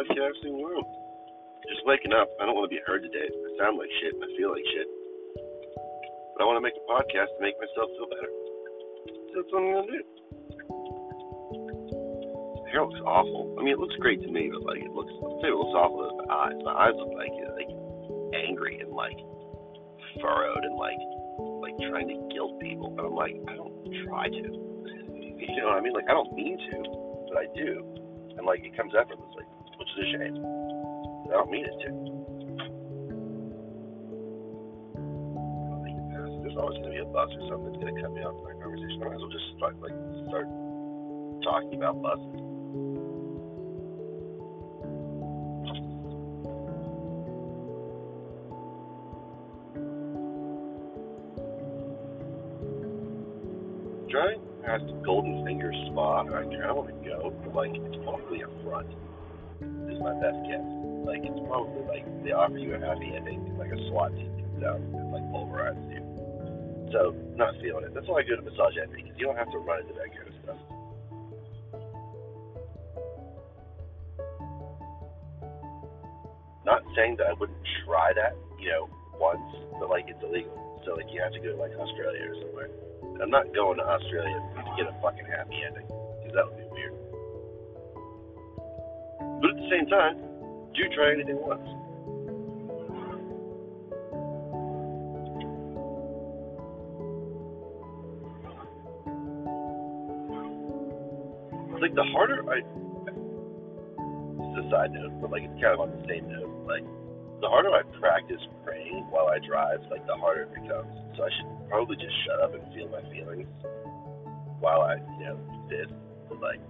podcasting world. Just waking up. I don't want to be heard today. I sound like shit and I feel like shit. But I want to make a podcast to make myself feel better. So that's what I'm going to do. The hair looks awful. I mean, it looks great to me, but like, it looks, it looks awful with my eyes. My eyes look like, uh, like angry and like furrowed and like, like trying to guilt people. But I'm like, I don't try to. You know what I mean? Like, I don't mean to, but I do. And like, it comes effortlessly, shame. I don't mean it to. There's always going to be a bus or something that's going to cut me off in my conversation. I might as well just start, like, start talking about buses. Golden Finger Spa, I of want to go, like, it's probably a front. My best guess. Like, it's probably like they offer you a happy ending, like a SWAT team comes out and like pulverizes you. So, not feeling it. That's why I go to massage envy because you don't have to run into that kind of stuff. Not saying that I wouldn't try that, you know, once, but like it's illegal. So like you have to go to like Australia or somewhere. I'm not going to Australia to get a fucking happy ending because that would be weird. Same time, do try anything once. Like the harder I, is a side note, but like it's kind of on the same note. Like the harder I practice praying while I drive, like the harder it becomes. So I should probably just shut up and feel my feelings while I, you know, did. But like,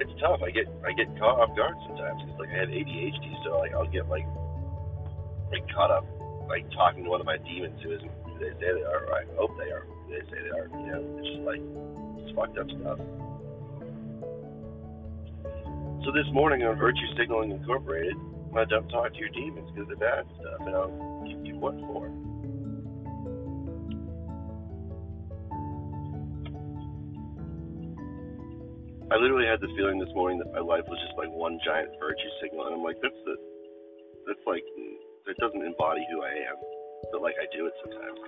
it's tough. I get I get caught off guard sometimes because like I have ADHD, so like I'll get like like caught up like talking to one of my demons who isn't who they say they are. Or I hope they are. Who they say they are. You know, it's just like it's fucked up stuff. So this morning on Virtue Signaling Incorporated, I don't talk to your demons because they're bad stuff, and I'll give you what for. I literally had the feeling this morning that my life was just like one giant virtue signal, and I'm like, that's the, that's like, that doesn't embody who I am, but like I do it sometimes.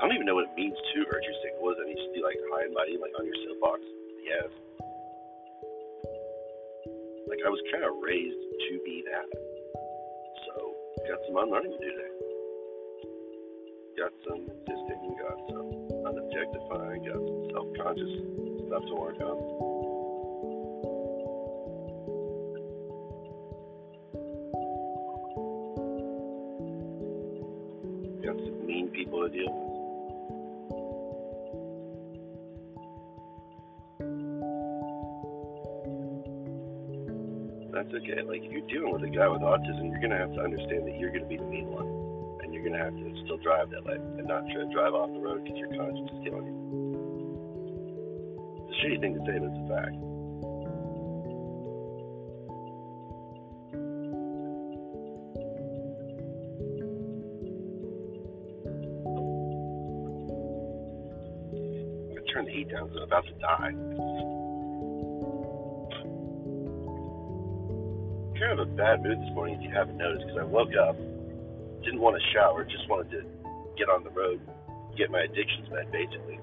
I don't even know what it means to virtue signal. What does it mean? Just be like high and mighty, like on your soapbox? Yes. Like I was kind of raised to be that, so got some unlearning to do today. Got some existing, got some unobjectifying, got some self-conscious stuff to work on. Got some mean people to deal with. That's okay. Like if you're dealing with a guy with autism, you're gonna have to understand that you're gonna be the mean one, and you're gonna have to still drive that way and not try to drive off the road because your conscience is killing you. It's a shitty thing to say, it's a fact. I'm gonna turn the heat down because I'm about to die. kind of a bad mood this morning, if you haven't noticed, because I woke up, didn't want to shower, just wanted to get on the road, get my addictions met, basically,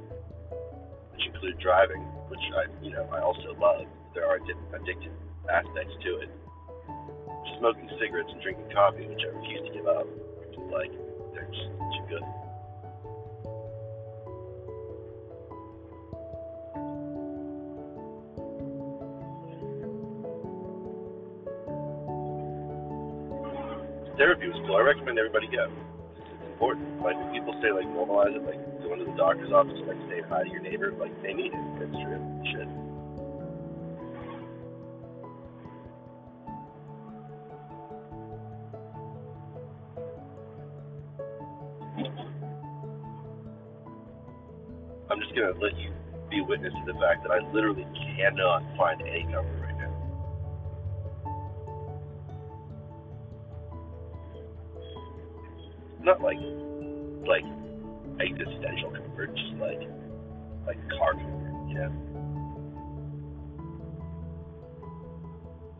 which include driving, which I, you know, I also love. There are addictive aspects to it. Smoking cigarettes and drinking coffee, which I refuse to give up. Like, they're just too good. therapy was cool. I recommend everybody go. It's important. Like when people say like normalize it, like going to the doctor's office and like say hi to your neighbor, like they need it. That's true. Should. I'm just gonna let you be witness to the fact that I literally cannot find any comfort right now. not like like existential comfort, just like like car comfort, you know.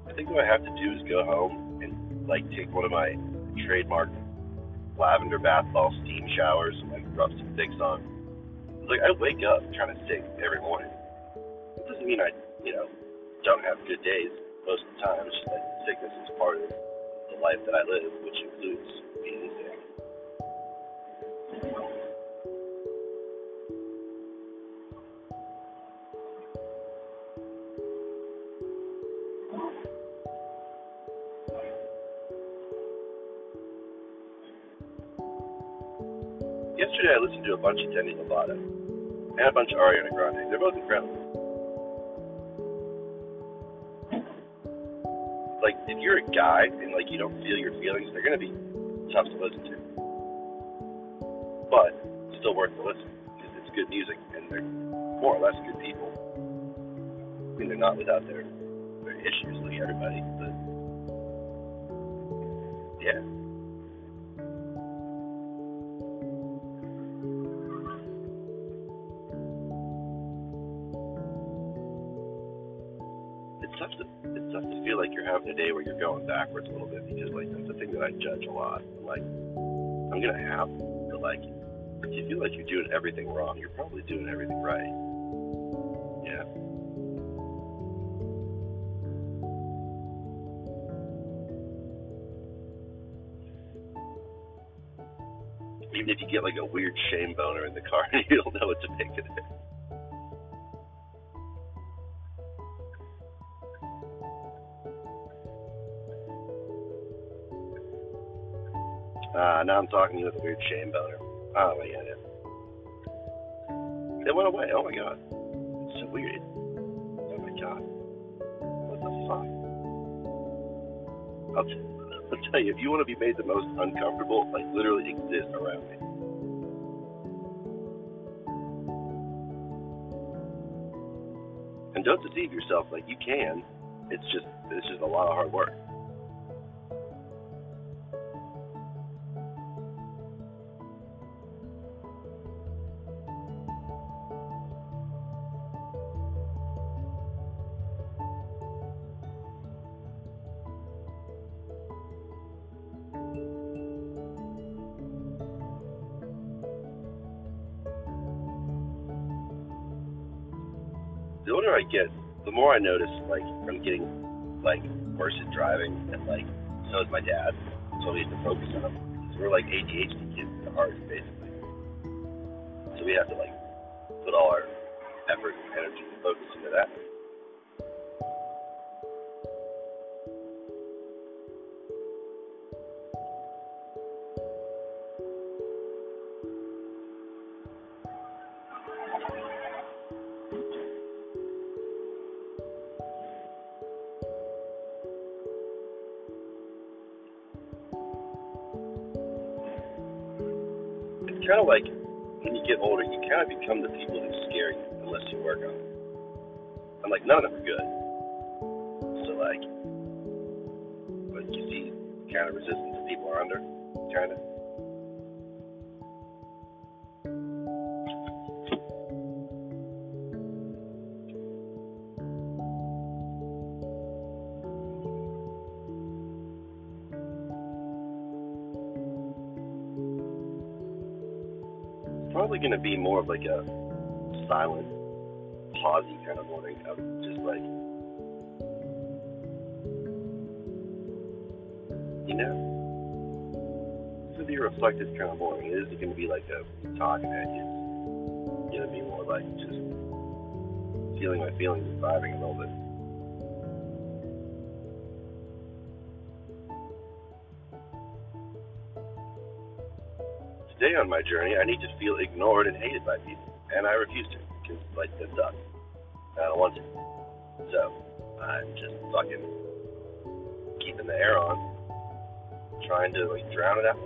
I think what I have to do is go home and like take one of my trademark lavender bath ball steam showers and like rub some Vicks on. Like I wake up trying to sick every morning. It doesn't mean I, you know, don't have good days most of the time. It's just that sickness is part of the life that I live, which includes To a bunch of Demi Lovato and a bunch of Ariana Grande. They're both incredible. Like, if you're a guy and like you don't feel your feelings, they're gonna be tough to listen to. But still worth the listen because it's good music and they're more or less good people. I mean, they're not without their their issues like everybody, but yeah. Day where you're going backwards a little bit because like that's the thing that I judge a lot. Like I'm gonna have to like if you feel like you're doing everything wrong, you're probably doing everything right. Yeah. Even if you get like a weird shame boner in the car, and you don't know what to make of it. I'm talking to you with a weird shame boner. Oh, I get it. It went away. Oh my god. It's so weird. Oh my god. What the fuck? I'll, t- I'll tell you, if you want to be made the most uncomfortable, like literally exist around me. And don't deceive yourself. Like you can. It's just it's just a lot of hard work. Driving, and like so is my dad. So we have to focus on them. So we're like ADHD kids at heart, basically. So we have to like become the people who scare you unless you work on it. I'm like, none of them are good. So like, but you see kind of resistance people are under, kind of. Going to be more of like a silent, pausey kind of morning of just like, you know, going to be a reflective kind of morning. It isn't going to be like a talking at you. It's going to be more like just feeling my feelings and vibing my journey, I need to feel ignored and hated by people, and I refuse to because like that sucks. I don't want to. So I'm just fucking keeping the air on, trying to like drown it out.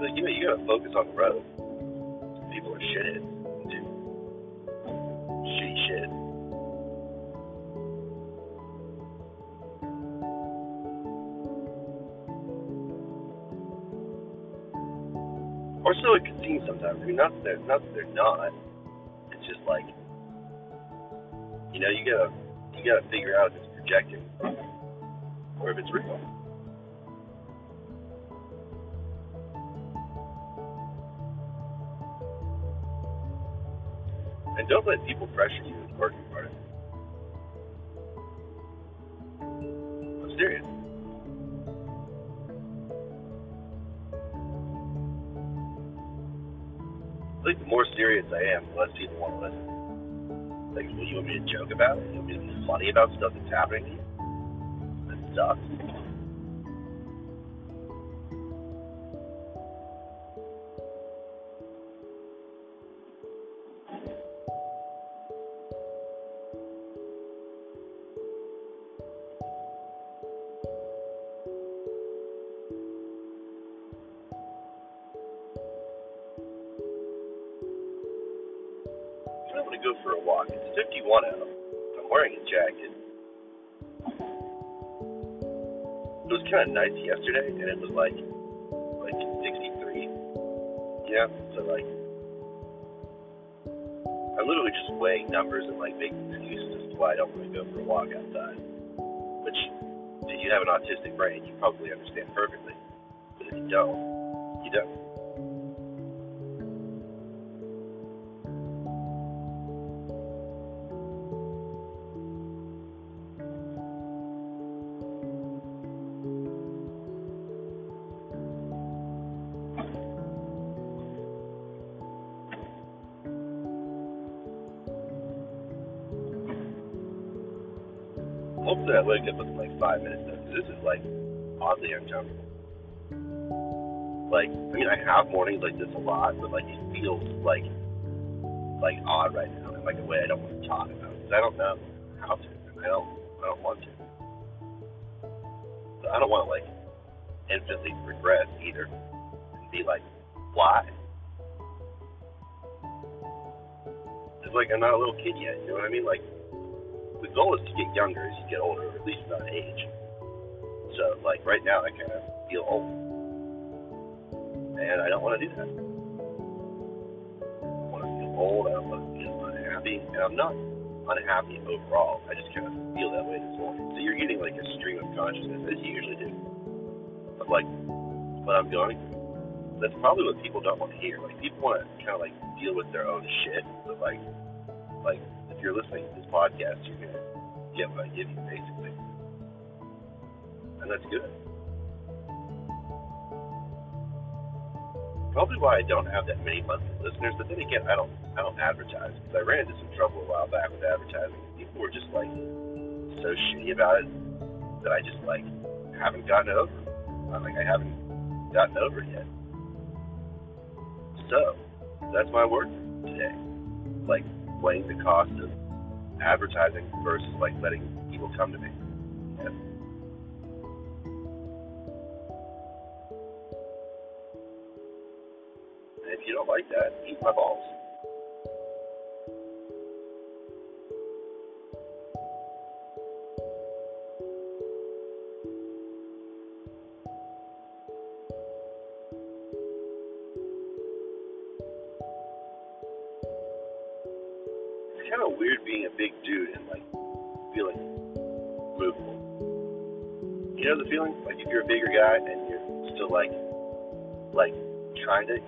So you know, you gotta focus on the road. People are shitheads Or so it could seem sometimes. I mean, not that they're not that they're not. It's just like, you know, you gotta you gotta figure out if it's projecting or if it's real. And don't let people pressure you more serious I am, the less people want to listen. Like, well, you want me to joke about? You want me to be funny about stuff that's happening? That sucks. Nice yesterday, and it was like like 63. Yeah, so like I'm literally just weighing numbers and like making excuses as to why I don't want to go for a walk outside. Which, if you have an autistic brain, you probably understand perfectly. But if you don't, you don't. Wake up with like five minutes though, this is like oddly uncomfortable. Like, I mean, I have mornings like this a lot, but like it feels like like odd right now in like a way I don't want to talk about because I don't know how to, I don't I don't want to. So I don't want to like infinitely regress either and be like, why? It's like I'm not a little kid yet, you know what I mean? Like goal is to get younger as you get older, at least not age. So, like right now, I kind of feel old, and I don't want to do that. I want to feel old. I don't want to feel unhappy, and I'm not unhappy overall. I just kind of feel that way this morning. So you're getting like a stream of consciousness, as you usually do, of like what I'm going through. That's probably what people don't want to hear. Like people want to kind of like deal with their own shit, but like, like if you're listening to this podcast, you're gonna get give you, basically, and that's good. Probably why I don't have that many monthly listeners, but then again, I don't I don't advertise because I ran into some trouble a while back with advertising. People were just like so shitty about it that I just like haven't gotten over. I'm like I haven't gotten over it yet. So that's my work today. Like weighing the cost of advertising versus like letting people come to me.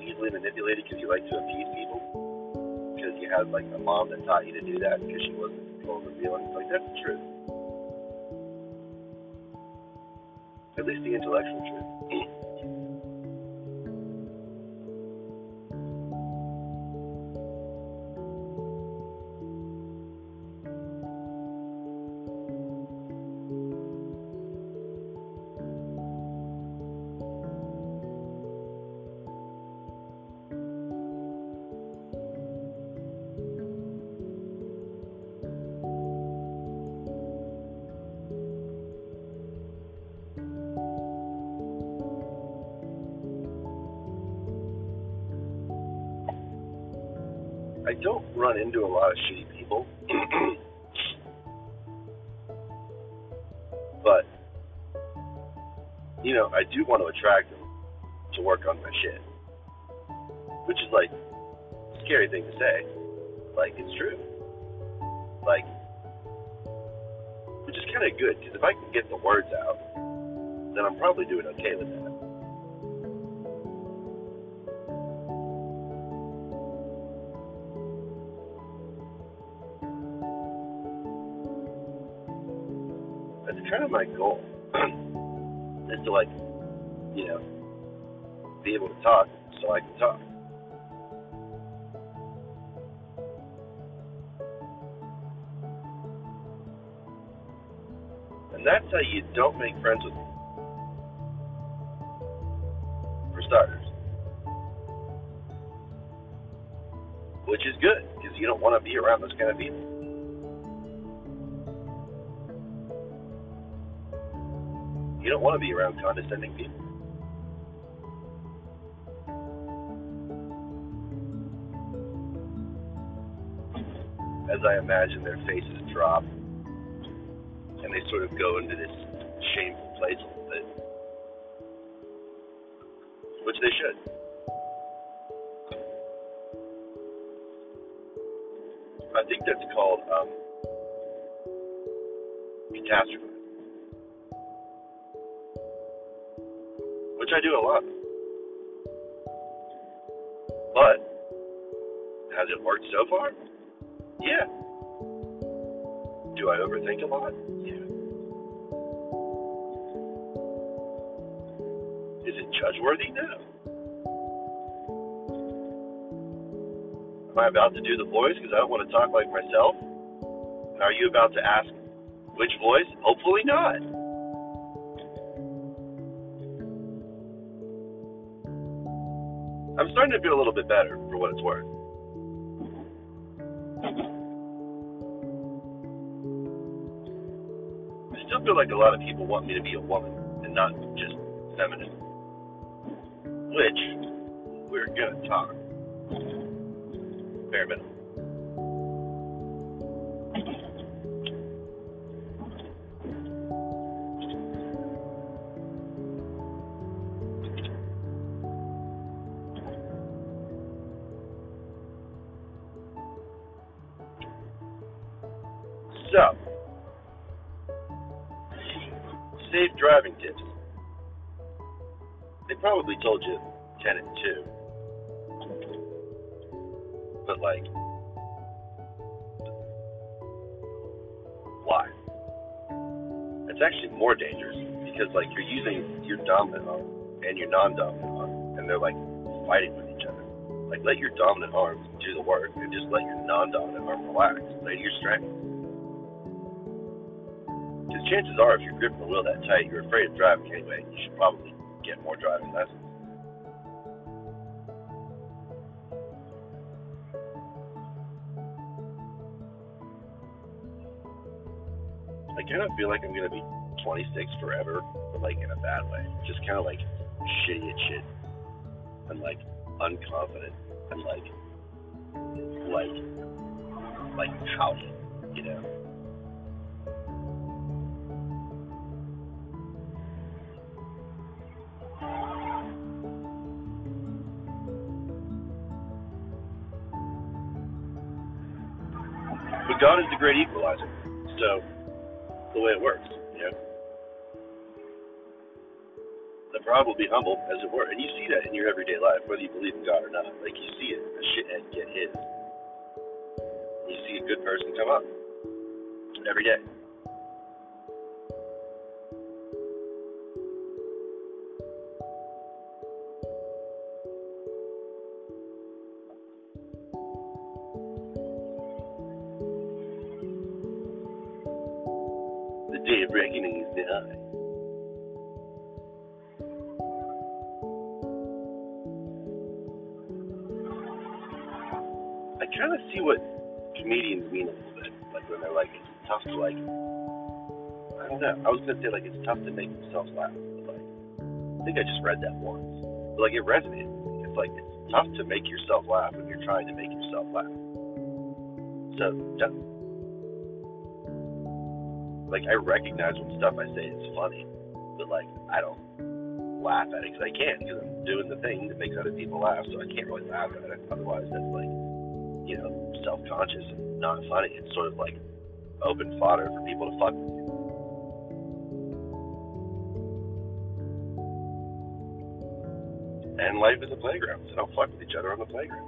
Easily manipulate it because you like to appease people because you had like a mom that taught you to do that because she wasn't in control feelings. Like that's the truth. At least the intellectual truth. Run into a lot of shitty people. but, you know, I do want to attract them to work on my shit. Which is like a scary thing to say. Like, it's true. Like, which is kind of good because if I can get the words out, then I'm probably doing okay with that. My goal, is to like, you know, be able to talk so I can talk. And that's how you don't make friends with me. For starters. Which is good, because you don't want to be around those kind of people. You don't want to be around condescending people. As I imagine their faces drop and they sort of go into this shameful place a little bit, which they should. I think that's called um, catastrophe, I do a lot. But has it worked so far? Yeah. Do I overthink a lot? Yeah. Is it judge-worthy? No. Am I about to do the voice because I don't want to talk like myself? Are you about to ask which voice? Hopefully not. I'm feel a little bit better for what it's worth. I still feel like a lot of people want me to be a woman and not just feminine. Which we're gonna talk. Probably told you 10 and 2. But, like, why? It's actually more dangerous because, like, you're using your dominant arm and your non dominant arm, and they're, like, fighting with each other. Like, let your dominant arm do the work and just let your non dominant arm relax. Let your strength. Because chances are, if you're gripping the wheel that tight, you're afraid of driving anyway. You should probably get more driving lessons. Kind of feel like I'm gonna be 26 forever, but like in a bad way. Just kind of like shitty at shit, and like unconfident, and like like like pouty, you know. But God is the great equalizer. So the way it works, you know. The proud will be humble, as it were, and you see that in your everyday life, whether you believe in God or not. Like you see it, a shithead get his. You see a good person come up every day. Don't. I was gonna say like it's tough to make themselves laugh, but like I think I just read that once. But like it resonated. It's like it's tough to make yourself laugh when you're trying to make yourself laugh. So, yeah. like I recognize when stuff I say is funny, but like I don't laugh at it because I can't because I'm doing the thing that makes other people laugh, so I can't really laugh at it. Otherwise, that's like you know self-conscious and not funny. It's sort of like open fodder for people to fuck And life is a playground, so don't fuck with each other on the playground.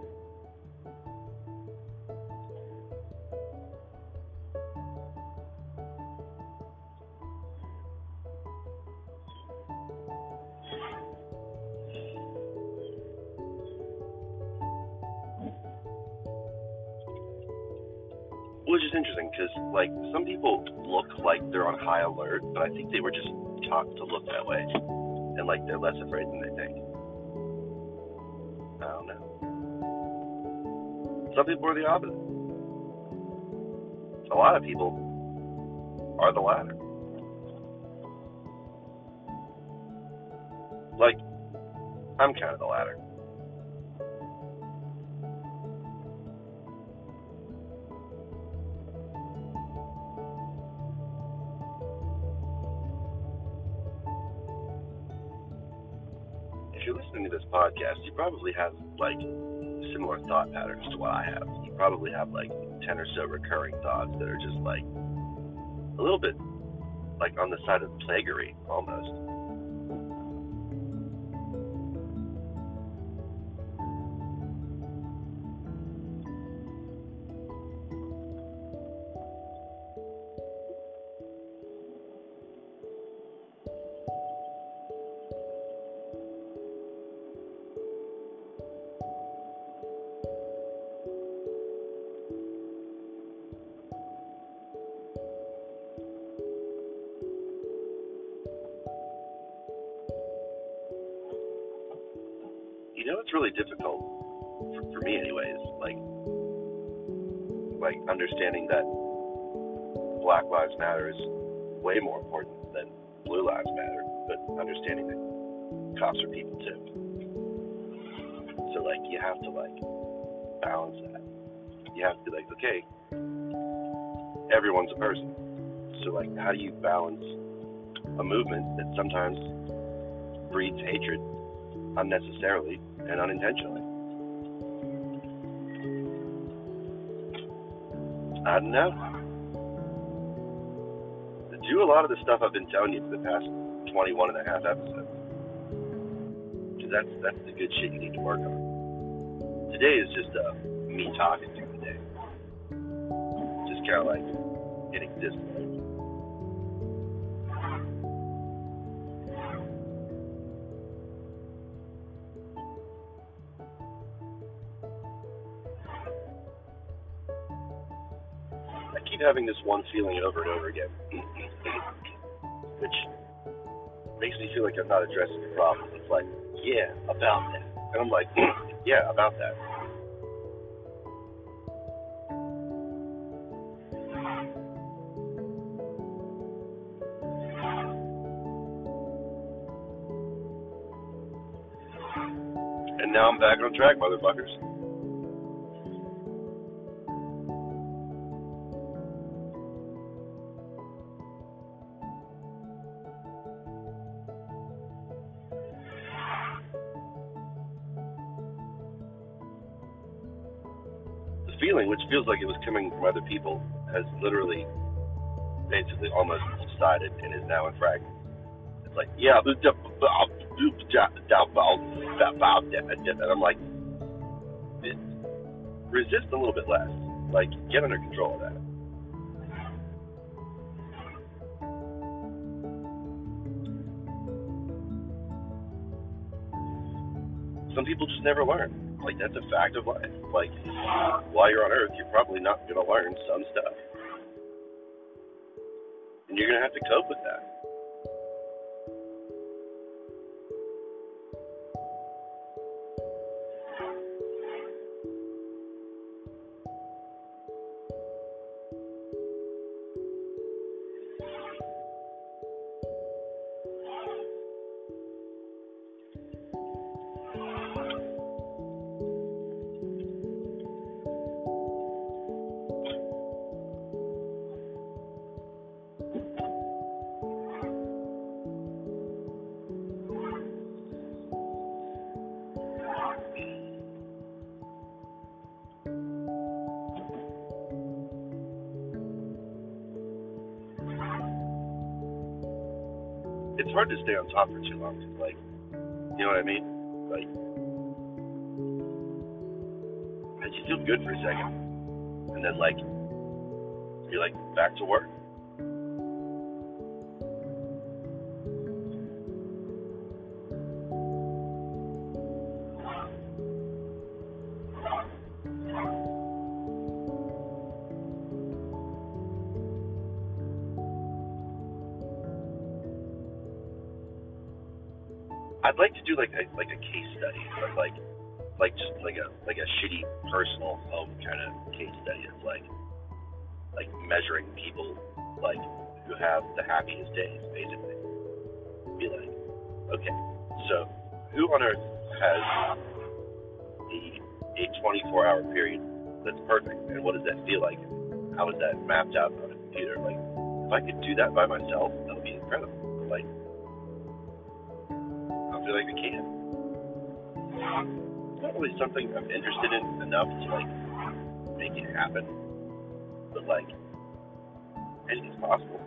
Which is interesting because, like, some people look like they're on high alert, but I think they were just taught to look that way, and like they're less afraid than they think. Some people are the opposite. A lot of people are the latter. Like, I'm kind of the latter. if you're listening to this podcast, you probably have like similar thought patterns to what I have. You probably have like 10 or so recurring thoughts that are just like a little bit like on the side of plaguery almost. Are people too. So like, you have to like balance that. You have to be like, okay, everyone's a person. So like, how do you balance a movement that sometimes breeds hatred unnecessarily and unintentionally. I don't know. Do a lot of the stuff I've been telling you for the past 21 and a half episodes. Because that's, that's the good shit you need to work on. Today is just uh, me talking through the day. Just kind of like. I keep having this one feeling over and over again, which makes me feel like I'm not addressing the problem. It's like, yeah, about that. And I'm like, yeah, about that. And now I'm back on track, motherfuckers. From other people, has literally basically almost subsided and is now in fragments. It's like, yeah, and I'm like, resist a little bit less. Like, get under control of that. Some people just never learn. Like, that's a fact of life. Like, while you're on Earth, you're probably not going to learn some stuff. And you're going to have to cope with that. It's hard to stay on top for too long. Like, you know what I mean? Like, and you feel good for a second, and then like you're like back to work. Do like a like a case study, but like like just like a like a shitty personal home kind of case study. It's like like measuring people like who have the happiest days, basically. Be like, okay, so who on earth has the a 24 hour period that's perfect, and what does that feel like? How is that mapped out on a computer? Like, if I could do that by myself, that would be incredible. Can. It's not really something I'm interested in enough to like make it happen, but like anything's possible.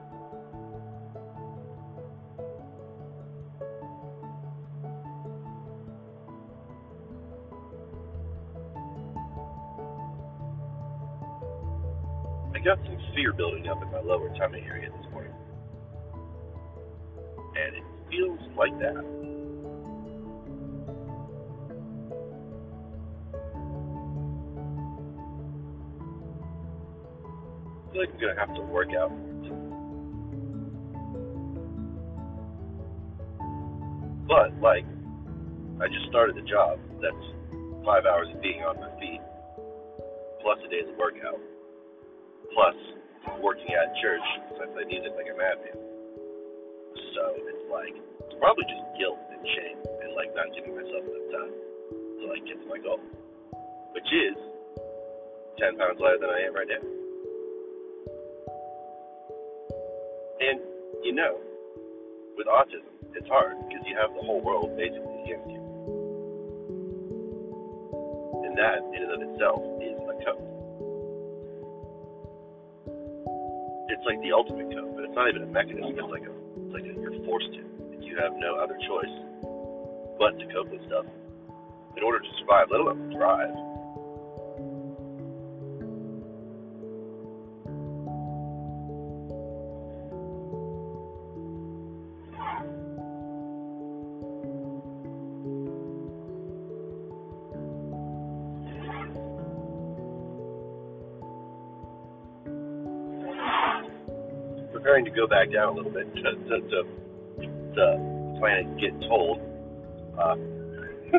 I got some fear building up in my lower tummy area this morning. And it feels like that. I'm gonna have to work out. But like, I just started a job that's five hours of being on my feet, plus a day's workout, plus working at church because I play music like a madman. So it's like it's probably just guilt and shame and like not giving myself enough time to like get to my goal, which is ten pounds lighter than I am right now. You know, with autism, it's hard because you have the whole world basically against you. And that, in and of itself, is a code. It's like the ultimate code, but it's not even a mechanism. It's like a, it's like a, you're forced to. You have no other choice but to cope with stuff in order to survive, let alone thrive. To go back down a little bit to to, to, to and get told. Uh,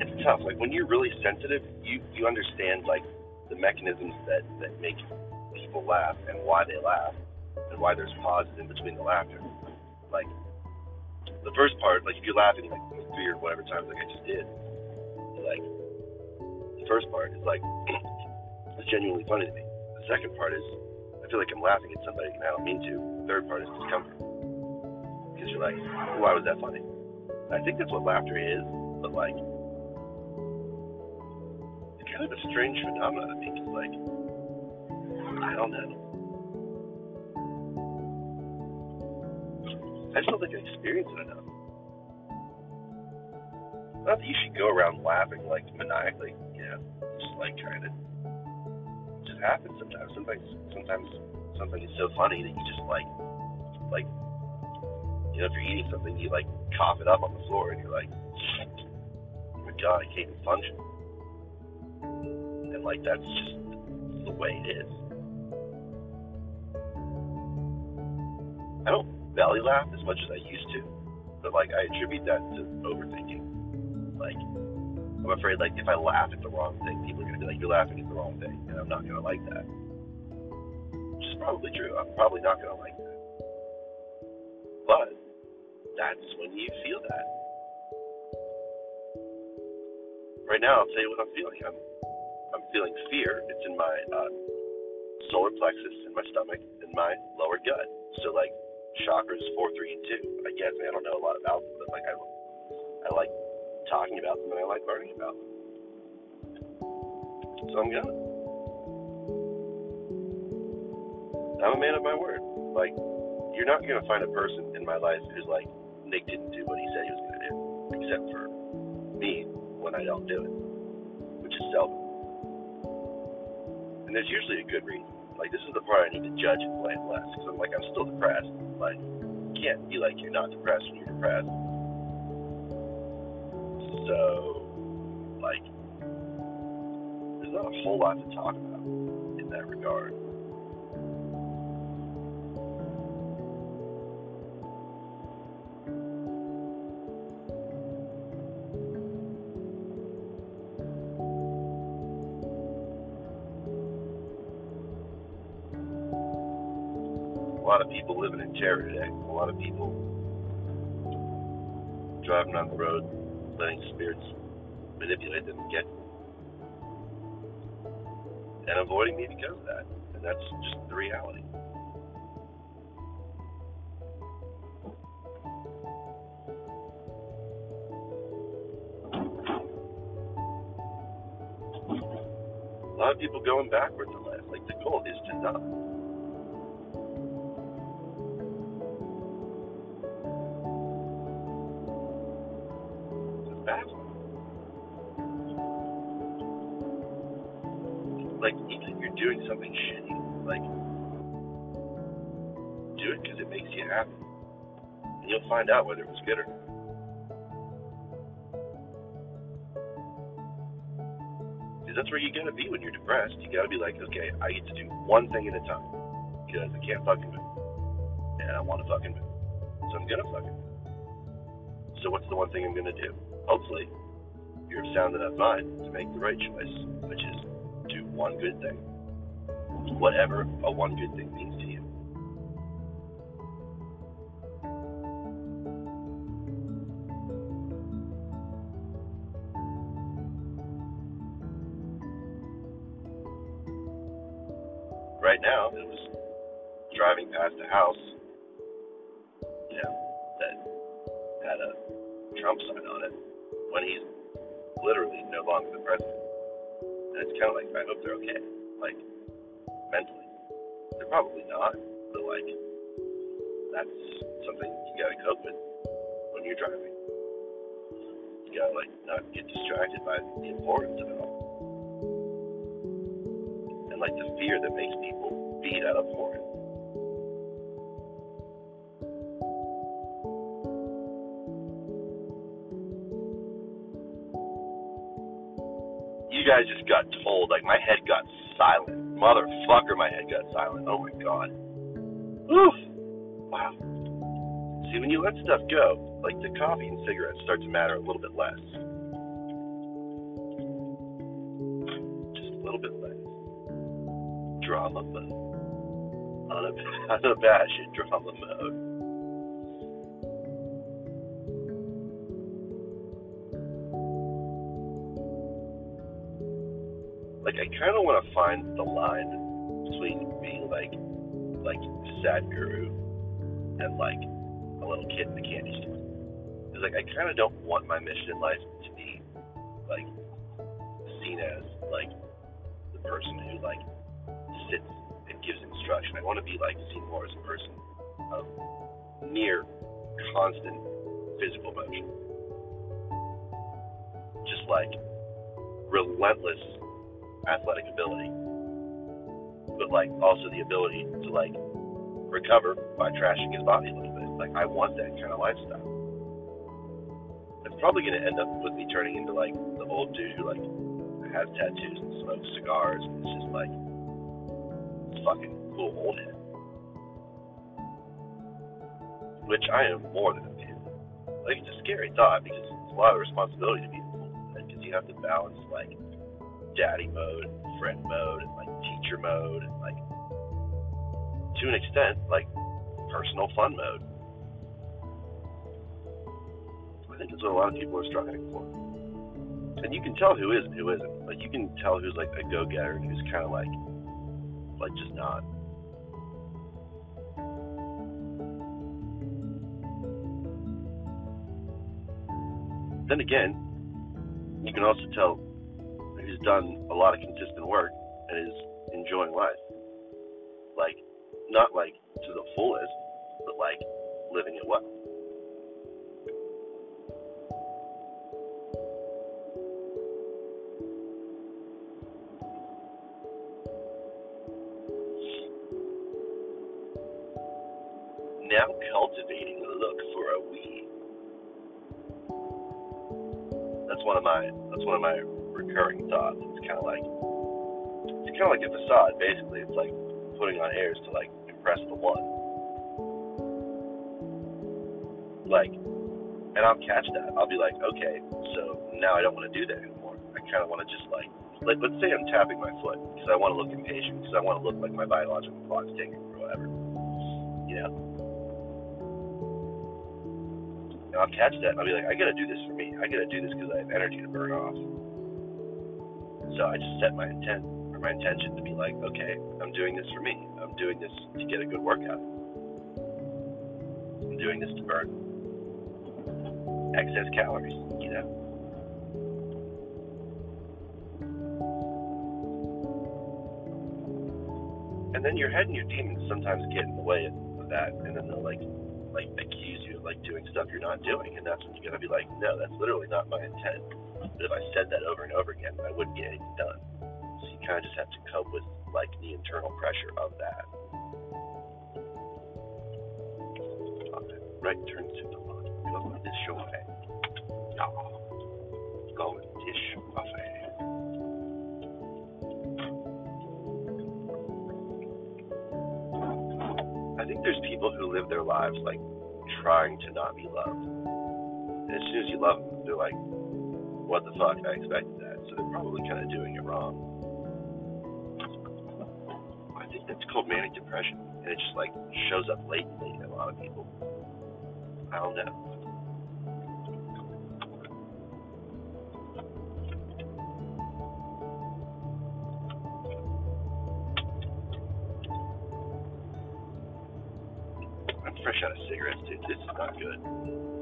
it's tough. Like when you're really sensitive, you you understand like the mechanisms that that make people laugh and why they laugh and why there's pauses in between the laughter. Like the first part, like if you're laughing like three or whatever times like I just did, first part is like it's genuinely funny to me. The second part is I feel like I'm laughing at somebody and I don't mean to. The third part is discomfort because you're like, why was that funny? I think that's what laughter is, but like it's kind of a strange phenomenon I me. It's like I don't know. I just don't think I experience it enough. Not that you should go around laughing like maniacally, just like trying to. It just happens sometimes. Sometimes, sometimes something is so funny that you just like, like, you know, if you're eating something, you like cough it up on the floor, and you're like, oh my god, I can't even function. And like that's just the way it is. I don't belly laugh as much as I used to, but like I attribute that to overthinking. Like, I'm afraid, like, if I laugh at the wrong thing, people are to be like, you're laughing at the wrong thing, and I'm not to like that. Which is probably true. I'm probably not to like that. But that's when you feel that. Right now, I'll tell you what I'm feeling. I'm I'm feeling fear. It's in my uh, solar plexus, in my stomach, in my lower gut. So like chakras four, three, and two. I guess I don't know a lot about them, but like I I like talking about them and I like learning about them. So I'm gonna. I'm a man of my word. Like, you're not gonna find a person in my life who's like, Nick didn't do what he said he was gonna do, except for me when I don't do it, which is seldom. And there's usually a good reason. Like, this is the part I need to judge and blame less, because I'm like, I'm still depressed. Like, can't be like you're not depressed when you're depressed. So, like, there's not a whole lot to talk about in that regard. A lot of people living in terror today. A lot of people driving on the road, letting spirits manipulate them and get. And avoiding me because of that. And that's just the reality. A lot of people going backwards in life. Like the goal is to not. Find out whether it was good or not. Because that's where you gotta be when you're depressed. You gotta be like, okay, I get to do one thing at a time because I can't fucking move, and I want to fucking move, so I'm gonna fucking move. So what's the one thing I'm gonna do? Hopefully, you're sound enough mind to make the right choice, which is do one good thing, whatever a one good thing means my head got silent. Motherfucker, my head got silent. Oh my god. Oof. Wow. See, when you let stuff go, like the coffee and cigarettes start to matter a little bit less. Just a little bit less. Drama mode. Unab- Unabashed drama mode. Kind of want to find the line between being like like sad guru and like a little kid in the candy store. Because like I kind of don't want my mission in life to be like seen as like the person who like sits and gives instruction. I want to be like seen more as a person of near constant physical motion, just like relentless athletic ability, but like also the ability to like recover by trashing his body a little bit. Like I want that kind of lifestyle. It's probably to end up with me turning into like the old dude who like has tattoos and smokes cigars and it's just like fucking cool old head. Which I am more than okay with. Like it's a scary thought because it's a lot of responsibility to be because you have to balance like daddy mode, and friend mode, and like teacher mode, and like to an extent, like personal fun mode. I think that's what a lot of people are struggling for. And you can tell who is and who isn't. Like you can tell who's like a go getter and who's kinda like like just not. Then again, you can also tell done a lot of consistent work and is enjoying life. Like not like to the fullest, but like living it well. Now cultivating a look for a we. That's one of my that's one of my recurring thoughts. It's kind of like it's kind of like a facade. Basically, it's like putting on airs to like impress the one. Like, and I'll catch that. I'll be like, okay, so now I don't want to do that anymore. I kind of want to just like, like let's say I'm tapping my foot because I want to look impatient because I want to look like my biological clock's ticking or whatever. You know. And I'll catch that and I'll be like, I gotta do this for me. I gotta do this because I have energy to burn off. So I just set my intent or my intention to be like, okay, I'm doing this for me. I'm doing this to get a good workout. I'm doing this to burn excess calories, you know. And then your head and your demons sometimes get in the way of that, and then they'll like, like accuse you of like doing stuff you're not doing, and that's when you gotta be like, no, that's literally not my intent. But if I said that over and over again, I wouldn't get anything done. So you kind of just have to cope with like the internal pressure of that. Right turn to the left. Go this way. Ja. Go this way. There's people who live their lives like trying to not be loved. And as soon as you love them, they're like, what the fuck? I expected that. So they're probably kind of doing it wrong. I think that's called manic depression. And it just like shows up latently in a lot of people. I don't know. This is not good.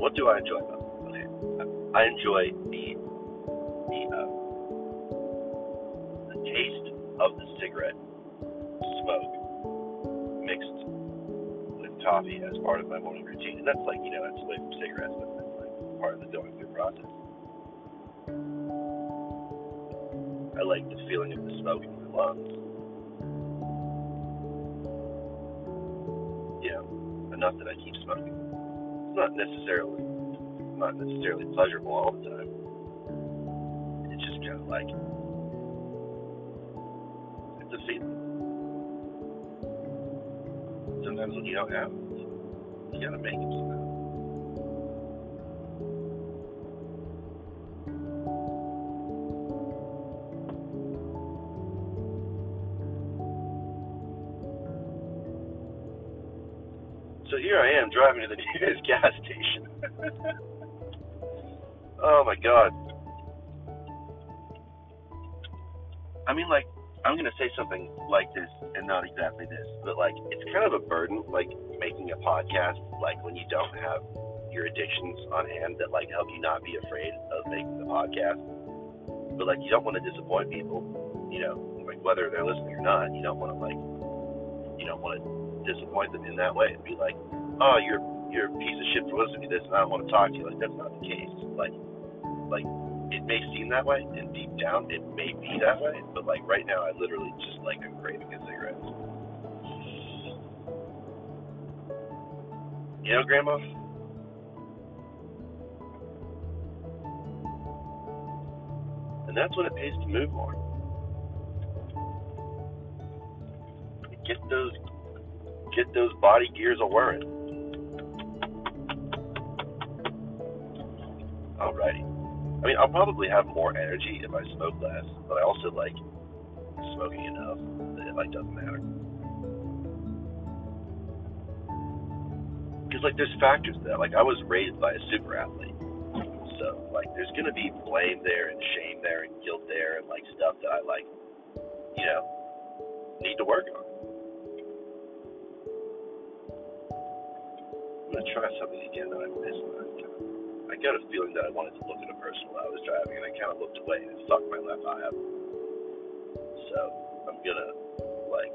What do I enjoy about them? Okay, I enjoy the the uh, the taste of the cigarette smoke mixed with coffee as part of my morning routine, and that's like you know that's away from cigarettes, but that's like part of the going through process. I like the feeling of the smoke in my lungs. Not necessarily not necessarily pleasurable all the time. It's just kind of like it's a feeling. Sometimes when you don't have it, you gotta make it somehow. So here I am driving to the nearest gas. oh my god. I mean, like, I'm gonna say something like this and not exactly this, but like, it's kind of a burden, like making a podcast, like when you don't have your addictions on hand that like help you not be afraid of making the podcast. But like, you don't want to disappoint people, you know, like whether they're listening or not. You don't want to like, you don't want to disappoint them in that way and be like, oh, you're you're a piece of shit for listening to this, and I don't want to talk to you. Like that's not the case. Like, like it may seem that way, and deep down it may be that way. But like right now, I literally just like I'm craving a cigarette. You know, Grandma. And that's when it pays to move more. Get those get those body gears a whirring. Alrighty. I mean, I'll probably have more energy if I smoke less, but I also like smoking enough that it like doesn't matter. Because like there's factors to that. Like I was raised by a super athlete, so like there's gonna be blame there and shame there and guilt there and like stuff that I like, you know, need to work on. I'm gonna try something again that I missed last time. I got a feeling that I wanted to look at a person while I was driving, and I kind of looked away and fucked my left eye up. So I'm gonna like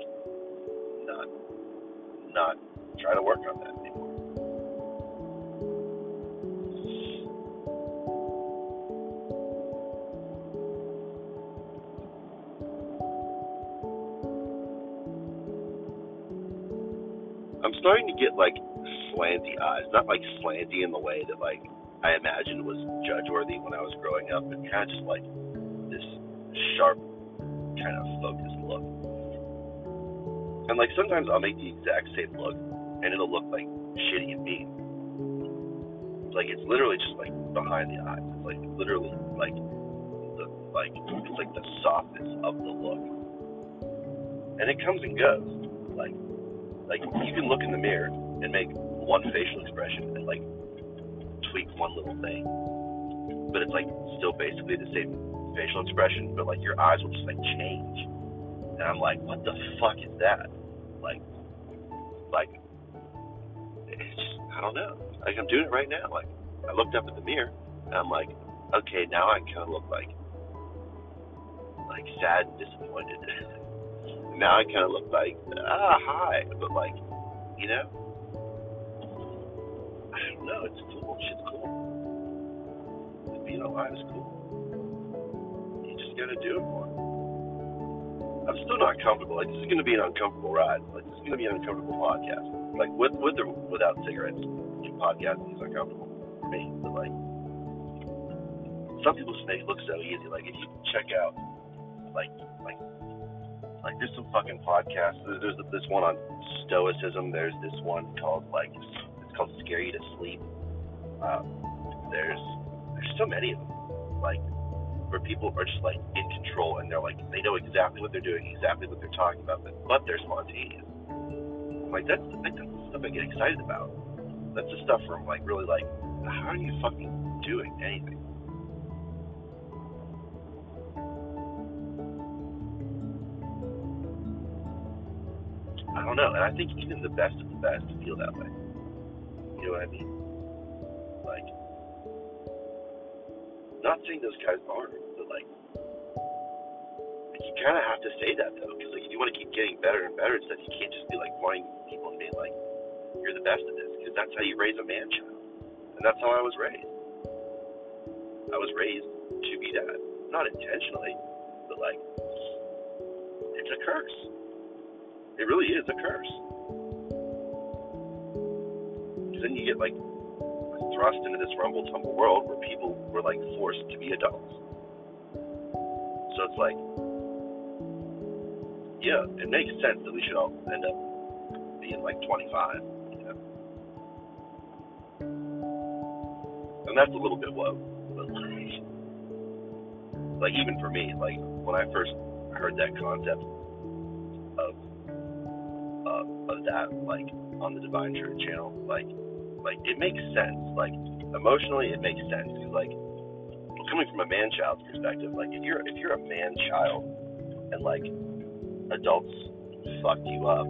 not not try to work on that anymore. I'm starting to get like slanty eyes, not like slanty in the way that like I imagined was judge worthy when I was growing up, but kind of just like this sharp, kind of focused look. And like sometimes I'll make the exact same look, and it'll look like shitty and mean. Like it's literally just like behind the eyes. It's like literally like the like it's like the softness of the look, and it comes and goes. Like like you can look in the mirror and make one facial expression and like tweak one little thing, but it's like still basically the same facial expression, but like your eyes will just like change. And I'm like, what the fuck is that? Like, like, it's just, I don't know. Like I'm doing it right now. Like I looked up at the mirror and I'm like, okay, now I kind of look like, like sad and disappointed. now I kind of look like, ah, hi, but like, you know, I don't know. It's cool. Shit's cool. Being alive is cool. You just gotta do it more. I'm still not comfortable. Like this is gonna be an uncomfortable ride. Like this is gonna be an uncomfortable podcast. Like with with or without cigarettes, podcasting is uncomfortable for me. But like some people make it look so easy. Like if you check out, like like like there's some fucking podcasts. There's this one on stoicism. There's this one called like it's called Scare You to Sleep. Um, there's there's so many of them. Like where people are just like in control and they're like they know exactly what they're doing, exactly what they're talking about, but, they're spontaneous. I'm like that's like, that's the stuff I get excited about. That's the stuff where I'm like really like, how are you fucking doing anything? I don't know, and I think even the best of the best feel that way. You know what I mean? Not saying those guys aren't, but like, you kind of have to say that though, because like if you want to keep getting better and better and stuff, you can't just be like pointing people and being like, "You're the best at this," because that's how you raise a man child, and that's how I was raised. I was raised to be that, not intentionally, but like, it's a curse. It really is a curse. Because then you get like thrust into this rumble tumble world where people were like forced to be adults. So it's like, yeah, it makes sense that we should all end up being like 25, you know. And that's a little bit low, but like, even for me, like when I first heard that concept of uh, of that, like on the Divine Truth channel, like like it makes sense. Like emotionally, it makes sense because like coming from a man child's perspective, like if you're if you're a man child and like adults fuck you up,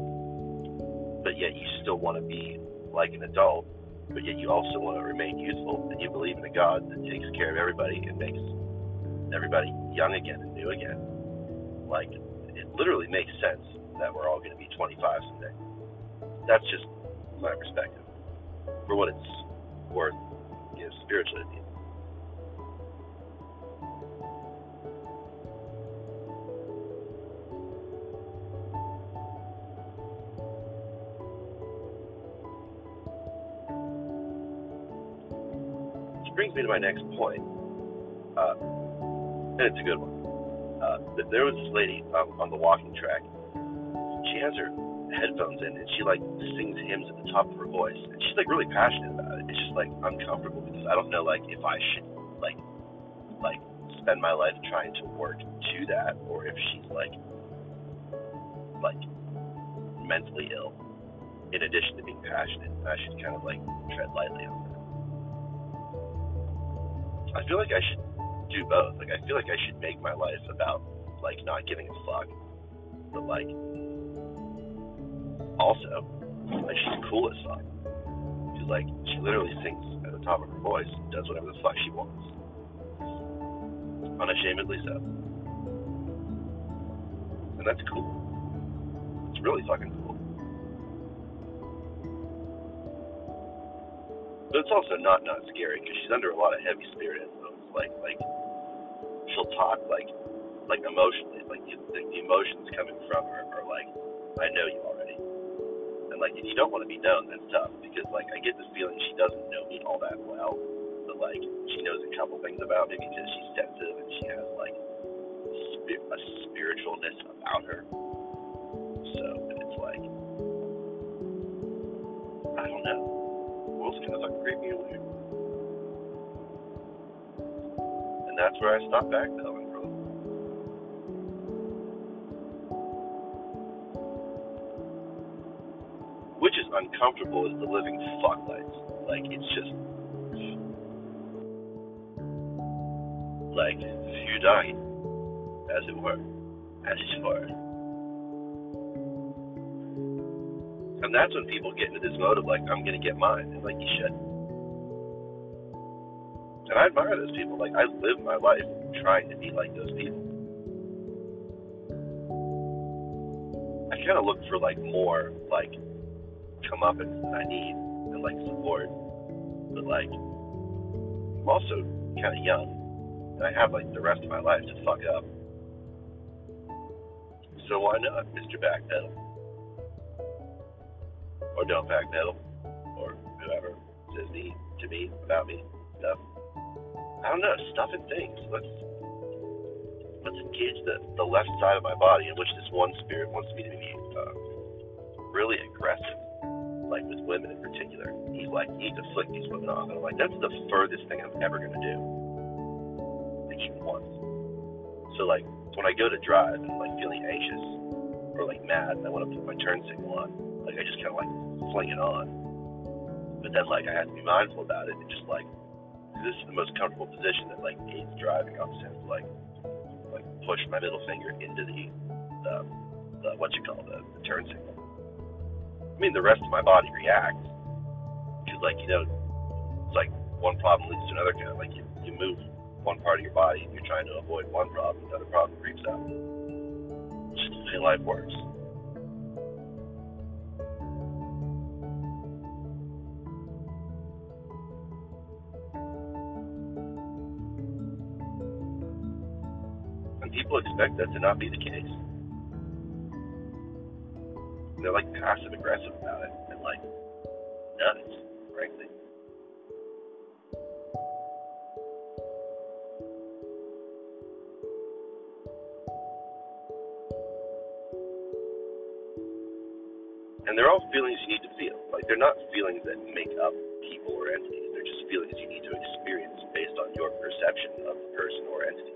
but yet you still want to be like an adult, but yet you also want to remain youthful and you believe in a God that takes care of everybody and makes everybody young again and new again. Like it literally makes sense that we're all going to be 25 someday. That's just my perspective. For what it's worth, you know, spiritually. Which brings me to my next point, uh, and it's a good one. Uh, there was this lady um, on the walking track she has her headphones in and she like sings hymns at the top of her voice and she's like really passionate about it. It's just like uncomfortable because I don't know like if I should like like spend my life trying to work to that or if she's like like mentally ill in addition to being passionate. I should kind of like tread lightly on that. I feel like I should do both. Like I feel like I should make my life about like not giving a fuck, but like also like she's cool as fuck. She's like she literally sings at the top of her voice, does whatever the fuck she wants, unashamedly so, and that's cool. It's really fucking cool. But it's also not not scary because she's under a lot of heavy spirit influence. Like like she'll talk like like emotionally, like the, the emotions coming from her are like, I know you already. And like if you don't want to be known, that's tough because like I get the feeling she doesn't know me all that well, but like she knows a couple things about me because she's sensitive and she has like a spiritualness about her. So it's like I don't know world's kind of like creepy and. And that's where I stopped backpedaling from. Is uncomfortable as the living fuck lights. Like, it's just. Like, you dying, as it were, as it were. And that's when people get into this mode of like, I'm gonna get mine, and like you should. And I admire those people. Like I live my life trying to be like those people. I kind of look for like more like come up and I need and like support, but like I'm also kind of young, and I have like the rest of my life to fuck up. So why not, Mr. Backpedal? or don't backpedal, or whoever says me to me about me stuff. I don't know stuff and things. Let's let's engage the the left side of my body in which this one spirit wants me to be uh, really aggressive, like with women in particular. He's like, you need to flick these women off, and I'm like, that's the furthest thing I'm ever gonna do. Like even once. So like when I go to drive and I'm like feeling anxious or like mad and I want to put my turn signal on, like I just kind of like fling it on. But then like I have to be mindful about it and just like this is the most comfortable position that like aids driving. I'll just have to like like push my middle finger into the the, the what you call the, the turn signal. I mean the rest of my body reacts because like you know it's like one problem leads to another kind of like you, you move one part of your body and you're trying to avoid one problem, another problem creeps up. It's just the way life works. And people expect that to not be the case. They're like passive aggressive about it and like nuts, frankly. And they're all feelings you need to feel. Like they're not feelings that make up people or entities. They're just feelings you need to experience based on your perception of the person or entity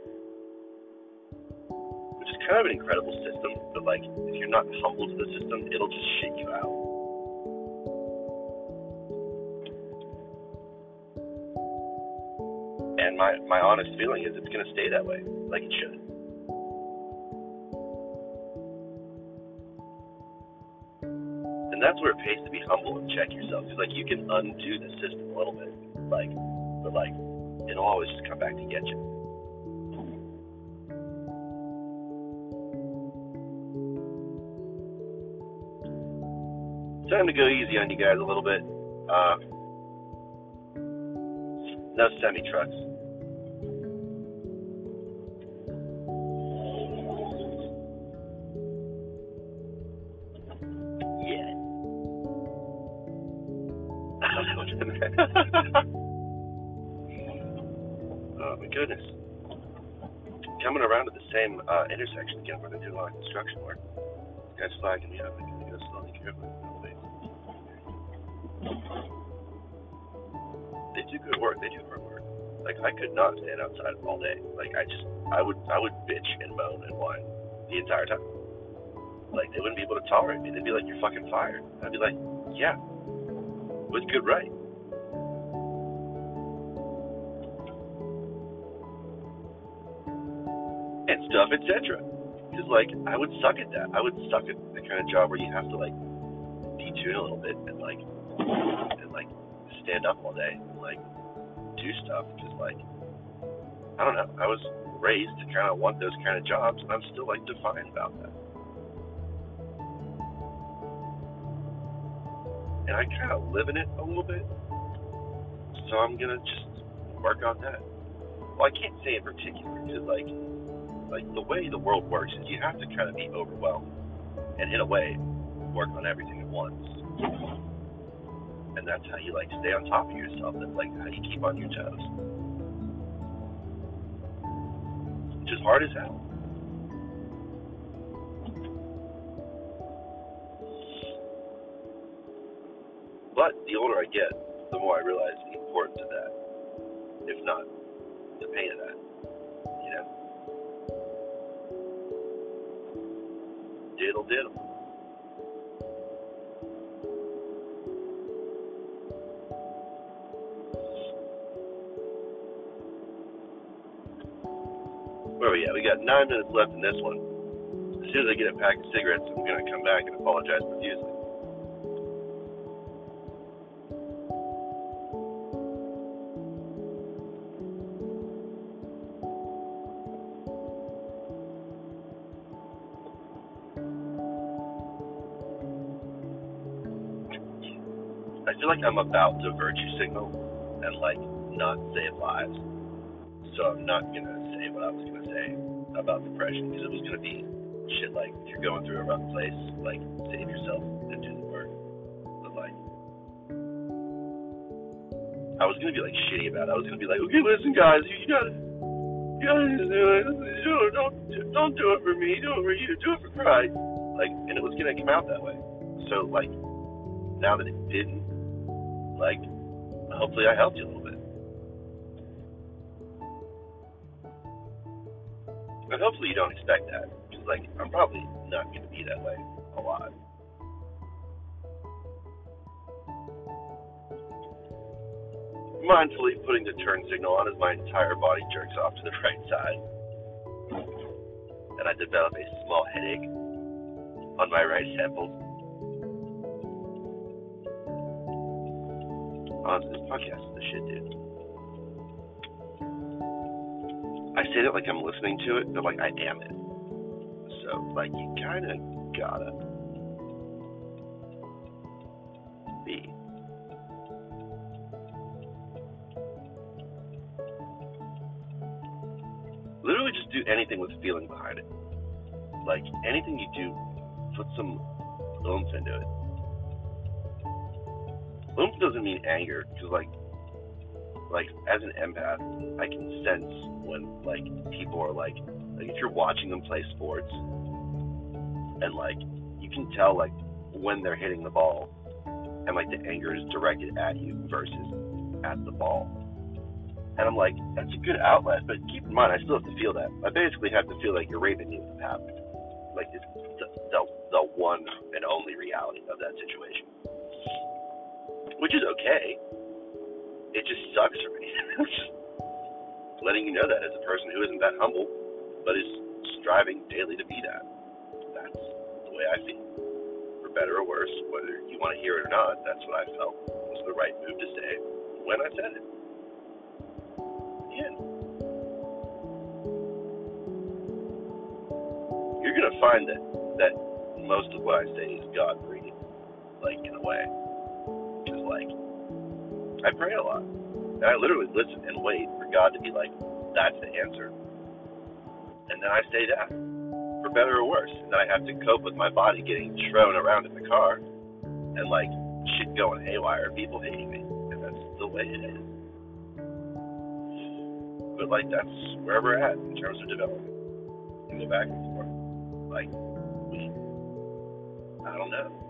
kind of an incredible system, but like if you're not humble to the system, it'll just shit you out. And my my honest feeling is it's gonna stay that way, like it should. And that's where it pays to be humble and check yourself, because like you can undo the system a little bit, like, but like it'll always just come back to get you. Time to go easy on you guys a little bit. Uh, no semi trucks. Yeah. oh my goodness. Coming around to the same uh, intersection again where they're doing a lot of construction work. Guys flagging me up. This. They do good work. They do hard work. Like I could not stand outside all day. Like I just, I would, I would bitch and moan and whine the entire time. Like they wouldn't be able to tolerate me. They'd be like, "You're fucking fired." I'd be like, "Yeah, with good right." And stuff, etc. Like I would suck at that. I would suck at the kind of job where you have to like detune a little bit and like and like stand up all day and like do stuff. Because like I don't know. I was raised to kind of want those kind of jobs, and I'm still like defiant about that. And I kind of live in it a little bit, so I'm gonna just work on that. Well, I can't say in particular because like like the way the world works is you have to kind of be overwhelmed and in a way work on everything at once. And that's how you like stay on top of yourself. That's like how you keep on your toes. Which is hard as hell. But the older I get, the more I realize the importance of that. If not, the pain of that. You know? Diddle diddle. Where are we at? We got nine minutes left in this one. As soon as I get a pack of cigarettes, I'm going to come back and apologize profusely. Feel like I'm about to virtue signal and like not save lives. So I'm not gonna say what I was gonna say about depression because it was gonna be shit like if you're going through a rough place, like save yourself and do the work. But like I was gonna be like shitty about it. I was gonna be like, okay, listen, guys, you gotta, you gotta do it. Don't don't do it for me. Do it for you. Do it for Christ. Like, and it was gonna come out that way. So like, now that it didn't, like, hopefully I helped you a little bit. But hopefully you don't expect that, because like I'm probably not going to be that way a lot. Mindfully putting the turn signal on as my entire body jerks off to the right side, and I develop a small headache on my right temple. This podcast is the shit, dude. I say that like I'm listening to it, but like I am it. So like you kind of gotta be. Literally, just do anything with feeling behind it. Like anything you do, put some oomph into it. Oomph doesn't mean anger, because like like as an empath, I can sense when like people are like like if you're watching them play sports and like you can tell like when they're hitting the ball and like the anger is directed at you versus at the ball. And I'm like, that's a good outlet, but keep in mind I still have to feel that. I basically have to feel like you're raping me with happened. Like it's the, the the one and only reality of that situation. Which is okay it just sucks for me. Letting you know that as a person who isn't that humble, but is striving daily to be that. That's the way I feel. For better or worse, whether you want to hear it or not, that's what I felt was the right move to say when I said it. Yeah. You're gonna find that that most of what I say is God breathing, like in a way. Like I pray a lot. And I literally listen and wait for God to be like, that's the answer. And then I say that, for better or worse. And I have to cope with my body getting thrown around in the car and like shit going haywire, people hating me. And that's the way it is. But like that's where we're at in terms of development. We go back and forth. Like we I don't know.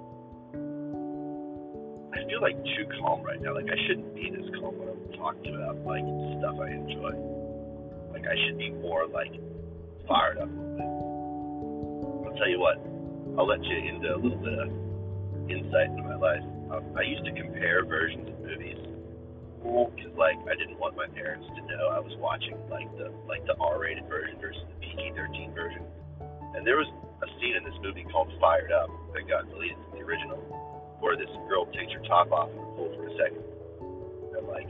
Feel like too calm right now. Like I shouldn't be this calm when I'm talking about like stuff I enjoy. Like I should be more like fired up. I'll tell you what. I'll let you into a little bit of insight into my life. Um, I used to compare versions of movies because like I didn't want my parents to know I was watching like the like the R-rated version versus the PG-13 version. And there was a scene in this movie called Fired Up that got deleted from the original, where this girl takes her top off and pulls for a second. And like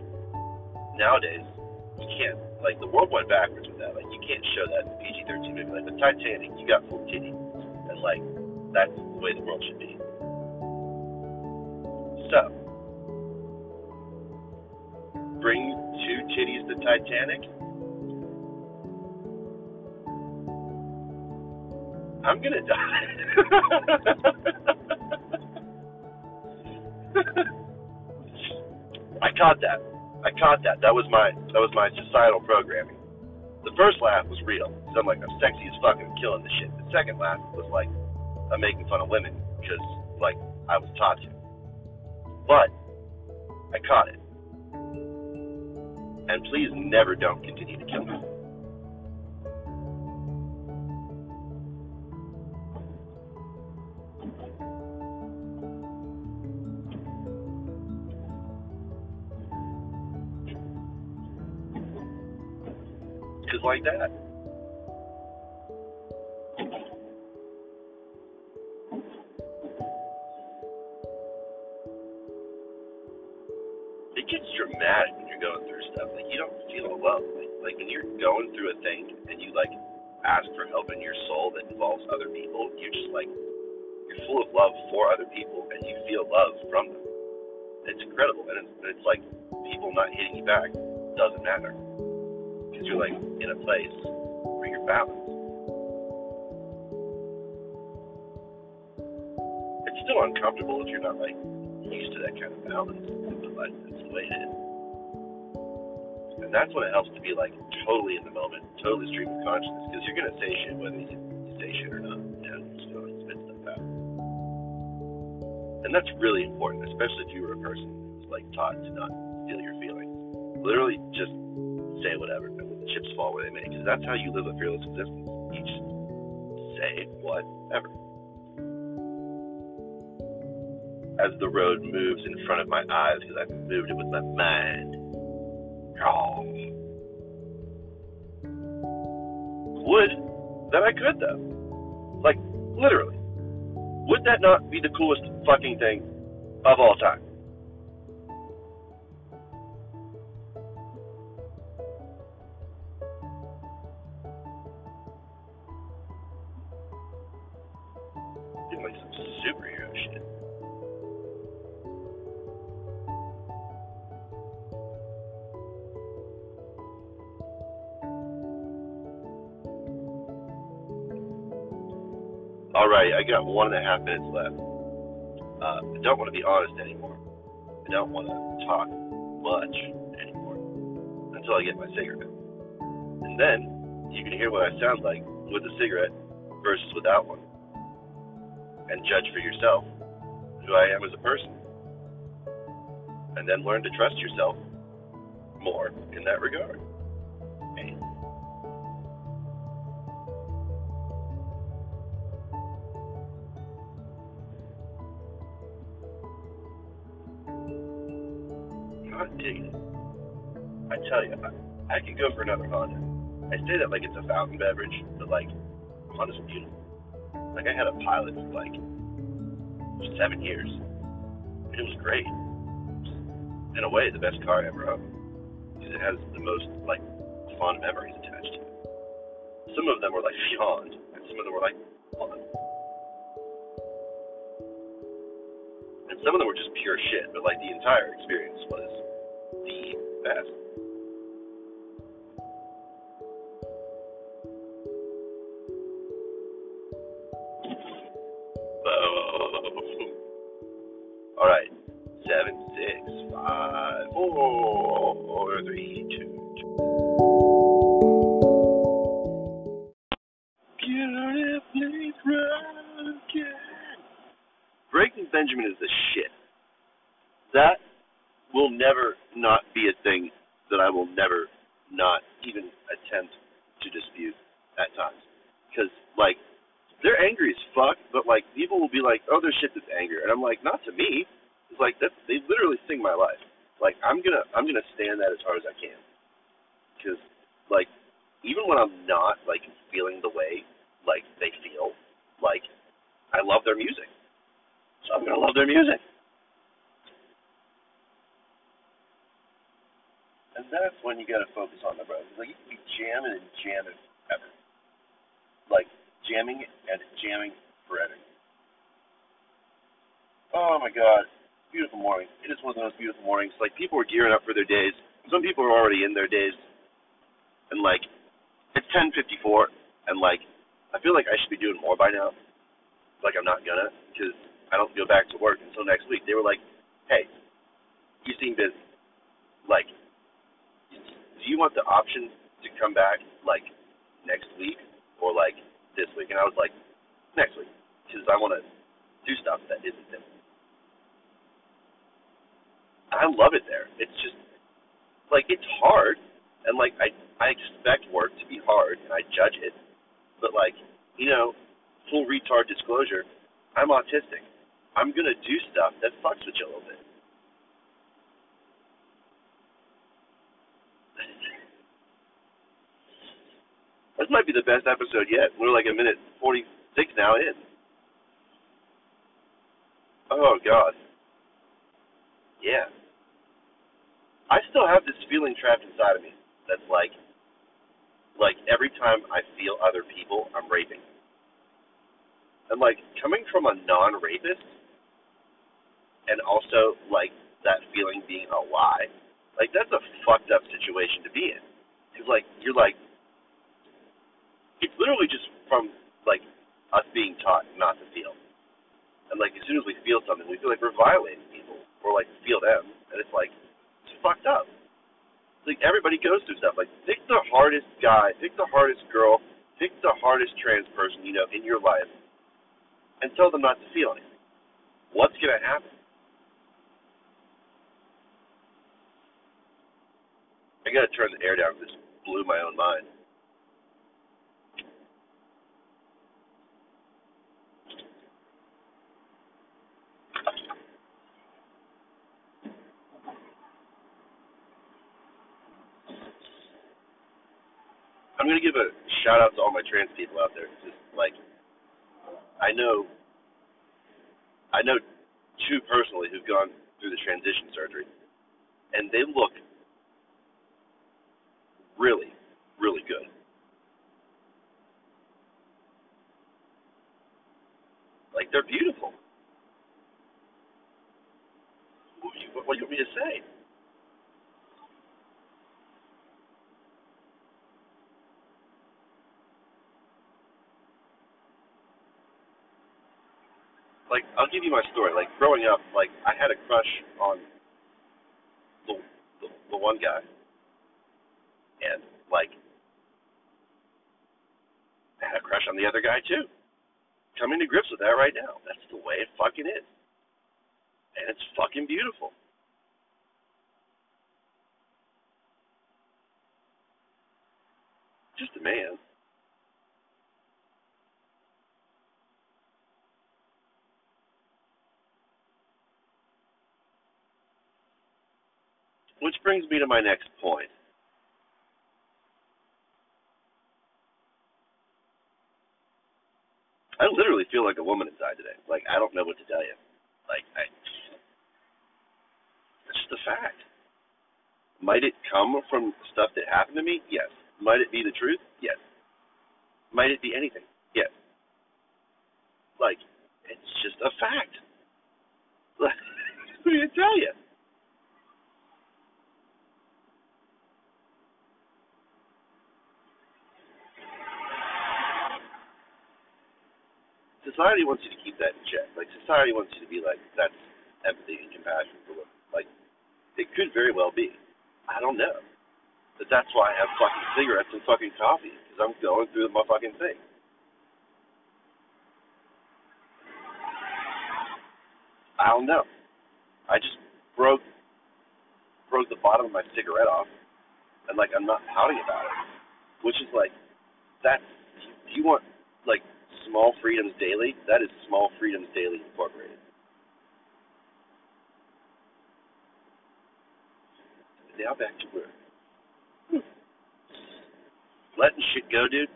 nowadays, you can't like the world went backwards with that. Like you can't show that in the PG-13 movie. Like the Titanic, you got full titty, and like that's the way the world should be. So, bring two titties to Titanic. I'm gonna die. I caught that. I caught that. That was my that was my societal programming. The first laugh was real. So I'm like, I'm sexy as fuck killing the shit. The second laugh was like, I'm making fun of women because like I was taught to. But I caught it. And please never don't continue to kill me. Like that. It gets dramatic when you're going through stuff. Like you don't feel alone. Like, like when you're going through a thing and you like ask for help in your soul that involves other people, you're just like you're full of love for other people and you feel love from them. It's incredible, and it's, and it's like people not hitting you back doesn't matter because you're like in a place where you're balanced. It's still uncomfortable if you're not like used to that kind of balance, but it's the way it is. And that's when it helps to be like totally in the moment, totally stream of consciousness, because you're gonna say shit whether you, say shit or not. Know, just gonna spit stuff out. And that's really important, especially if you were a person who's like taught to not feel your feelings. Literally, just say whatever chips fall where they may, because that's how you live a fearless existence. You just say whatever. As the road moves in front of my eyes, because I've moved it with my mind. Oh. Would that I could though. Like literally. Would that not be the coolest fucking thing of all time? Alright, I got one and a half minutes left. Uh, I don't want to be honest anymore. I don't want to talk much anymore until I get my cigarette. And then you can hear what I sound like with a cigarette versus without one. And judge for yourself who I am as a person. And then learn to trust yourself more in that regard. I, could go for another Honda. I say that like it's a fountain beverage, but like Honda's beautiful. Like I had a Pilot for like seven years. It was great. In a way, the best car I ever owned because it has the most like fond memories attached to it. Some of them were like beyond, and some of them were like fun. And some of them were just pure shit, but like the entire experience was the best. brings me to my next point. I literally feel like a woman inside today. Like I don't know what to tell you. Like I, it's just a fact. Might it come from stuff that happened to me? Yes. Might it be the truth? Yes. Might it be anything? Yes. Like it's just a fact. Let what do you tell you? society wants you to keep that in check. Like society wants you to be like that's empathy and compassion for women. Like it could very well be. I don't know. But that's why I have fucking cigarettes and fucking coffee because I'm going through my fucking thing. I don't know. I just broke broke the bottom of my cigarette off, and like I'm not pouting about it, which is like that's do you want like small freedoms daily? That is small freedoms daily incorporated. Now back to work. Letting shit go, dude.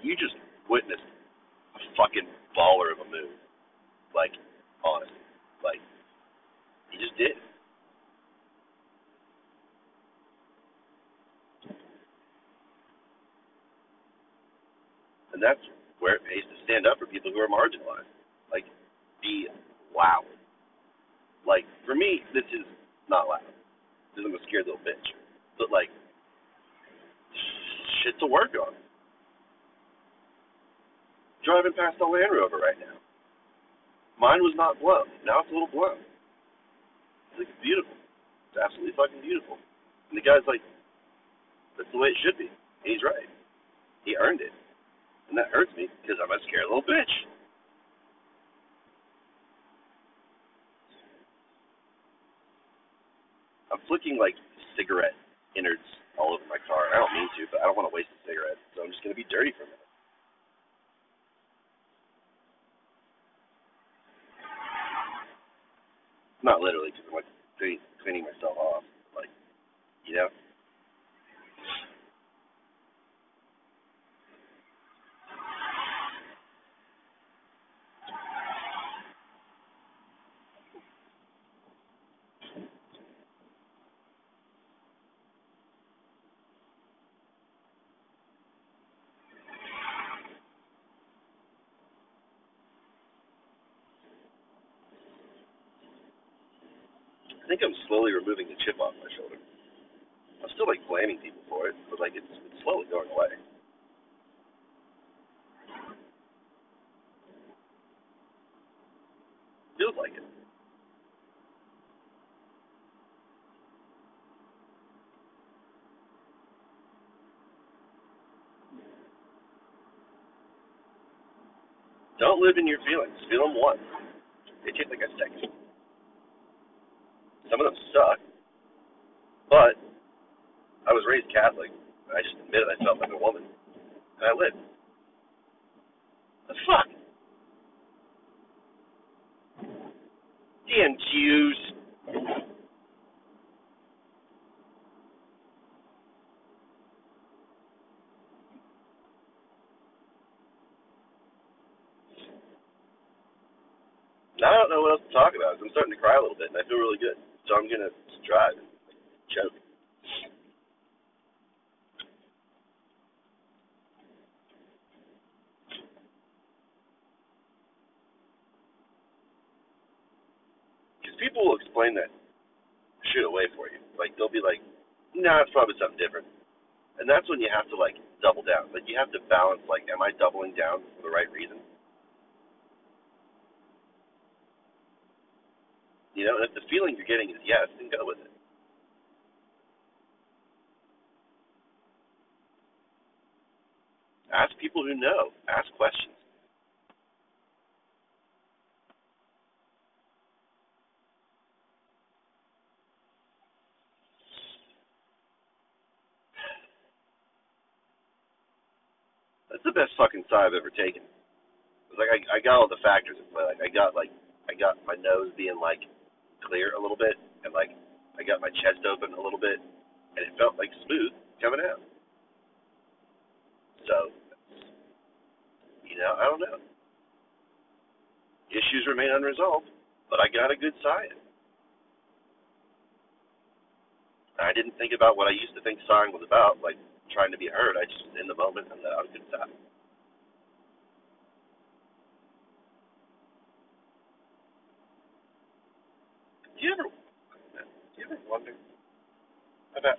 You just witnessed a fucking baller of a move. Like, honestly. Like, he just did. And that's where it pays to stand up for people who are marginalized. Like, be loud. Like, for me, this is not loud. Because I'm a scared little bitch. But, like, shit to work on. Driving past a Land Rover right now. Mine was not blown. Now it's a little blown. It's like beautiful. It's absolutely fucking beautiful. And the guy's like, that's the way it should be. And he's right. He earned it. And that hurts me because I'm a scared little bitch. I'm flicking like cigarette innards all over my car. I don't mean to, but I don't want to waste a cigarette, so I'm just gonna be dirty for a minute. Not literally, because I'm like cleaning, cleaning myself off. Like, you know. I think I'm slowly removing the chip off my shoulder. I'm still like blaming people for it, but like it's, it's slowly going away. Feels like it. Don't live in your feelings. Feel them once. They take like a second. Some of them suck, but I was raised Catholic. I just admitted I felt like a woman, and I lived. The fuck? Damn Jews. I don't know what else to talk about. I'm starting to cry a little bit, and I feel really good. So I'm gonna drive choke. Because people will explain that shit away for you. Like they'll be like, "Nah, it's probably something different," and that's when you have to like double down. Like you have to balance. Like, am I doubling down for the right reason? You know, if the feeling you're getting is yes, then go with it. Ask people who know. Ask questions. That's the best fucking sigh I've ever taken. Like I, I got all the factors in play. Like I got like I got my nose being like clear a little bit, and like I got my chest open a little bit, and it felt like smooth coming out. So, you know, I don't know. Issues remain unresolved, but I got a good sigh. I didn't think about what I used to think sighing was about, like trying to be heard. I just was in the moment and out a good sigh. Do you ever, do you ever wonder about?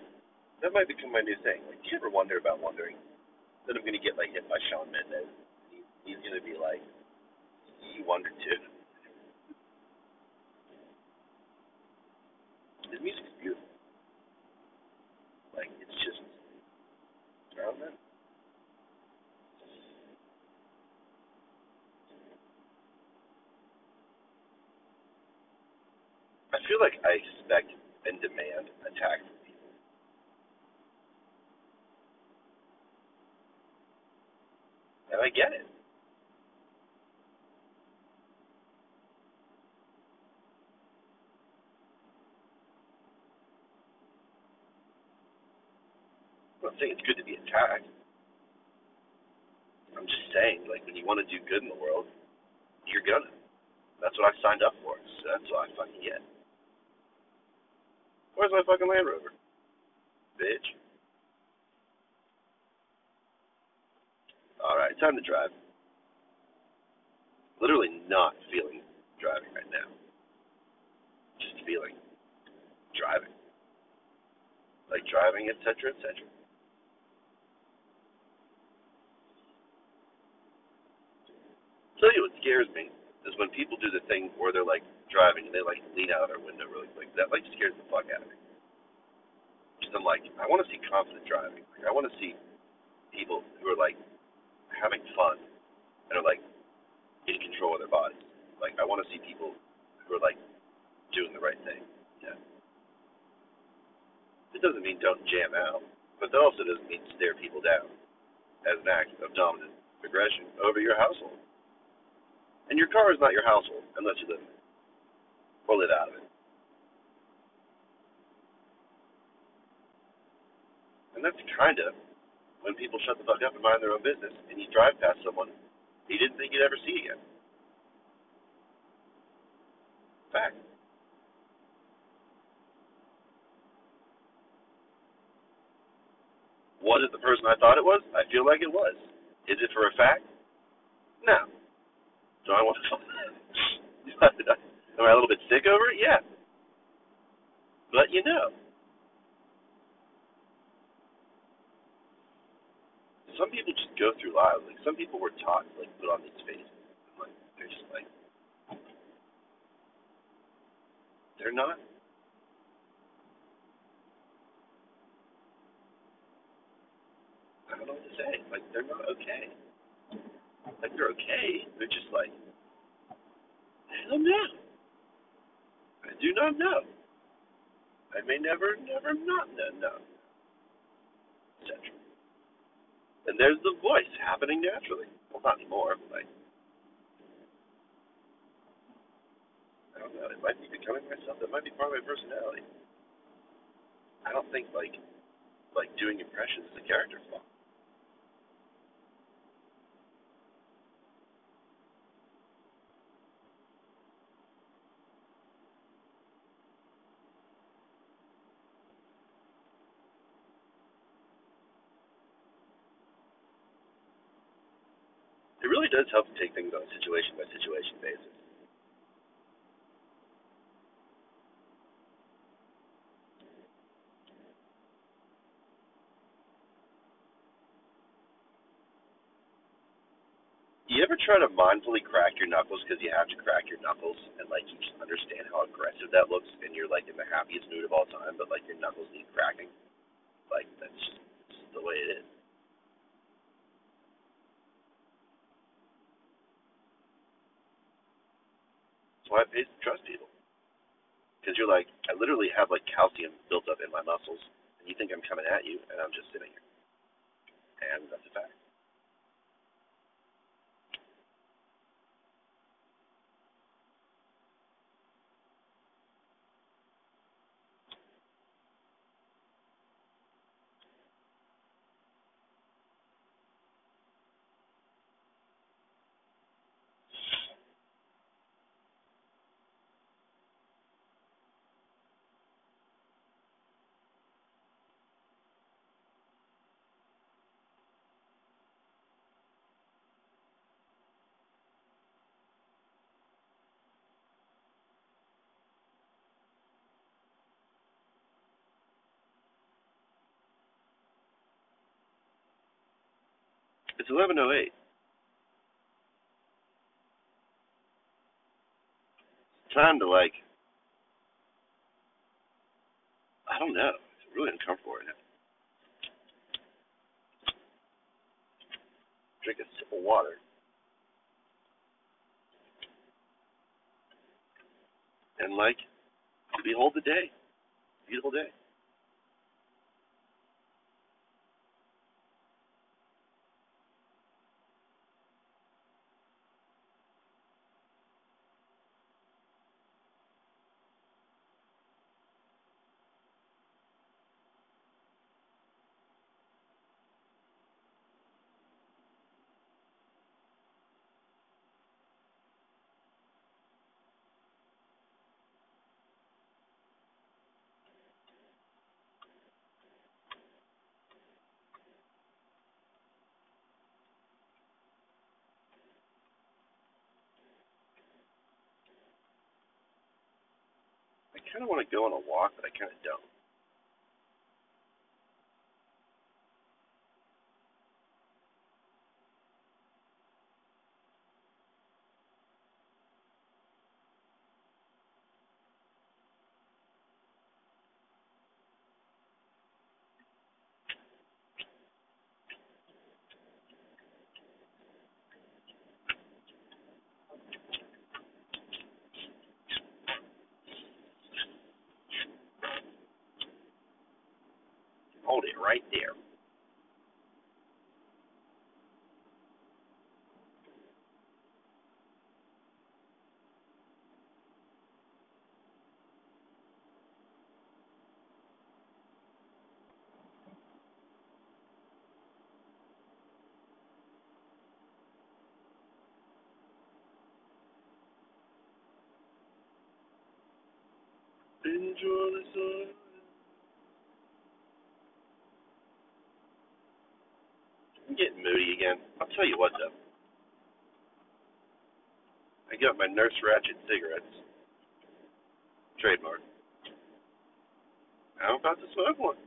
That might become my new thing. Like, do you ever wonder about wondering that I'm gonna get like hit by Shawn Mendes? He, he's gonna be like, "You wonder too." His music's beautiful. Like, it's just, I don't know. feel like I expect and demand attack from people. And I get it. I'm not saying it's good to be attacked. I'm just saying, like, when you want to do good in the world, you're gonna. That's what I signed up for. So that's what I fucking get. Where's my fucking Land Rover? Bitch. Alright, time to drive. Literally not feeling driving right now. Just feeling driving. Like driving, etc., etc. Tell you what scares me is when people do the thing where they're like driving and they like lean out of their window really quick. That like scares the fuck out of me. Just I'm like, I want to see confident driving. Like I want to see people who are like having fun and are like in control of their bodies. Like I want to see people who are like doing the right thing. Yeah. It doesn't mean don't jam out, but that also doesn't mean stare people down as an act of dominant aggression over your household. And your car is not your household unless you live in it or live out of it. And that's kind of when people shut the fuck up and mind their own business and you drive past someone you didn't think you'd ever see again. Fact. Was it the person I thought it was? I feel like it was. Is it for a fact? No. Do I want to? Am I a little bit sick over it? Yeah. But you know, some people just go through life. Like some people were taught like put on these faces. Like they're just like they're not. I don't know what to say. Like they're not okay. Like they're okay. They're just like I don't know. I do not know. I may never, never not know. etc. And there's the voice happening naturally. Well, not anymore, but like, I don't know. It might be becoming myself. That might be part of my personality. I don't think like, like doing impressions is a character flaw. Does help to take things on a situation by situation basis. You ever try to mindfully crack your knuckles because you have to crack your knuckles and like you just understand how aggressive that looks and you're like in the happiest mood of all time, but like your knuckles need cracking? Like that's just the way it is. That's why I pay trust people. Because you're like, I literally have like calcium built up in my muscles, and you think I'm coming at you, and I'm just sitting here. And that's a fact. It's 11:08. Time to like, I don't know. It's really uncomfortable right now. Drink a sip of water. And like, behold the day. Beautiful day. I kind of want to go on a walk, but I kind of don't. Hold it right there. Enjoy the sun. I'm getting moody again. I'll tell you what though. I got my Nurse Ratched cigarettes. Trademark. I'm about to smoke one.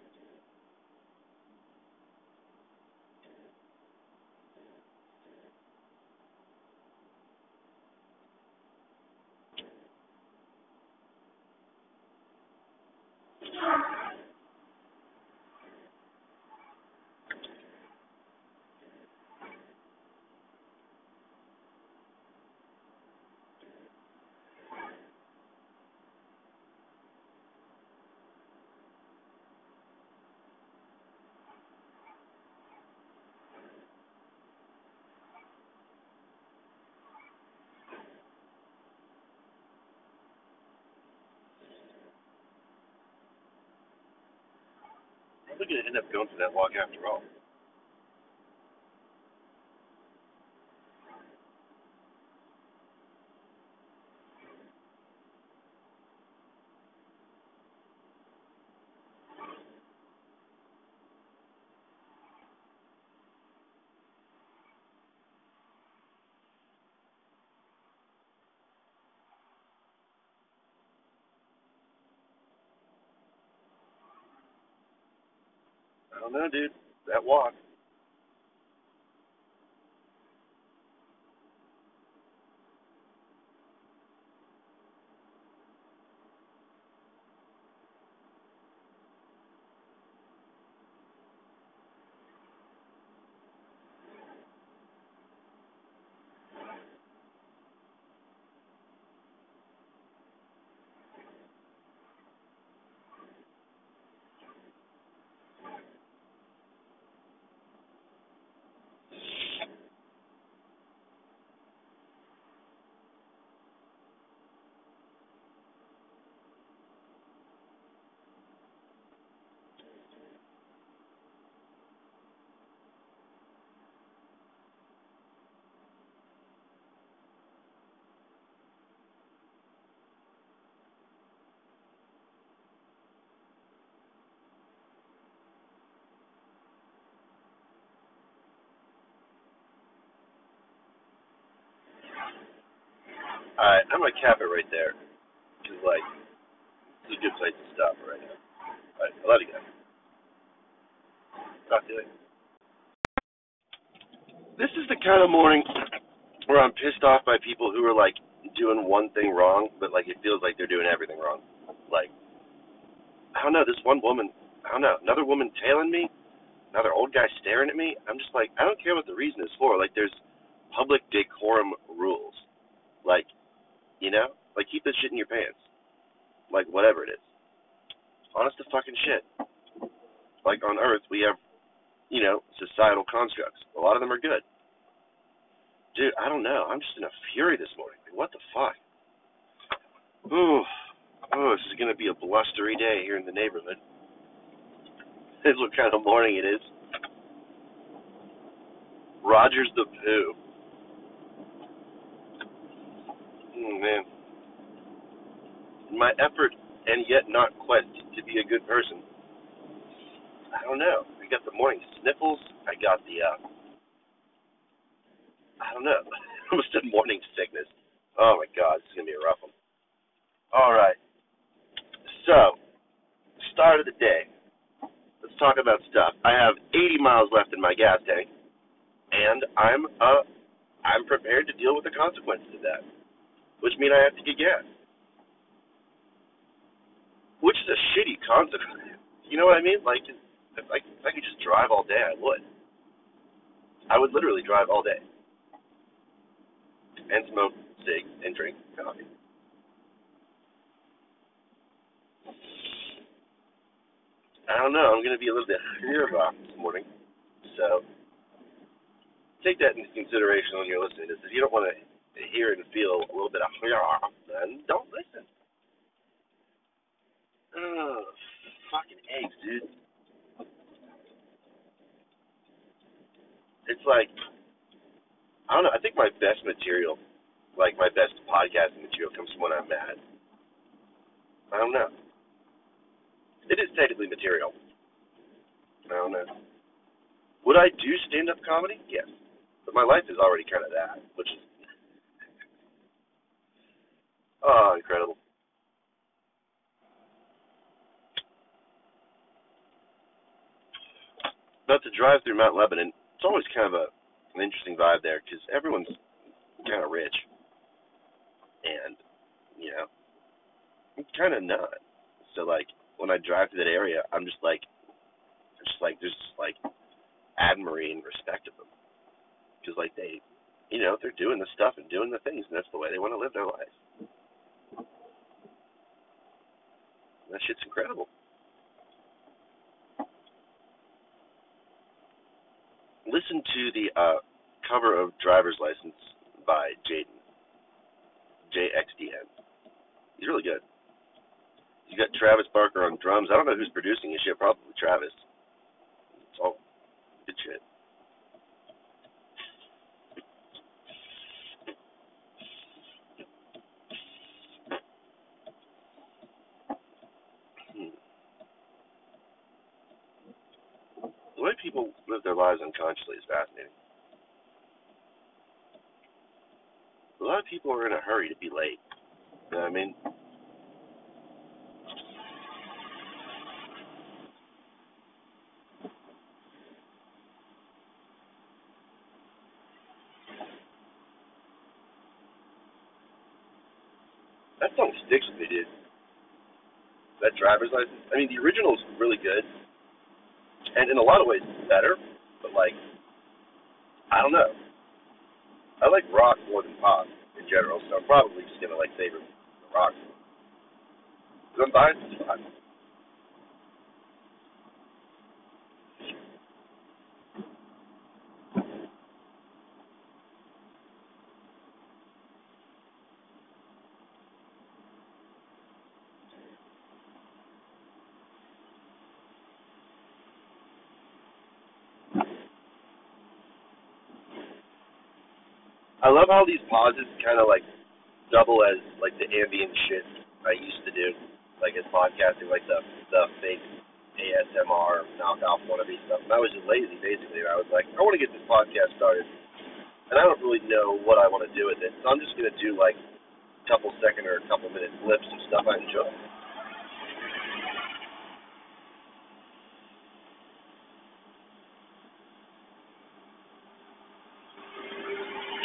Probably gonna end up going for that walk after all. I don't know, dude. That walk. Alright, I'm gonna cap it right there. Cause like, it's a good place to stop right now. Alright, I love you guys. Talk to you later. This is the kind of morning where I'm pissed off by people who are like doing one thing wrong, but like it feels like they're doing everything wrong. Like, I don't know, this one woman, I don't know, another woman tailing me, another old guy staring at me. I'm just like, I don't care what the reason is for. Like, there's public decorum rules. Like, you know, like keep this shit in your pants. like whatever it is. Honest to fucking shit. Like on Earth, we have, you know, societal constructs. A lot of them are good. Dude, I don't know. I'm just in a fury this morning. What the fuck? Ooh, oh, this is gonna be a blustery day here in the neighborhood. This is what kind of morning it is. Rogers the Pooh. Oh man. My effort and yet not quest to be a good person. I don't know. I got the morning sniffles. I got the uh I don't know. Almost said morning sickness. Oh my god, this is gonna be a rough one. All right. So, start of the day. Let's talk about stuff. I have 80 miles left in my gas tank, and I'm uh I'm prepared to deal with the consequences of that, which mean I have to get gas, which is a shitty consequence. You know what I mean? Like, if I, if I could just drive all day, I would. I would literally drive all day and smoke cigs and drink coffee. I don't know. I'm going to be a little bit about this morning. So take that into consideration when you're listening to this. You don't want to hear and feel a little bit of then don't listen. Oh, fucking eggs, dude. It's like I don't know. I think my best material, like my best podcasting material, comes from when I'm mad. I don't know. It is technically material. I don't know. Would I do stand up comedy? Yes. But my life is already kind of that, which is. Oh, incredible. But to drive through Mount Lebanon, it's always kind of a an interesting vibe there because everyone's kind of rich, and you know, I'm kind of not. So like, when I drive through that area, I'm just like, just like there's just like admiring and respect of them, because like they, you know, they're doing the stuff and doing the things, and that's the way they want to live their life. That shit's incredible. Listen to the uh, cover of Driver's License by Jaden. JXDN. He's really good. You got Travis Barker on drums. I don't know who's producing his shit. Probably Travis. It's all good shit. Hmm. The way people live their lives unconsciously is fascinating. A lot of people are in a hurry to be late. You know what I mean? That song sticks with me, dude. That driver's license. I mean, the original is really good, and in a lot of ways better. But like, I don't know. I like rock more than pop in general, so I'm probably just gonna like favor the rock. Cause I'm biased as fuck. Love how these pauses kind of like double as like the ambient shit I used to do, like as podcasting, like the the fake ASMR knockoff wannabe stuff. And I was just lazy basically. And I was like, I want to get this podcast started, and I don't really know what I want to do with it, so I'm just gonna do like a couple second or a couple minute clips of stuff I enjoy.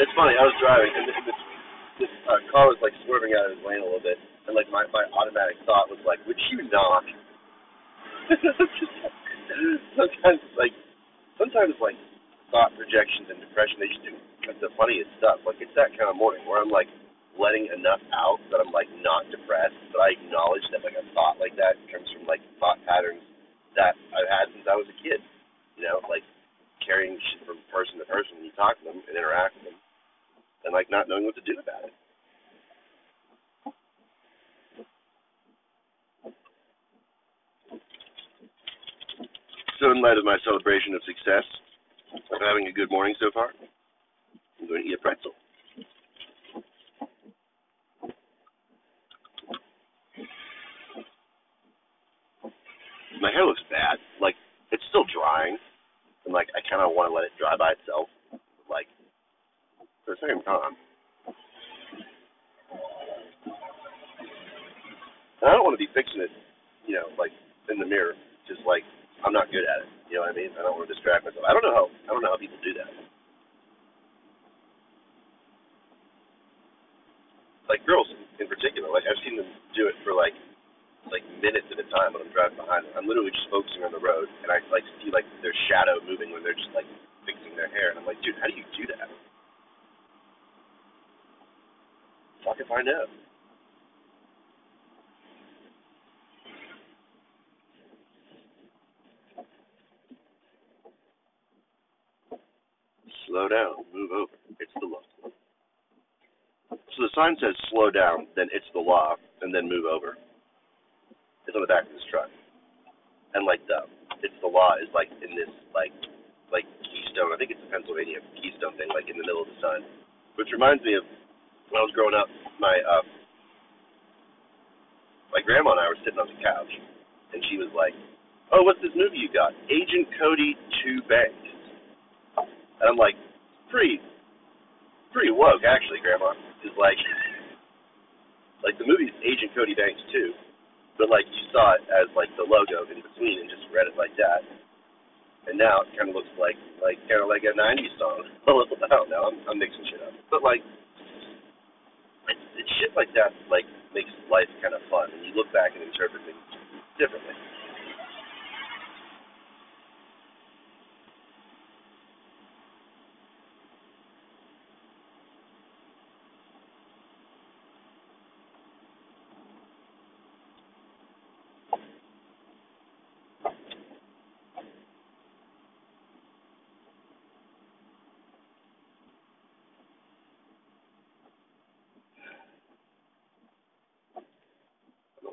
It's funny. I was driving, and this, this, this uh, car was like swerving out of his lane a little bit, and like my my automatic thought was like, "Would you not?" sometimes like sometimes like thought projections and depression, they just do the funniest stuff. Like it's that kind of morning where I'm like letting enough out that I'm like not depressed, but I acknowledge that like a thought like that comes from like thought patterns that I've had since I was a kid. You know, like carrying shit from person to person, you talk to them and interact with them and like not knowing what to do about it. So, in light of my celebration of success, I'm having a good morning so far. I'm going to eat a pretzel. My hair looks bad. Like, it's still drying. And, like, I kind of want to let it dry by itself. Like, the same time, and I don't want to be fixing it, you know, like in the mirror, just like I'm not good at it. You know what I mean? I don't want to distract myself. I don't know how I don't know how people do that. Like girls in particular, like I've seen them do it for like like minutes at a time when I'm driving behind them. I'm literally just focusing on the road, and I like see like their shadow moving when they're just like fixing their hair, and I'm like, dude, how do you do that? Fuck if I know. Slow down, move over. It's the law. So the sign says slow down, then it's the law, and then move over. It's on the back of this truck. And like the it's the law is like in this like like keystone. I think it's a Pennsylvania keystone thing, like in the middle of the sun. Which reminds me of when I was growing up, my uh my grandma and I were sitting on the couch and she was like, Oh, what's this movie you got? Agent Cody Two Banks. And I'm like, pretty pretty woke actually, Grandma. Is like like the movie's Agent Cody Banks too but like you saw it as like the logo in between and just read it like that. And now it kind of looks like like kind of like a '90s song. I don't know. I'm, I'm mixing shit up, but like shit like that like makes life kind of fun, and you look back and interpret things differently.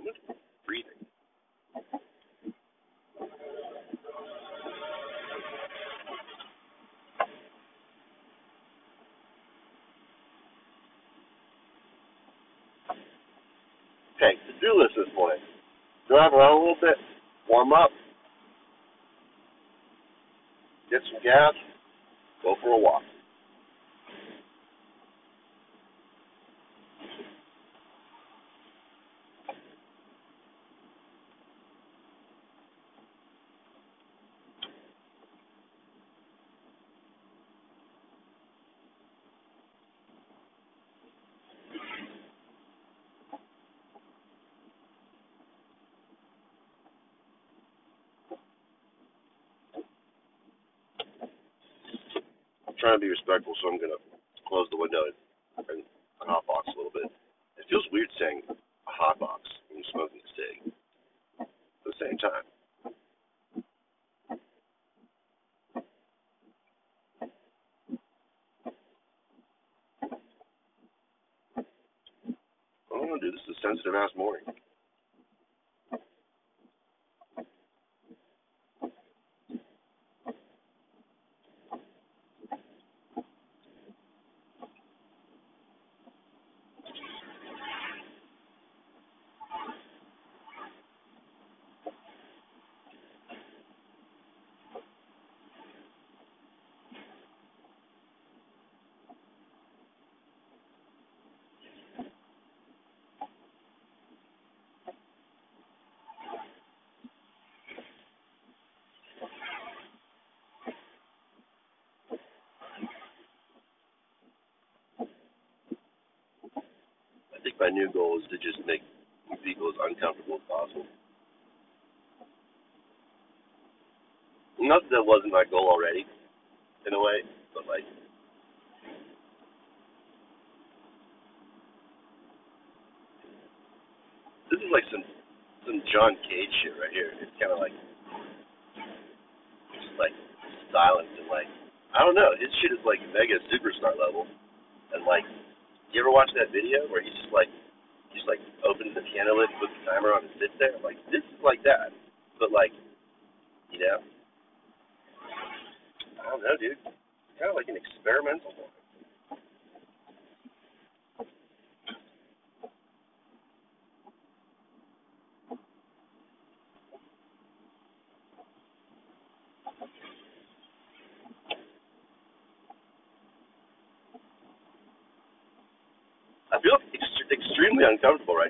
moment, breathing. Okay, to do list this morning. Drive around a little bit, warm up, get some gas, go for a walk. I'm trying to be respectful, so I'm gonna close the window and, and a hot box a little bit. It feels weird saying a hot box when you're smoking a cig. At the same time, I don't want to do this is a sensitive ass morning. I think my new goal is to just make people as uncomfortable as possible. Not that that wasn't my goal already, in a way, but like, this is like some some John Cage shit right here. It's kind of like just like silence and like I don't know. His shit is like mega superstar level, and like, you ever watch that video where he's just like, just like opens the piano lid, puts the timer on, and sits there? I'm like, this is like that, but like, you know, I don't know, dude. It's kind of like an experimental one.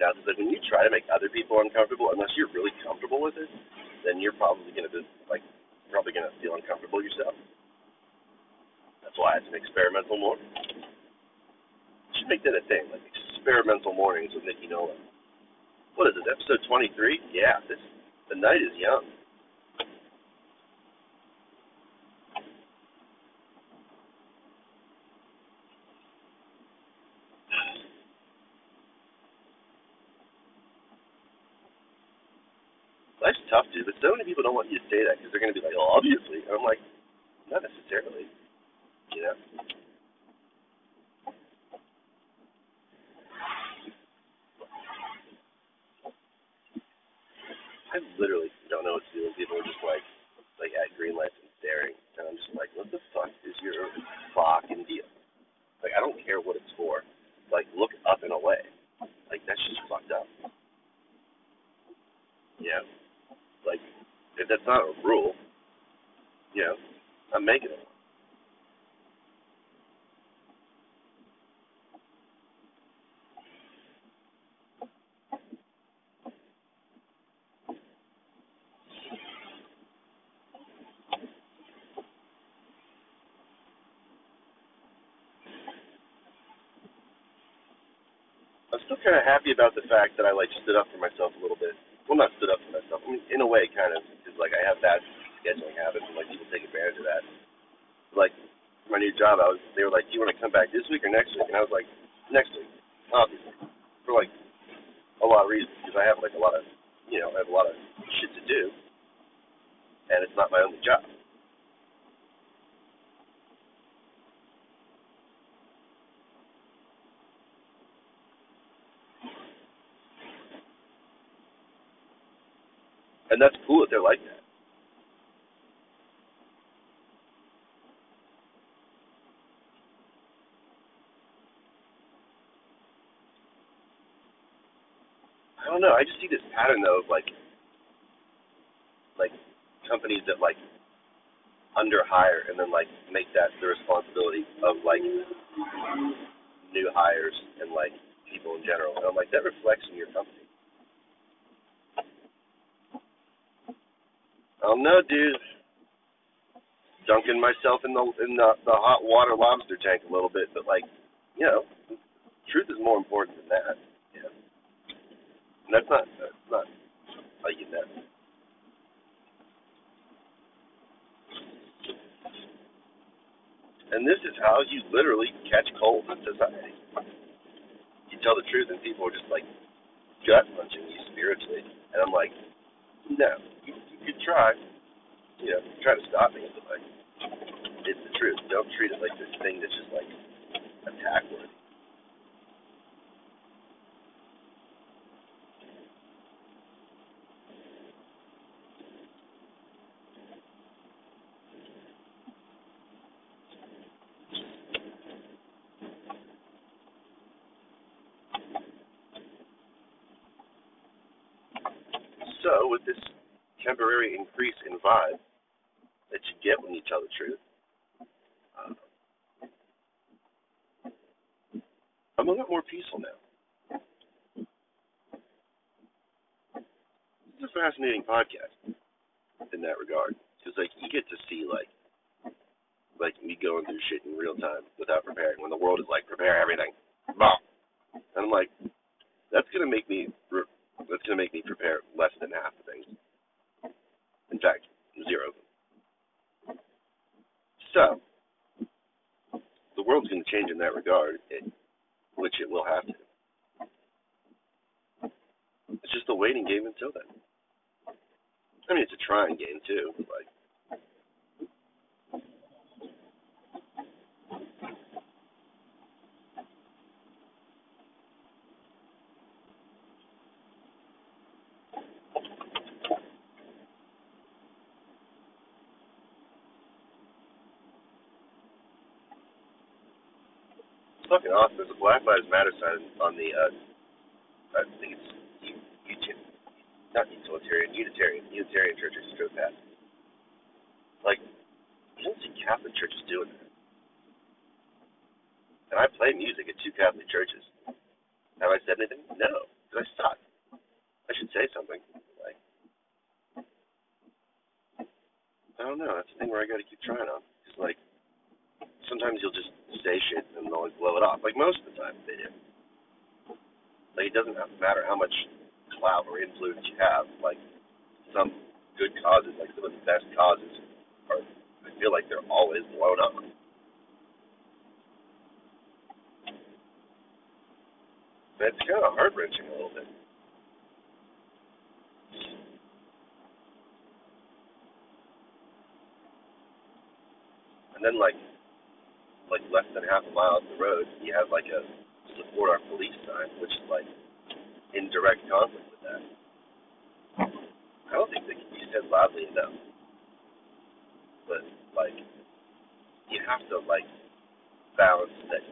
Right now because like, when you try to make other people uncomfortable, unless you're really comfortable with it, then you're probably gonna be like probably gonna feel uncomfortable yourself. That's why it's an experimental morning. You should make that a thing, like experimental mornings with Nikki Nolan. What is this, episode 23? Yeah, this the night is young. Life's tough, dude, but so many people don't want you to say that because they're going to be like, oh, obviously. And I'm like, not necessarily, you know? I literally don't know what to do people are just like, like at green lights and staring. And I'm just like, what the fuck is your fucking deal? Like, I don't care what it's for. Like, look up and away. Like, that's just fucked up. Yeah. Like, if that's not a rule, you know, I'm making it. I'm still kind of happy about the fact that I like stood up for myself a little bit. Well, not stood up for myself. I mean, in a way, kind of, because like I have bad scheduling habits, and like people take advantage of that. Like my new job, I was they were like, "Do you want to come back this week or next week?" And I was like, "Next week, obviously." For like a lot of reasons, because I have like a lot of, you know, I have a lot of shit to do, and it's not my only job. And that's cool that they're like that. I don't know. I just see this pattern though of like, like companies that like under hire and then like make that the responsibility of like new hires and like people in general. And I'm like, that reflects in your company. I don't know, dude. Dunking myself in the in the, the hot water lobster tank a little bit, but like, you know, truth is more important than that. Yeah. And that's not that's not like you know. And this is how you literally catch cold in society. You tell the truth, and people are just like gut punching you spiritually. And I'm like, no, you, you could try, you know, try to stop me, but like, it's the truth. Don't treat it like this thing that's just like attack worthy. So, with this temporary increase in vibe that you get when you tell the truth, uh, I'm a lot more peaceful now. It's a fascinating podcast in that regard because, like, you get to see like, like me going through shit in real time without preparing. When the world is like, prepare everything, and I'm like, that's gonna make me re- that's going to make me prepare less than half the things. In fact, zero. So, the world's going to change in that regard, it, which it will have to. It's just a waiting game until then. I mean, it's a trying game too. Like, fucking awesome. There's a Lives on the, uh, I think it's U- U- not utilitarian, Unitarian, Unitarian church I just drove past. Like, you don't see Catholic churches doing that. And I play music at two Catholic churches. Have I said anything? No, because I suck. I should say something. Like, I don't know. That's the thing where I got to keep trying on. Because like, sometimes you'll just say shit and they'll like blow it off. Like most of the time they do. Like it doesn't have to matter how much clout or influence you have. Like some good causes, like some of the best causes, are I feel like they're always blown up. But it's kind of heart wrenching a little bit. And then like like less than half a mile up the road, you have like a support our police sign, which is like in direct conflict with that. I don't think they can be said loudly enough. But like you have to like balance that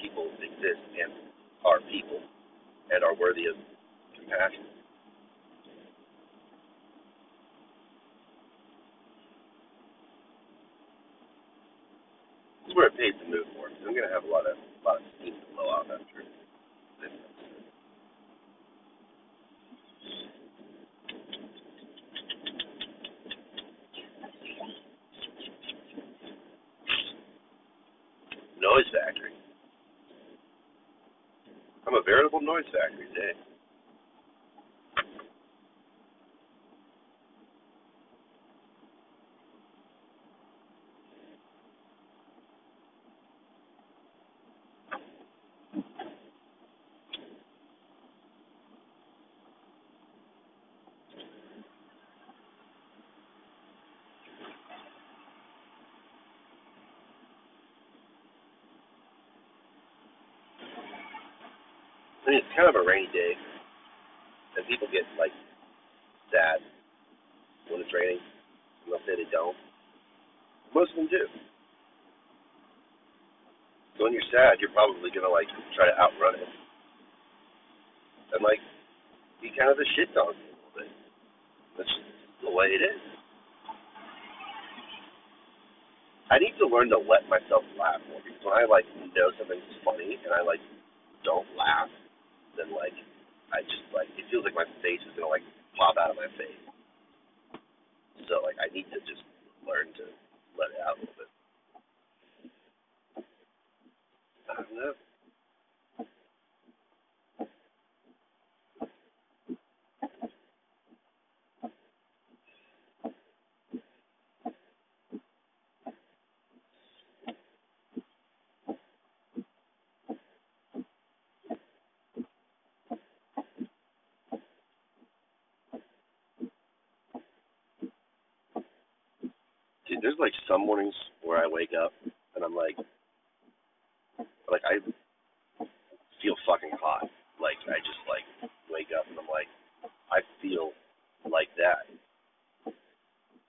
people exist and are people and are worthy of compassion. This is where it pays to move more. I'm gonna have a lot of a lot of steam to blow out after this. Noise factory. A noise factory today. Eh? I mean, it's kind of a rainy day, and people get like sad when it's raining, say they don't. Most of them do. So when you're sad, you're probably gonna like try to outrun it, and like be kind of a shit dog a little bit. That's just the way it is. I need to learn to let myself laugh more because when I like know something's funny and I like don't laugh, then like I just like it feels like my face is gonna like pop out of my face. So like I need to just learn to let it out a little bit. I don't know. Dude, there's like some mornings where I wake up and I'm like, like I feel fucking hot. Like I just like wake up and I'm like, I feel like that.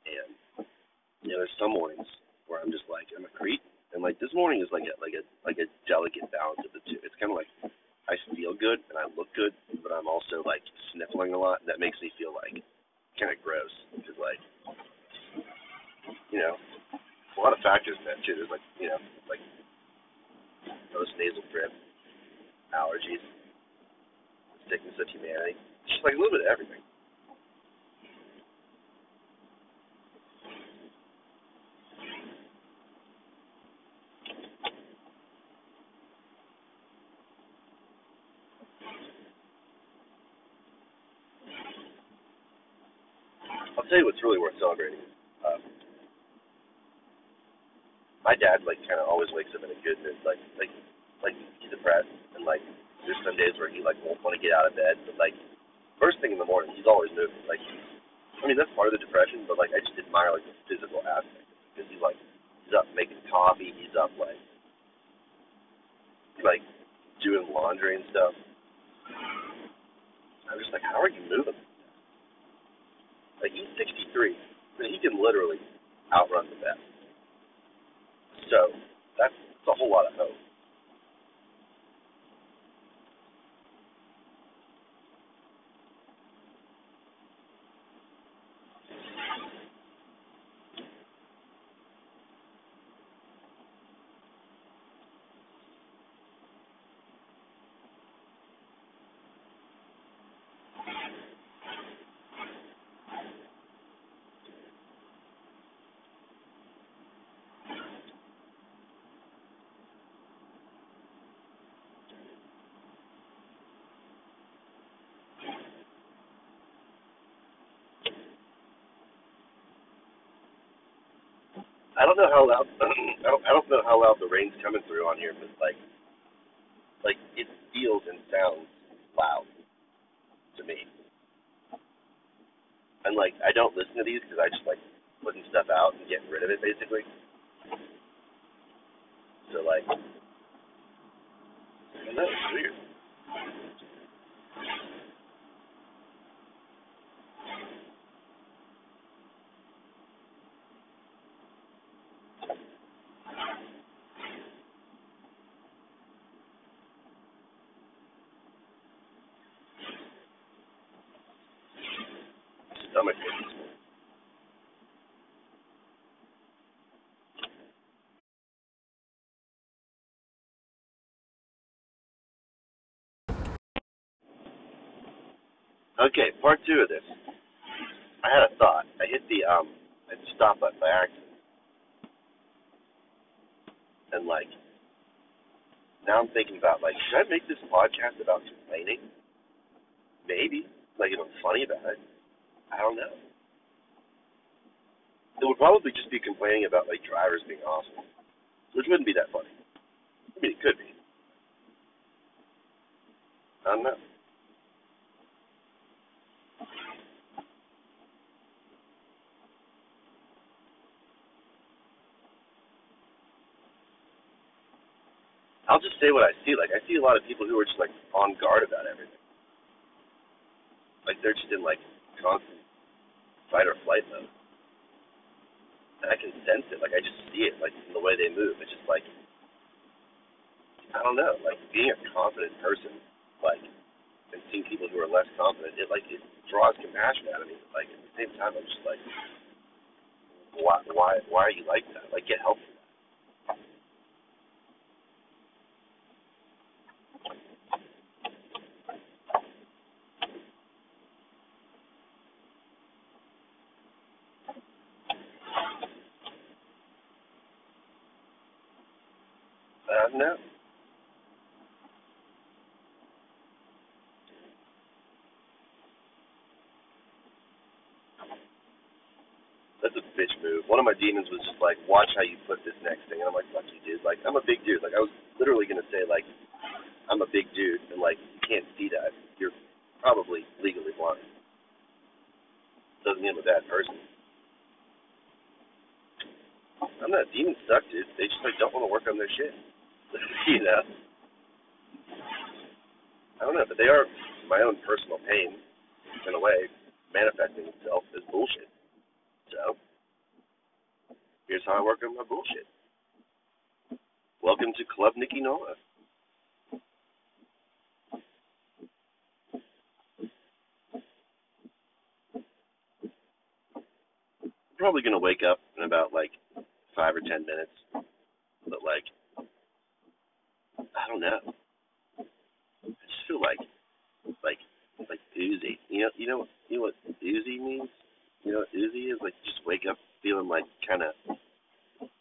And you know, there's some mornings where I'm just like, I'm a creep. And like this morning is like a like a like a delicate balance of the two. It's kind of like I feel good and I look good, but I'm also like sniffling a lot. That makes me feel like kind of gross because like you know, a lot of factors in that too. There's like, you know, like post nasal drip, allergies, sickness of humanity. Just like a little bit of everything. I'll tell you what's really worth celebrating. Um, my dad like kind of always wakes up in a good mood. Like like like he's depressed and like there's some days where he like won't want to get out of bed, but like first thing in the morning he's always moving. Like he's I mean that's part of the depression, but like I just admire like the physical aspect because he's like he's up making coffee, he's up like like doing laundry and stuff. I'm just like, how are you moving? Like he's 63, and he can literally outrun the best. So that's, that's a whole lot of hope. I don't know how loud I don't I don't know how loud the rain's coming through on here, but like like it feels and sounds loud to me. And like I don't listen to these because I just like putting stuff out and getting rid of it basically. So like I don't weird. Stomach aches. Okay, part two of this. I had a thought. I hit the um I hit the stop button by accident. And like now I'm thinking about like, should I make this podcast about complaining? Maybe. Like if I'm funny about it. I don't know. It would probably just be complaining about like drivers being awful. Which wouldn't be that funny. I mean it could be. I don't know. I'll just say what I see. Like I see a lot of people who are just like on guard about everything. Like they're just in like constant fight or flight mode. And I can sense it. Like I just see it like in the way they move. It's just like I don't know, like being a confident person, like and seeing people who are less confident, it like it draws compassion out of me. Like at the same time I'm just like why why why are you like that? Like get help I don't know. That's a bitch move. One of my demons was just like, watch how you put this next thing. And I'm like, fuck you, dude. Like, I'm a big dude. Like, I was literally going to say, like, I'm a big dude, and, like, you can't see that. You're probably legally blind. Doesn't mean I'm a bad person. I'm not. Demons suck, dude. They just, like, don't want to work on their shit. you know? I don't know, but they are my own personal pain, in a way, manifesting itself as bullshit. So, here's how I work on my bullshit. Welcome to Club Nikki Nola. Probably gonna wake up in about like five or ten minutes, but like, I don't know. I just feel like, like, like doozy. You know, you know, you know what doozy means? You know oozy is? Like, just wake up feeling like kind of,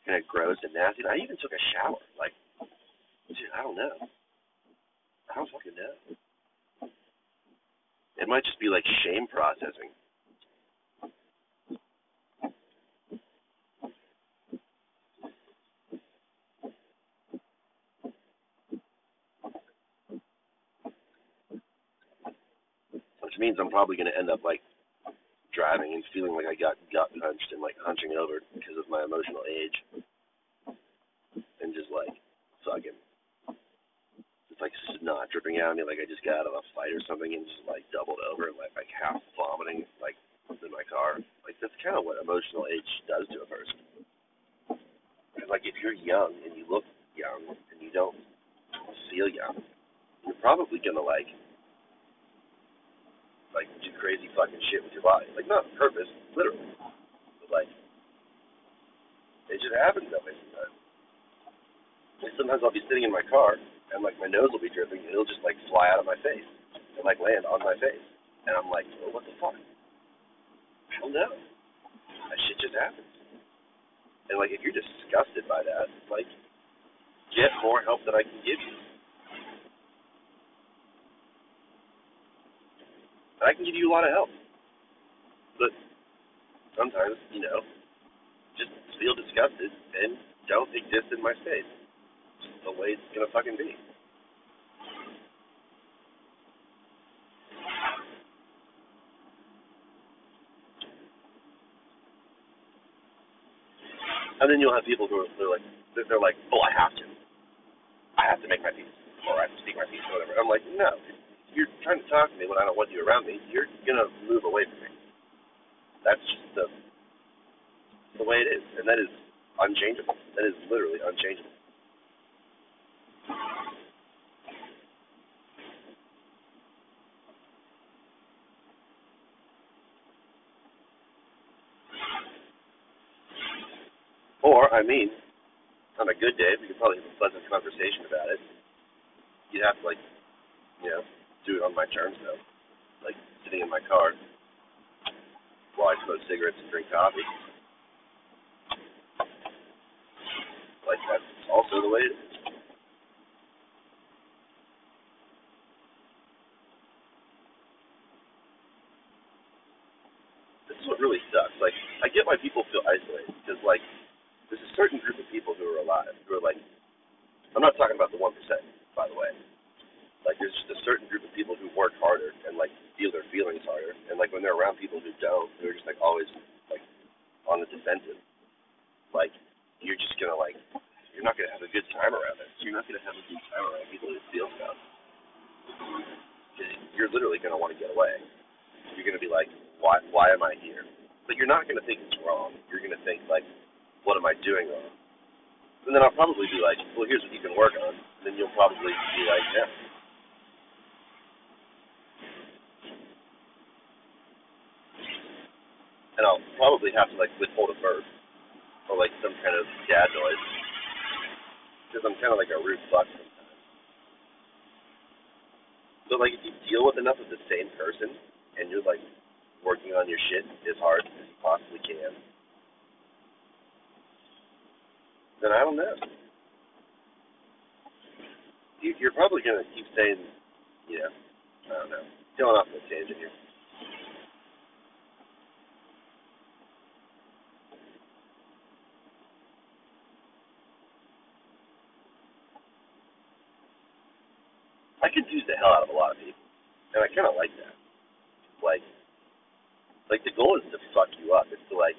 kind of gross and nasty. And I even took a shower. Like, dude, I don't know. I don't fucking know. It might just be like shame processing. Which means I'm probably going to end up like driving and feeling like I got gut punched and like hunching over because of my emotional age. And just like fucking it's like snot dripping out of me like I just got out of a fight or something and just like doubled over and like like half vomiting like in my car. Like that's kind of what emotional age does to a person. And like if you're young and you look young and you don't feel young, you're probably gonna like like do crazy fucking shit with your body. Like not on purpose, literally. But like it just happens that way sometimes. Like sometimes I'll be sitting in my car and like my nose will be dripping and it'll just like fly out of my face and like land on my face. And I'm like, well, what the fuck? I don't know. That shit just happens. And like if you're disgusted by that, like get more help than I can give you. I can give you a lot of help. But sometimes, you know, just feel disgusted and don't exist in my space. It's the way it's gonna fucking be. And then you'll have people who are they're like they're like, oh, I have to, I have to make my peace, or I have to speak my peace, or whatever. I'm like, no, you're trying to talk to me when I don't want you around me. You're gonna move away from me. That's just the the way it is, and that is unchangeable. That is literally unchangeable. Or, I mean, on a good day, we could probably have a pleasant conversation about it. You'd have to, like, you know, do it on my terms, though. Like, sitting in my car while I smoke cigarettes and drink coffee. Like, that's also the way it is. This is what really sucks. Like, I get why people feel isolated, because, like, there's a certain group of people who are alive who are like, I'm not talking about the 1%, by the way. Like, there's just a certain group of people who work harder and, like, feel their feelings harder. And, like, when they're around people who don't, who are just, like, always, like, on the defensive, like, you're just to, like, you're not to have a good time around it. You're not to have a good time around people who feel stuff. You're literally to want to get away. You're to be like, why, why am I here? But you're not to think it's wrong. You're to think, like, what am I doing wrong? And then I'll probably be like, well, here's what you can work on. Then you'll probably be like, yeah. And I'll probably have to like withhold a burp or like some kind of dad noise because I'm kind of like a rude fuck sometimes. So like if you deal with enough of the same person and you're like working on your shit as hard as you possibly can, then I don't know. You, you're probably gonna keep saying, yeah, I don't know, going off on a tangent here. I confuse the hell out of a lot of people, and I kind of like that. Like, like the goal is to fuck you up. It's to like,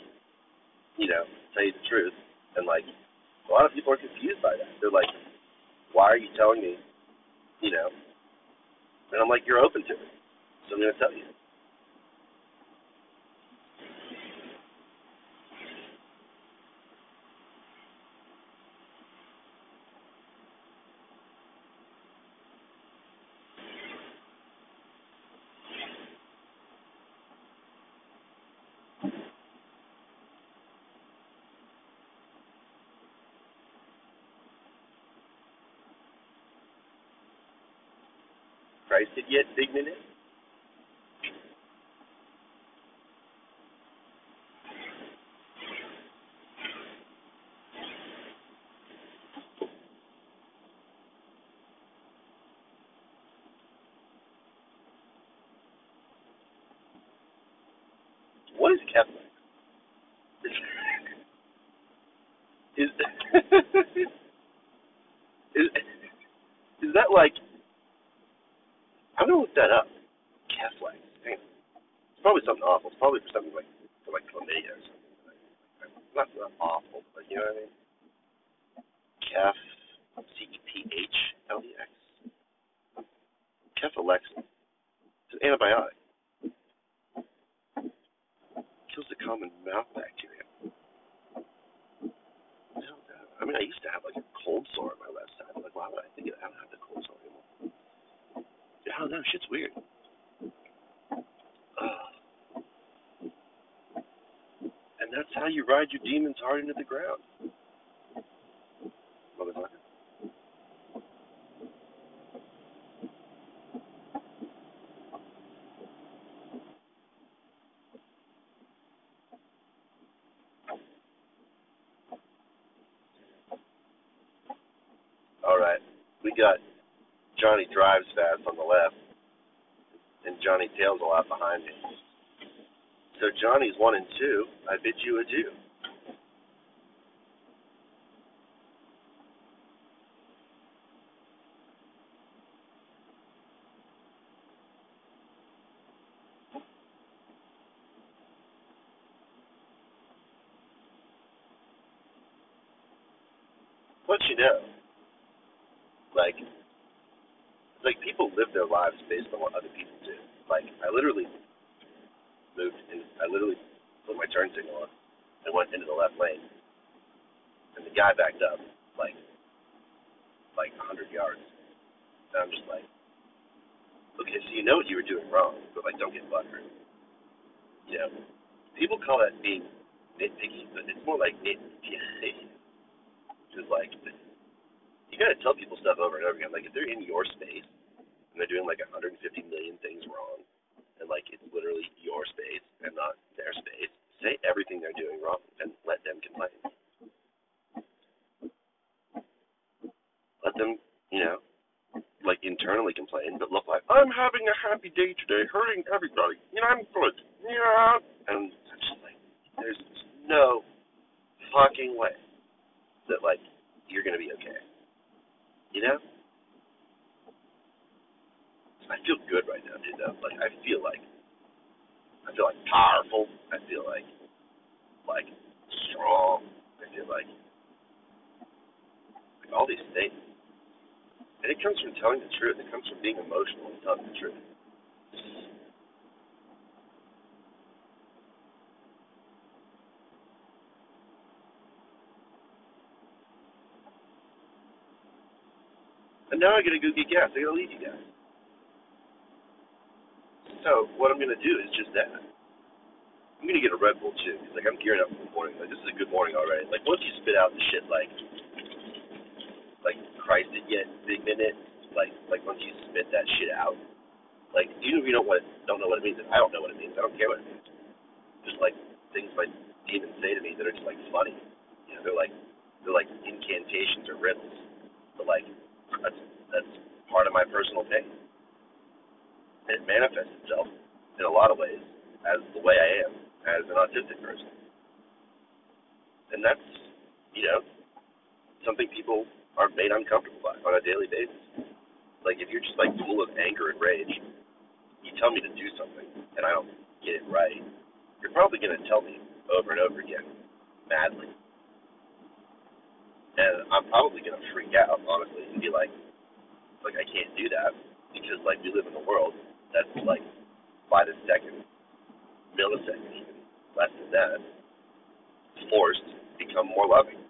you know, tell you the truth, and like, a lot of people are confused by that. They're like, why are you telling me, you know? And I'm like, you're open to it, so I'm gonna tell you. Christ it yet, Figment is? What is Kepler? Is is is that like I'm gonna look that up. Keflex. Damn. It's probably something awful. It's probably for something like for like chlamydia or something. Not not awful, but you know what I mean? Kef C E P H L E X. Kefalex. It's an antibiotic. Kills the common mouth bacteria. I don't know. I mean I used to have like a cold sore on my left side. Like why would I think it I don't have the cold sore anymore. I don't know, shit's weird. Ugh. And that's how you ride your demons hard into the ground. Motherfucker. All right. We got Johnny drives fast on the left, and Johnny tails a lot behind me. So Johnny's one and two. I bid you adieu. let you know, like, like people live their lives based on what other people do. Like, I literally moved and I literally put my turn signal on and went into the left lane, and the guy backed up like like a hundred yards, and I'm just like, okay, so you know what you were doing wrong, but like don't get butthurt. You know, people call that being nitpicky, but it's more like nitpicky. Just like you gotta tell people stuff over and over again. Like if they're in your space and they're doing like 150 million things wrong, and like it's literally your space and not their space, say everything they're doing wrong and let them complain. Let them, you know, like internally complain, but look like I'm having a happy day today, hurting everybody. You know, I'm good. Yeah, and it's just like there's no fucking way that like you're gonna be okay. You know? I feel good right now, dude. Though. Like I feel like I feel like powerful. I feel like like strong. I feel like like all these things. And it comes from telling the truth. It comes from being emotional and telling the truth. And now I gotta go get gas. I gotta leave you guys. So what I'm gonna do is just that. I'm gonna get a Red Bull too, because like I'm gearing up for the morning. Like this is a good morning already. Like once you spit out the shit like like Christ it yet big minute, like like once you spit that shit out, like even if you don't what don't know what it means, I don't know what it means. I don't care what it means. Just like things my demons say to me that are just like funny. You know, they're like they're like incantations or riddles. But like of my personal. And it manifests itself in a lot of ways as the way I am as an autistic person. And that's, you know, something people are made uncomfortable by on a daily basis. Like if you're just like full of anger and rage, you tell me to do something and I don't get it right, you're probably gonna tell me over and over again, madly. And I'm probably gonna freak out, honestly, and be like, like I can't do that because like we live in a world that's like by the second, millisecond even less than that, forced to become more loving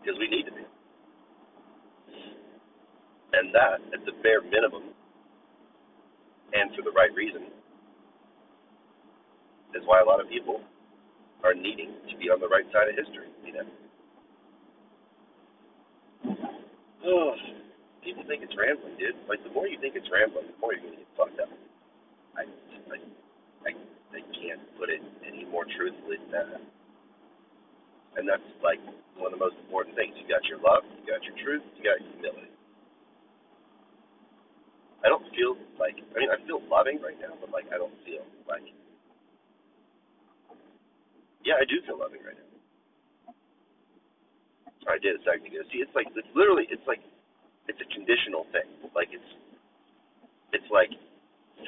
because we need to be. And that, at the bare minimum, and for the right reason, is why a lot of people are needing to be on the right side of history, you know. Oh people think it's rambling, dude. Like the more you think it's rambling, the more you're gonna get fucked up. I I I, I can't put it any more truthfully than that. And that's like one of the most important things. You got your love, you got your truth, you got your humility. I don't feel like I mean I feel loving right now, but like I don't feel like yeah, I do feel loving right now. I did a second ago. See, it's like it's literally it's like it's a conditional thing. Like it's it's like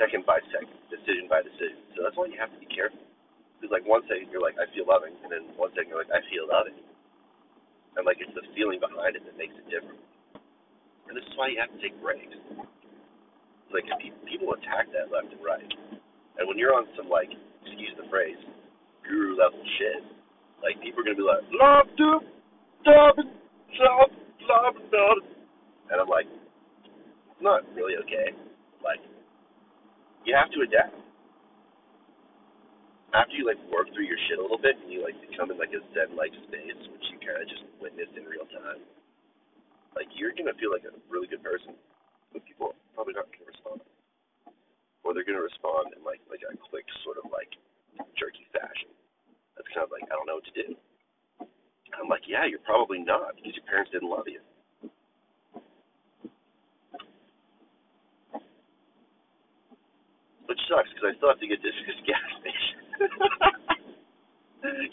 second by second, decision by decision. So that's why you have to be careful. Because like one second you're like I feel loving, and then one second you're like I feel loving, and like it's the feeling behind it that makes it different. And this is why you have to take breaks. Like people attack that left and right, and when you're on some like excuse the phrase guru level shit, like people are gonna be like love, dude, love, love, love, love. And I'm like, it's not really okay. Like, you have to adapt. After you like work through your shit a little bit and you like become in like a zen like space, which you kind of just witnessed in real time, like you're gonna feel like a really good person, but people are probably not gonna respond, or they're gonna respond in like like a quick sort of like jerky fashion. That's kind of like I don't know what to do. I'm like, yeah, you're probably not because your parents didn't love you. Which sucks because I still have to get to this gas station.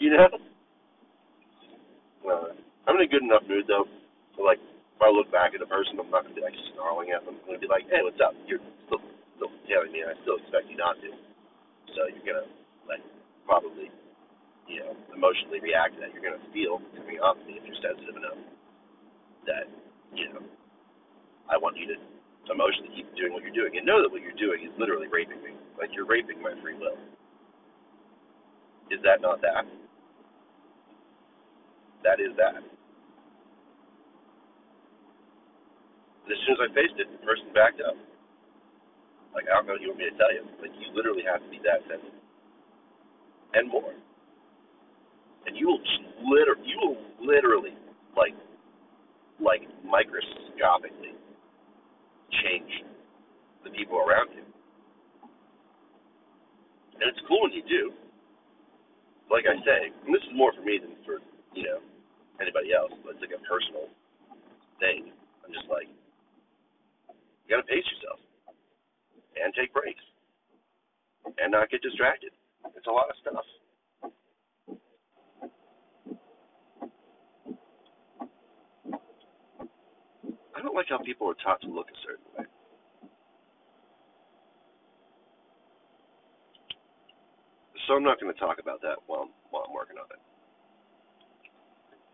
you know? Uh, I'm in a good enough mood though. So like, if I look back at a person, I'm not gonna be like snarling at them. I'm gonna be like, hey, what's up? You're still still telling me, and I still expect you not to. So you're gonna like probably, you know, emotionally react to that. You're gonna feel coming me if you're sensitive enough. that, you know, I want you to emotionally keep doing what you're doing and know that what you're doing is literally raping me. Like you're raping my free will. Is that not that? That is that. And as soon as I faced it, the person backed up. Like, I don't know what you want me to tell you. Like, you literally have to be that sensitive. And more. And you will literally, you will literally, like, like microscopically change the people around you. And it's cool when you do. Like I say, and this is more for me than for, you know, anybody else, but it's like a personal thing. I'm just like, you gotta pace yourself and take breaks and not get distracted. It's a lot of stuff. I don't like how people are taught to look a certain way. So I'm not going to talk about that while I'm, while I'm working on it.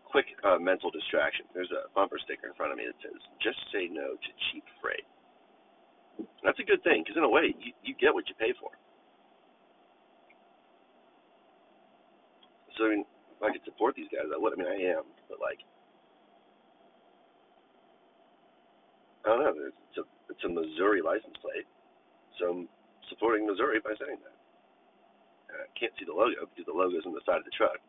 Quick uh, mental distraction. There's a bumper sticker in front of me that says, "Just say no to cheap freight." That's a good thing because in a way, you, you get what you pay for. So I mean, if I could support these guys, I would. I mean, I am, but like, I don't know. It's a it's a Missouri license plate, so I'm supporting Missouri by saying that. I can't see the logo because the logo's on the side of the truck,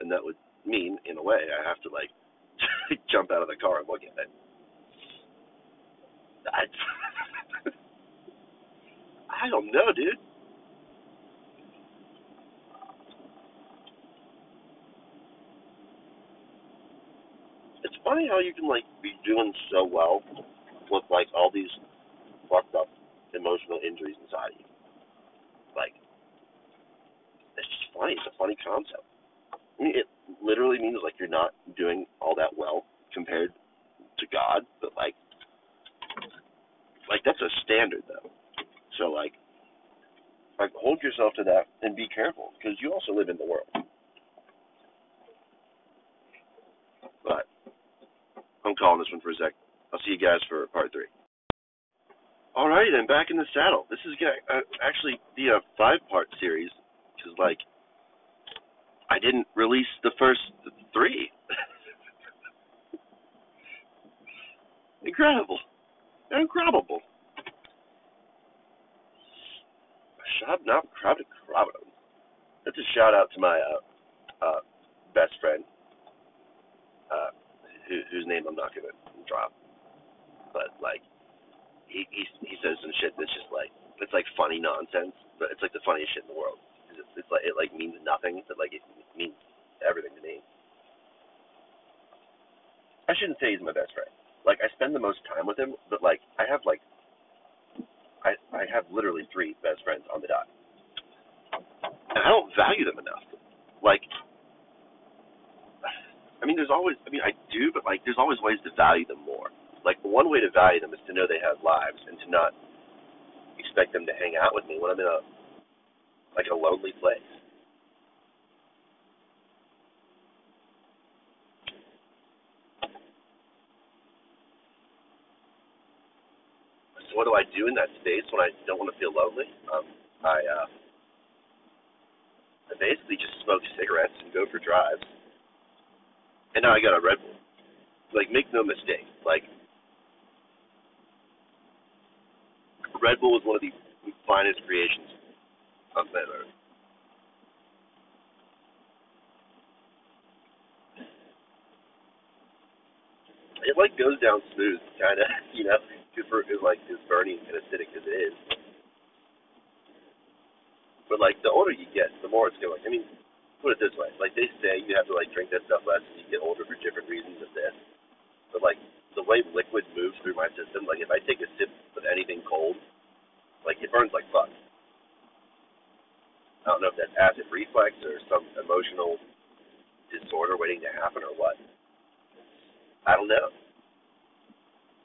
and that would mean, in a way, I have to like jump out of the car and look at it. That's I don't know, dude. It's funny how you can like be doing so well with like all these fucked up emotional injuries inside you. Like, it's just funny. It's a funny concept. I mean, it literally means like you're not doing all that well compared to God, but like, like that's a standard though. So like, like hold yourself to that and be careful because you also live in the world. But I'm calling this one for a sec. I'll see you guys for part three. Alrighty then, back in the saddle. This is gonna uh, actually be a five-part series because like I didn't release the first three. Incredible, incredible. Shut not crowded crowded. That's a shout out to my uh, uh, best friend, uh, who, whose name I'm not gonna drop, but like he he he says some shit that's just like it's like funny nonsense, but it's like the funniest shit in the world. It's, it's like it like means nothing, but like it means everything to me. I shouldn't say he's my best friend. Like I spend the most time with him, but like I have like I I have literally three best friends on the dot, and I don't value them enough. Like, I mean, there's always I mean I do, but like there's always ways to value them more. Like one way to value them is to know they have lives and to not expect them to hang out with me when I'm in a like a lonely place. So what do I do in that space when I don't want to feel lonely? Um, I uh, I basically just smoke cigarettes and go for drives. And now I got a Red Bull. Like, make no mistake. Like, Red Bull is one of the finest creations on planet Earth. It like goes down smooth, kind of, you know, for like as burning and acidic as it is. But like the older you get, the more it's going. I mean, put it this way: like they say, you have to like drink that stuff less as you get older for different reasons of this. But like the way liquid moves through my system, like if I take a sip of anything cold, like it burns like fuck. I don't know if that's acid reflux or some emotional disorder waiting to happen or what. I don't know.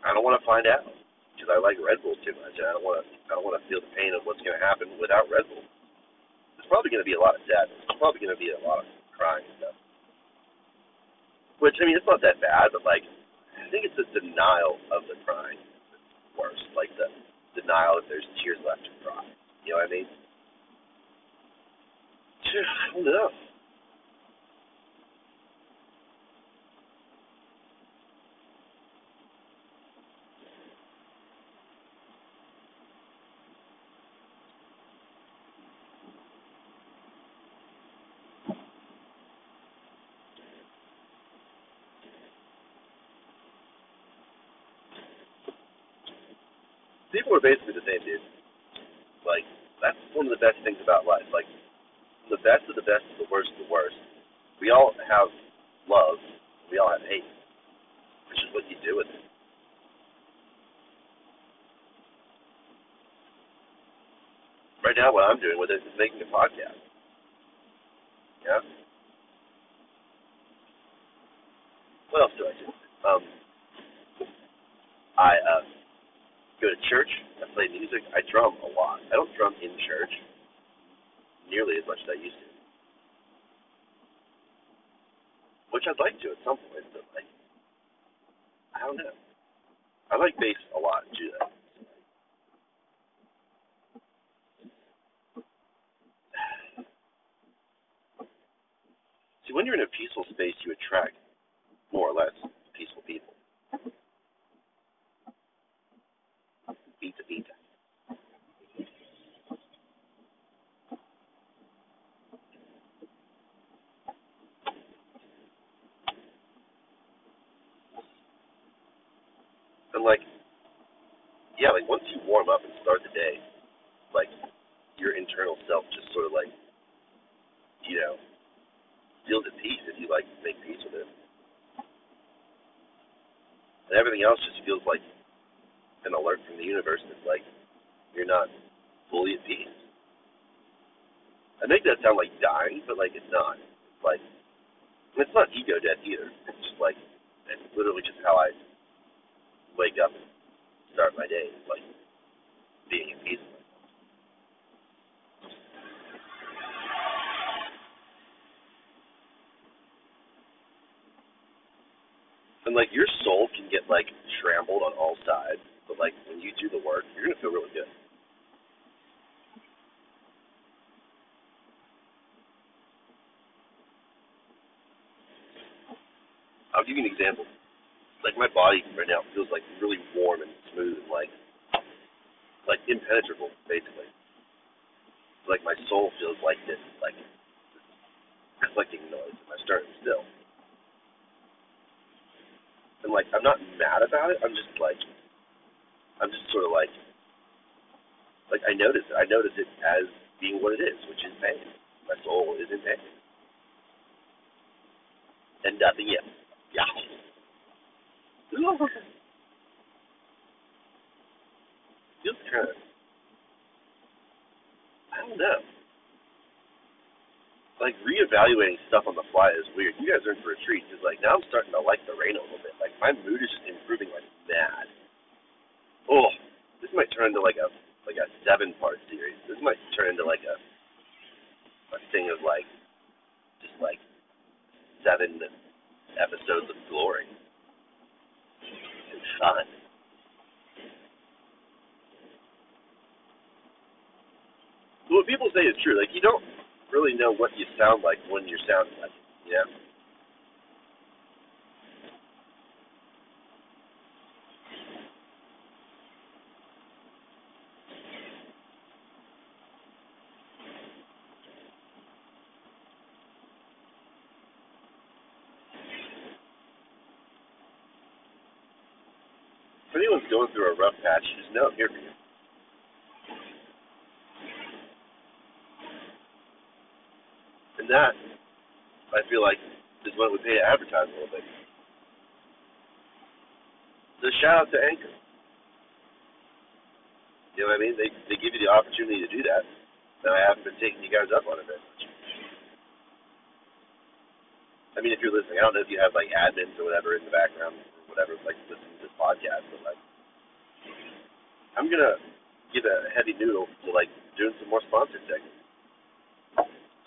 I don't want to find out because I like Red Bull too much, and I don't want to. I don't want to feel the pain of what's going to happen without Red Bull. There's probably going to be a lot of sadness. There's probably going to be a lot of crying and stuff. Which I mean, it's not that bad, but like, think it's the denial of the crying that's worse. Like the denial that there's tears left to cry. You know what I mean? I don't know. People are basically the same dude. Like that's one of the best things about life. Like the best of the best of the worst of the worst. We all have love. We all have hate. Which is what you do with it. Right now, what I'm doing with it is making a podcast. Yeah. What else do I do? Um, I uh, go to church. I play music. I drum a lot. I don't drum in church nearly as much as I used to. Which I'd like to at some point, but like I don't know. I like bass a lot too though. See when you're in a peaceful space you attract more or less peaceful people. Pizza, pizza. And like, yeah, like once you warm up and start the day, like your internal self just sort of like, you know, feels at peace if you like make peace with it. And everything else just feels like an alert from the universe that's like you're not fully at peace. I make that sound like dying, but like it's not. It's like it's not ego death either. It's just like it's literally just how I wake up and start my day, like being at peace. And like your soul can get like trampled on all sides but like when you do the work, you're gonna feel really good. I'll give you an example. Like my body right now feels like really warm and smooth and like like impenetrable, basically. Like my soul feels like this like clicking noise in my sternum still. And like I'm not mad about it, I'm just like I'm just sort of like, like I notice I notice it as being what it is, which is pain. My soul is in pain, and nothing else. Yeah. Feels kind of, I don't know. Like reevaluating stuff on the fly is weird. You guys are in for a treat because like now I'm starting to like the rain a little bit. Like my mood is just improving like mad oh, this might turn into like a like a seven part series. This might turn into like a a thing of like just like seven episodes of glory. It's fun. what people say is true. Like you don't really know what you sound like when you're sounding like it. Yeah. going know I'm here for you. And that, I feel like, is what we pay to advertise a little bit. So shout out to Anchor. You know what I mean? They they give you the opportunity to do that. And I haven't been taking you guys up on it very much. I mean, if you're listening, I don't know if you have like admins or whatever in the background or whatever, like listening to this podcast, but like I'm gonna give a heavy noodle to like doing some more sponsored segments.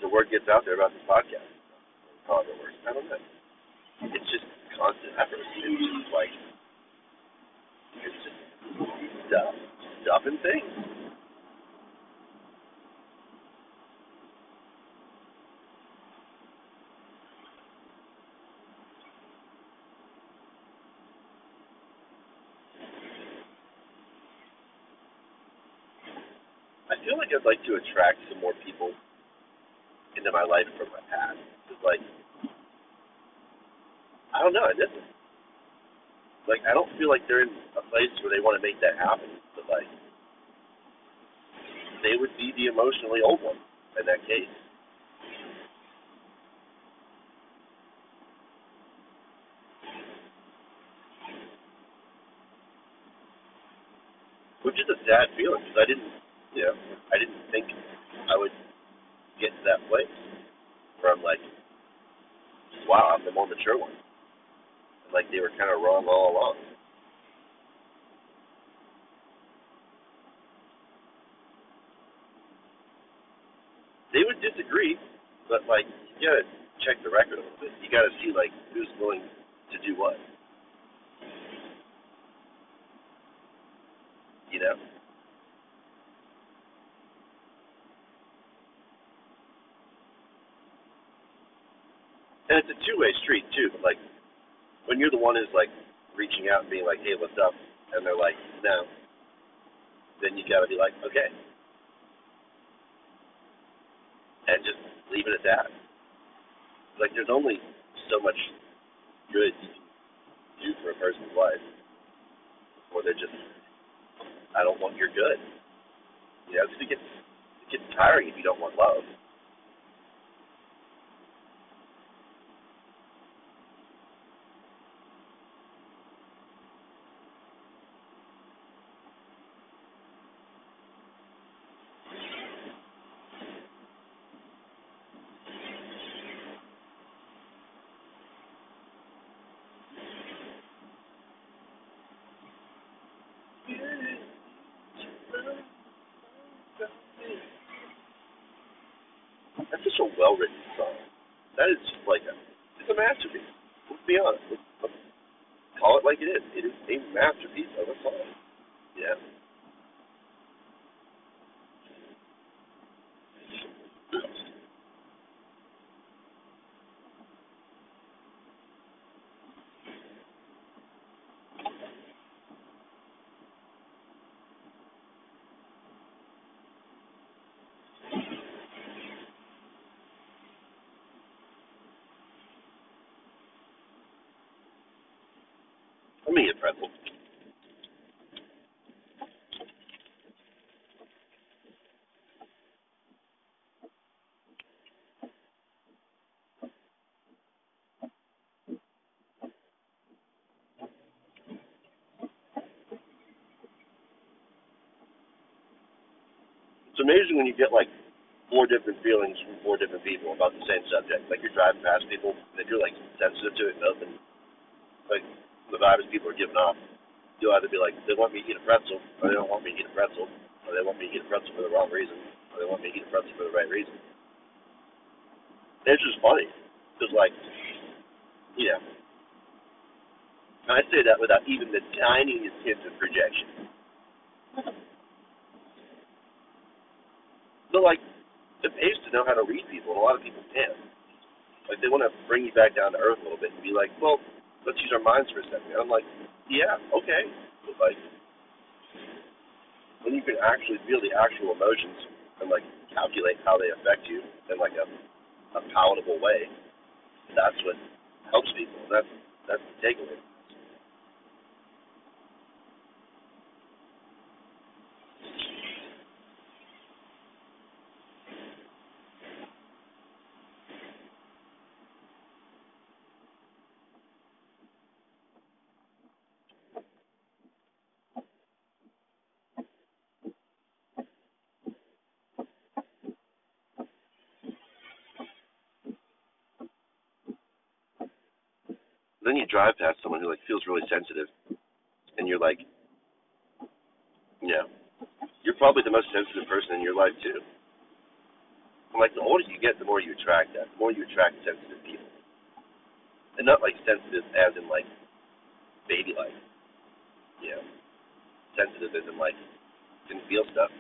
So word gets out there about this podcast. However it works. I don't know. It's just constant effort. It's just like It's just stuff, stuff and things. I feel like I'd like to attract some more people into my life from my past. It's like I don't know, it doesn't like I don't feel like they're in a place where they want to make that happen. But like they would be the emotionally old one in that case. Which is a sad feeling because I didn't, you know, I didn't think I would get to that place from like, wow, I'm the more mature one. Like they were kind of wrong all along. They would disagree, but like you gotta check the record a little bit. You gotta see like who's willing to do what. You know? And it's a two way street too. Like when you're the one who's like reaching out and being like, Hey, what's up? And they're like, No then you gotta be like, Okay and just leave it at that. Like there's only so much good you can do for a person's life or they're just I don't want your good. You know, because it gets it gets tiring if you don't want love. That's such a well written song. That is just like a it's a masterpiece. Let's be honest. Let's, let's call it like it is. It is a masterpiece of a song. Yeah. Let me get pretzel. It's amazing when you get like four different feelings from four different people about the same subject. Like you're driving past people, if you're like sensitive to it open, like the vibes people are giving off, you'll either be like, they want me to eat a pretzel, or they don't want me to eat a pretzel, or they want me to eat a pretzel for the wrong reason, or they want me to eat a pretzel for the right reason. It's just funny, because like, you know, I say that without even the tiniest hint of projection. So like, it pays to know how to read people, and a lot of people can't. Like they want to bring you back down to earth a little bit and be like, well, let's use our minds for a second. And I'm like, yeah, okay, but like, when you can actually feel the actual emotions and like calculate how they affect you in like a, a palatable way, that's what helps people. That's that's the takeaway. Then you drive past someone who like feels really sensitive, and you're like, yeah, you're probably the most sensitive person in your life too. I'm like, the older you get, the more you attract that. The more you attract sensitive people, and not like sensitive as in like baby like, you know, sensitive as in like can feel stuff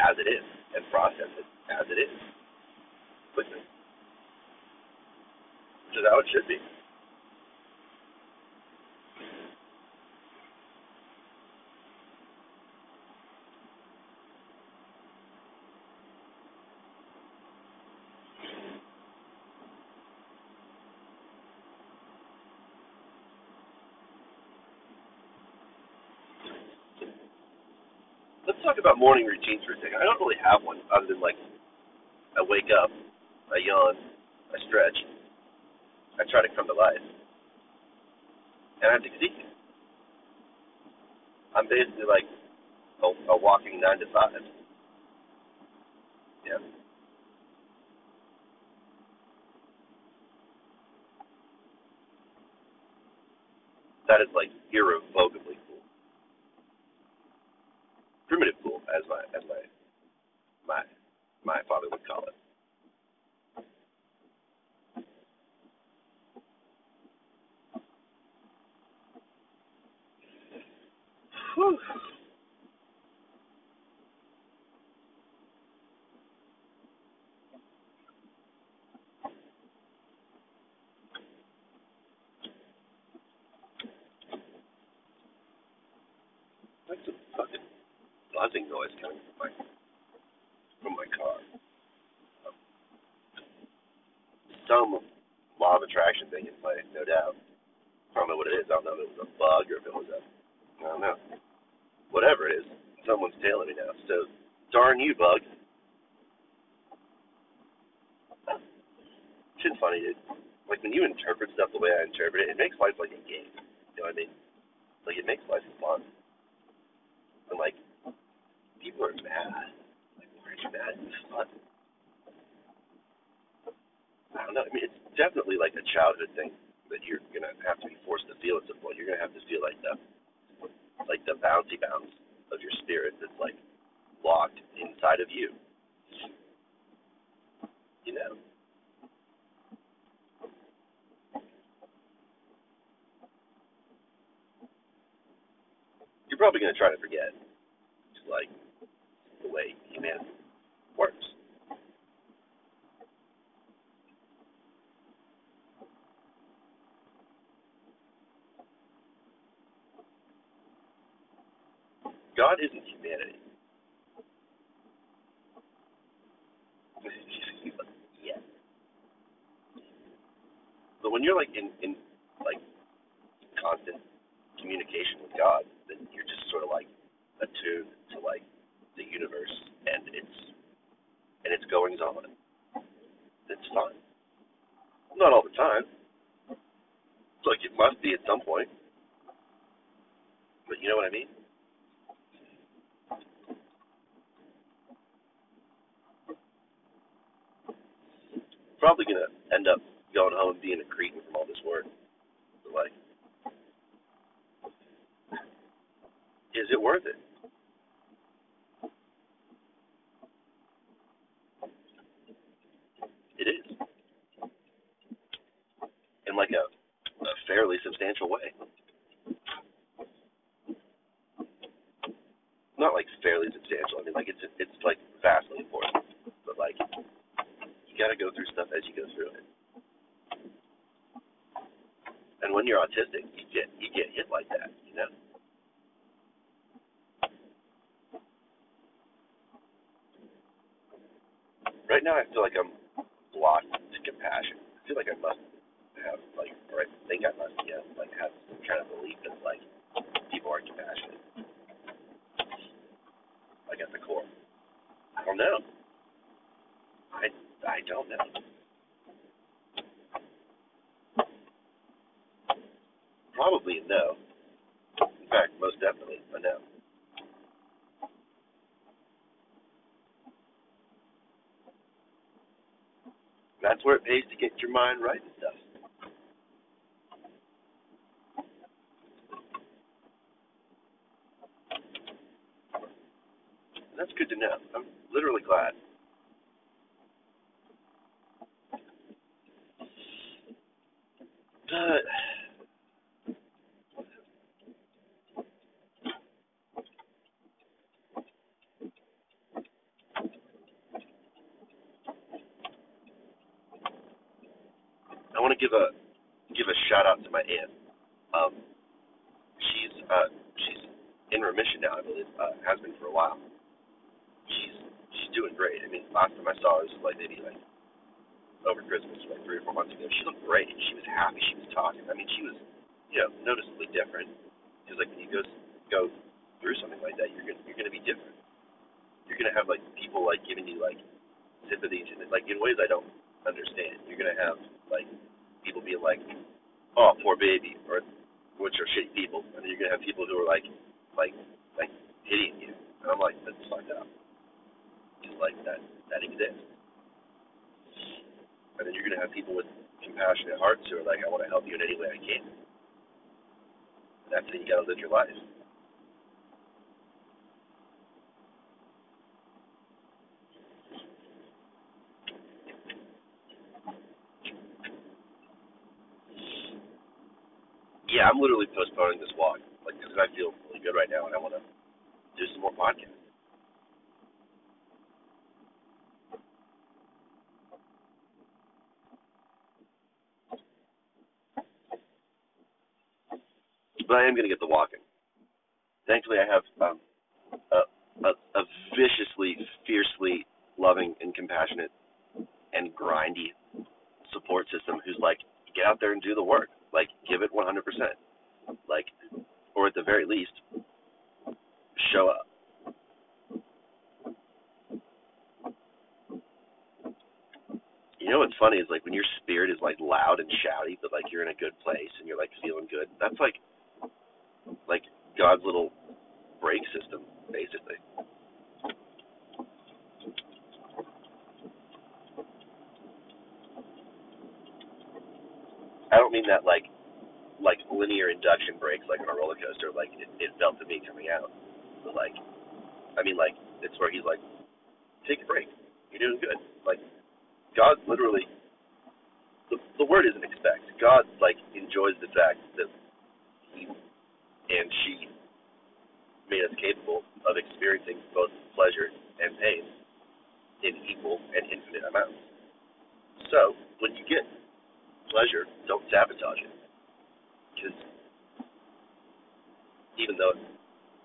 as it is and process it as it is quickly. Which is how it should be. Let's talk about morning routines for a second. I don't really have one other than like I wake up, I yawn, I stretch, I try to come to life, and I have to continue. I'm basically like a, a walking nine to five. Yeah. That is like irrevocably. Primitive cool, as my as my my my father would call it. Whew. Like some fucking buzzing noise coming from my from my car. Some law of attraction thing in play, no doubt. I don't know what it is. I don't know if it was a bug or if it was a I don't know. Whatever it is, someone's tailing me now. So darn you, bug. Shit's funny, dude. Like when you interpret stuff the way I interpret it, it makes life like a game. You know what I mean? Like it makes life fun. People are mad. Like you mad? It's fun. I don't know. I mean, it's definitely like a childhood thing that you're gonna have to be forced to feel at some point. You're gonna have to feel like the like the bouncy bounce of your spirit that's like locked inside of you. You know. You're probably gonna try to forget, just like the way humanity works. God isn't humanity. yeah. But when you're like in, in like constant communication with God, then you're just sort of like attuned to like the universe and its and its goings on. It's fun. Not all the time. Like it must be at some point. But you know what I mean? Probably gonna end up going home and being a cretin from all this work. Like, is it worth it? It is. In like a, a fairly substantial way. Not like fairly substantial. I mean, like it's it's like vastly important. But like, you got to go through stuff as you go through it. And when you're autistic, you get you get hit like that, you know. Right now, I feel like I'm to compassion. I feel like I must have like, or I think I must, yeah, like have some kind of belief that like people are compassionate, like at the core. I don't know. I I don't know. Probably no. In fact, most definitely a no. That's where it pays to get your mind right and stuff. That's good to know. I'm literally glad. But want to give a give a shout out to my aunt. Um, she's uh, she's in remission now, I believe. Uh, has been for a while. She's she's doing great. I mean, last time I saw her was like maybe like over Christmas, like three or four months ago. She looked great. She was happy. She was talking. I mean, she was you know noticeably different. Because like when you go go through something like that, you're gonna you're gonna be different. You're gonna have like people like giving you like sympathy and like in ways I don't understand. You're gonna have like people being like, "Oh, poor baby," or which are shitty people, and then you're gonna have people who are like, like, like pitying you. And I'm like, that's fucked up. Just like that, that exists. And then you're gonna have people with compassionate hearts who are like, I want to help you in any way I can. And that's how you gotta live your life. Yeah, I'm literally postponing this walk, like, because I feel really good right now, and I want to do some more podcasts. But I am going to get the walking. Thankfully, I have um, a, a, a viciously, fiercely loving and compassionate and grindy support system who's like, get out there and do the work. Like, give it 100%. Like, or at the very least, show up. You know what's funny is like when your spirit is like loud and shouty, but like you're in a good place and you're like feeling good. That's like like God's little brake system, basically. I don't mean that like like linear induction brakes like on a roller coaster, like it, it felt to me coming out. But like I mean like it's where he's like, Take a break. You're doing good. Like God literally the the word isn't expect. God like enjoys the fact that he and she made us capable of experiencing both pleasure and pain in equal and infinite amounts. So when you get pleasure, don't sabotage it because even though it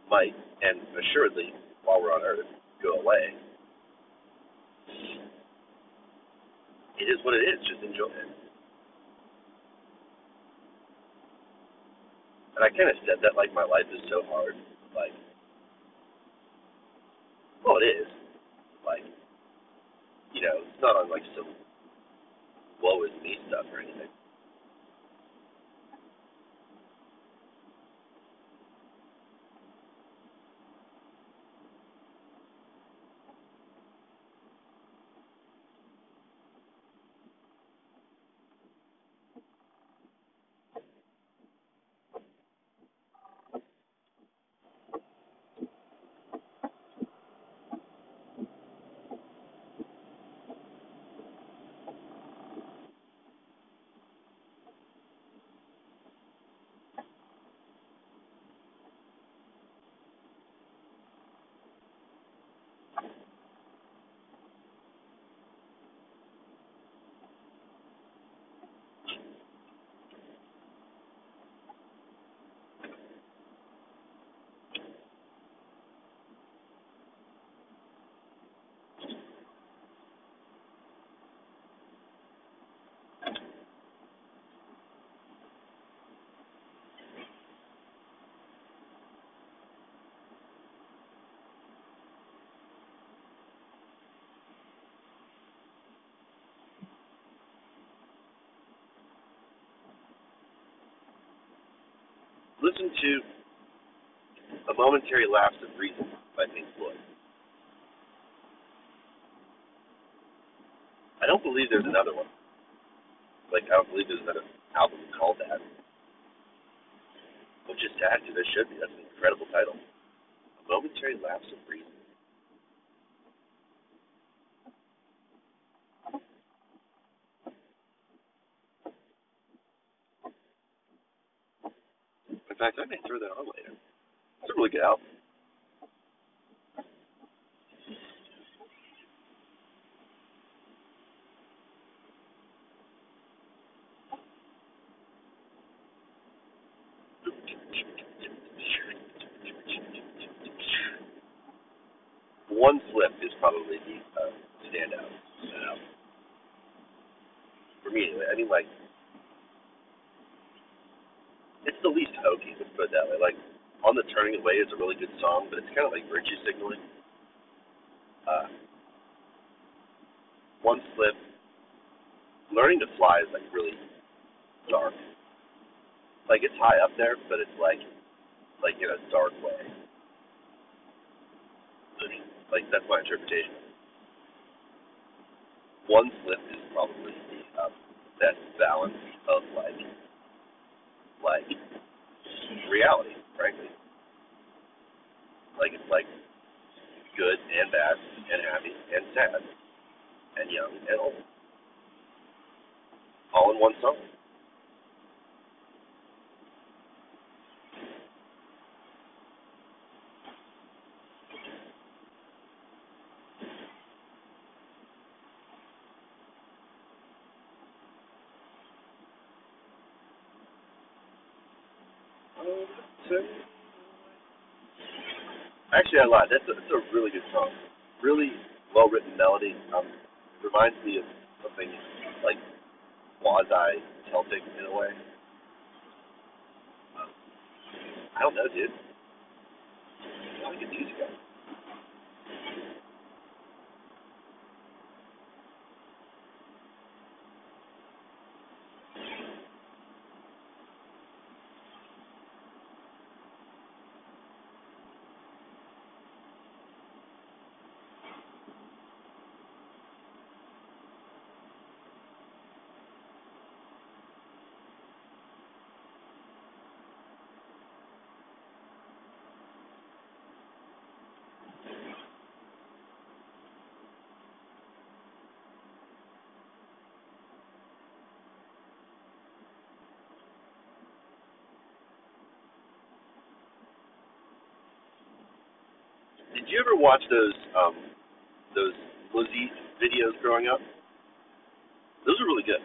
might and assuredly while we're on earth go away, it is what it is. Just enjoy it. And I kind of said that like my life is so hard. Like, well, it is. Like, you know, it's not on like some woe is me stuff or anything. Listen to A Momentary Lapse of Reason by Pink Floyd. I don't believe there's another one. Like, I don't believe there's another album called that. Which is sad because there should be. That's an incredible title. A Momentary Lapse of Reason. fact, I may throw that on later. It's a really good album. One Slip is probably the uh, standout. Uh, for me, anyway. I mean, like, on the turning away is a really good song, but it's kind of like virtue signaling. Uh, one slip. Learning to fly is like really dark. Like it's high up there, but it's like like in a dark way. Like that's my interpretation. One slip is probably the um, best balance of like like reality, frankly. Like it's like good and bad and happy and sad and young and old. All in one song. Actually, I lied. That's a, that's a really good song. Really well written melody. Um, reminds me of something like quasi Celtic in a way. Um, I don't know, dude. A lot of good music out. Did you ever watch those um those Lizzie videos growing up? Those were really good.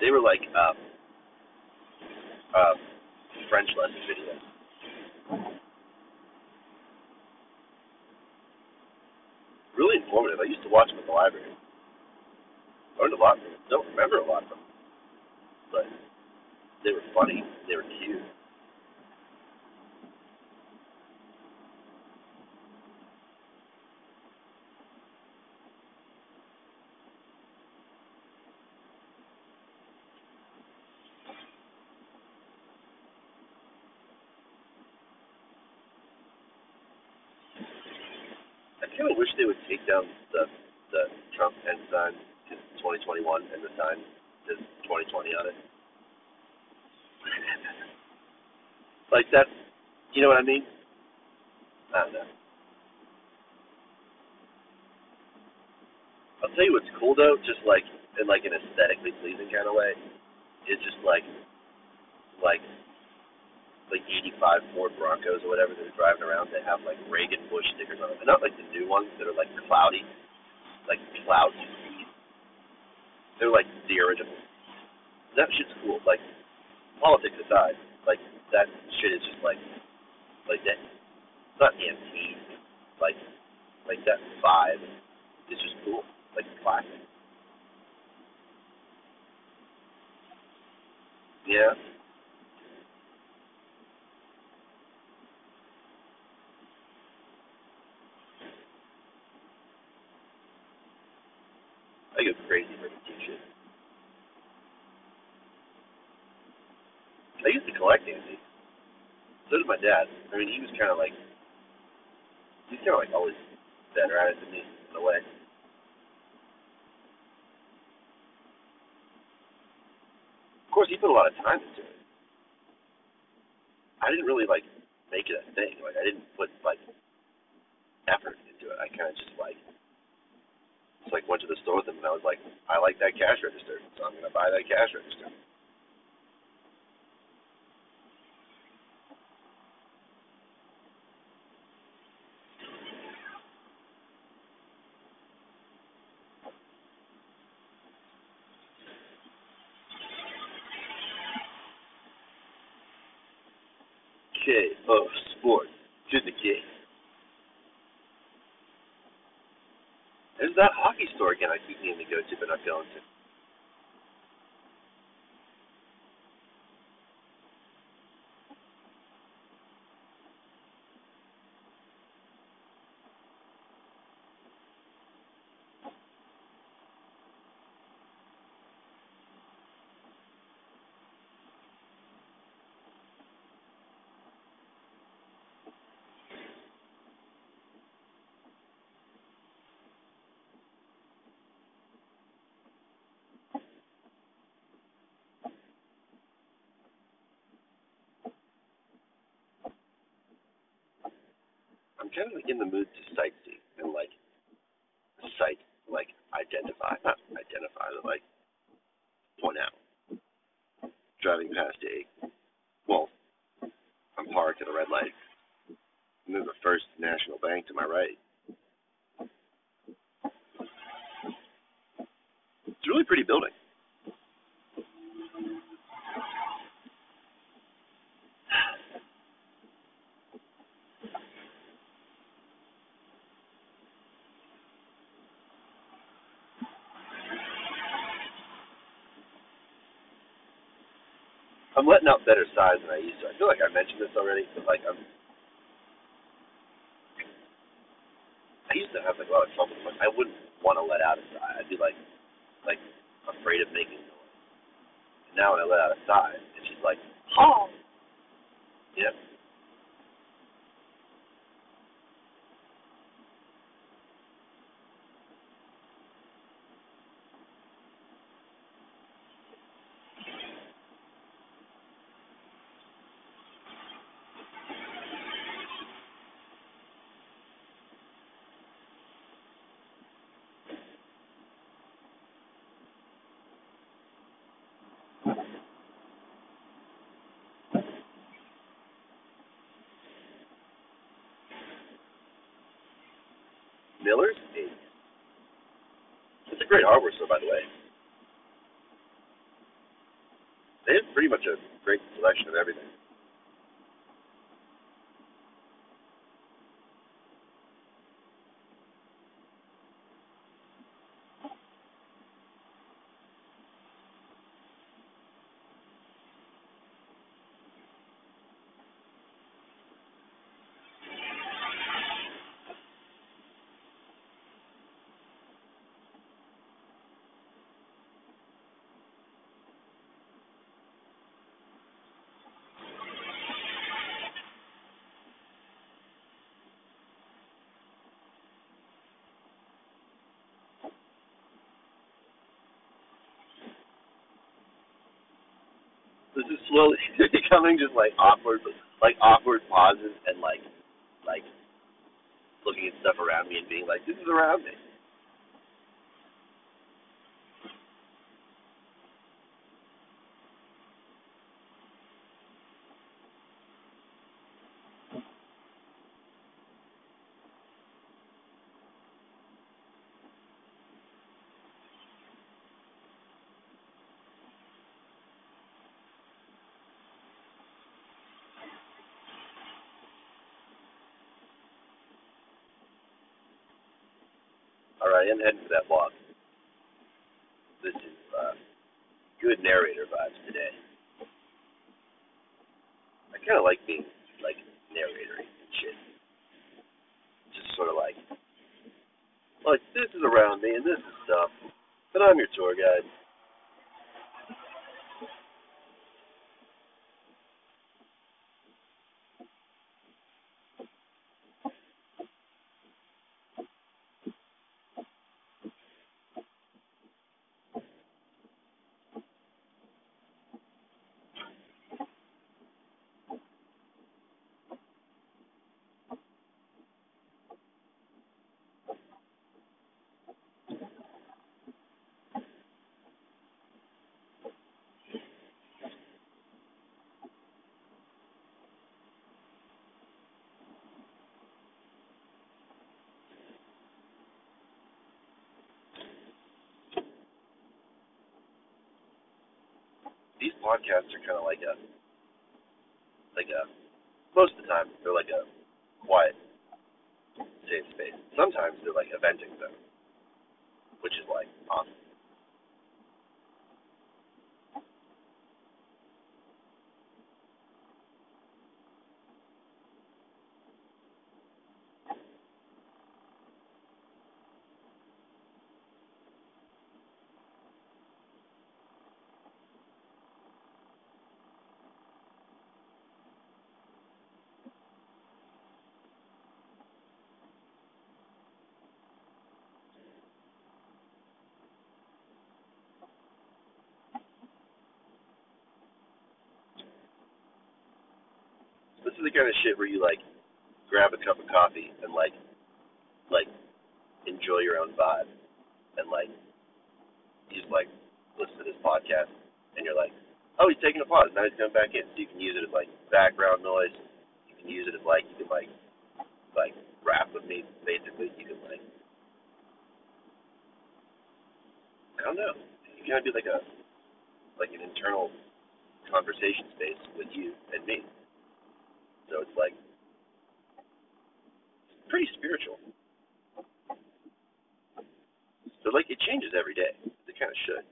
They were like um uh French lesson videos. Really informative. I used to watch them at the library. Learned a lot from them. Don't remember a lot from them. But they were funny. They were cute. I kind of wish they would take down the the Trump Pence sign to 2021 and the sign says 2020 on it. like that's, you know what I mean? I don't know. I'll tell you what's cool though, just like in like an aesthetically pleasing kind of way, is just like like like 85 Ford Broncos or whatever they're driving around that have like Reagan Bush stickers on them. And not like the new ones that are like cloudy, like clouds. They're like the original. That shit's cool. Like politics aside, like that shit is just like like that. Not antique. Like like that vibe is just cool. Like classic. Yeah. I go crazy for antique shit. I used to collect antiques. So did my dad. I mean, he was kind of like, he's kind of like always better at it than me in a way. Of course, he put a lot of time into it. I didn't really like make it a thing. Like I didn't put like effort into it. I kind of just like, just like went to the store with him and I was like, I like that cash register, so I'm gonna buy that cash register. K of sports to the K. I keep needing to go to, but not going to. I'm kind of in the mood to sightsee and like sight, like identify, not identify, but like point out. Driving past a, well, I'm parked at a red light. And there's a First National Bank to my right. It's a really pretty building. I'm letting out better size than I used to. I feel like I mentioned this already, but like I'm. I used to have like a lot of trouble. Like I wouldn't want to let out a sigh. I'd be like, like afraid of making noise. And now when I let out a sigh, and she's like, "Oh." Yeah. Miller's Ace. It's a great hardware store, by the way. They have pretty much a great selection of everything. This is slowly becoming just like awkward, like awkward pauses and like, like looking at stuff around me and being like, "This is around me." All right, I'm heading for that walk. This is uh, good narrator vibes today. I kind of like being like narrator and shit. Just sort of like, like this is around me and this is stuff, but I'm your tour guide. These podcasts are kind of like a, like a, most of the time they're like a quiet, safe space. Sometimes they're like a venting zone which is like awesome. This is the kind of shit where you like grab a cup of coffee and like like enjoy your own vibe and like you just like listen to this podcast and you're like, Oh, he's taking a pause, now he's coming back in. So you can use it as like background noise. You can use it as like you can like like rap with me basically. You can like I don't know. You kind of do like a like an internal conversation space with you and me. So it's like pretty spiritual. So like it changes every day. It kind of should.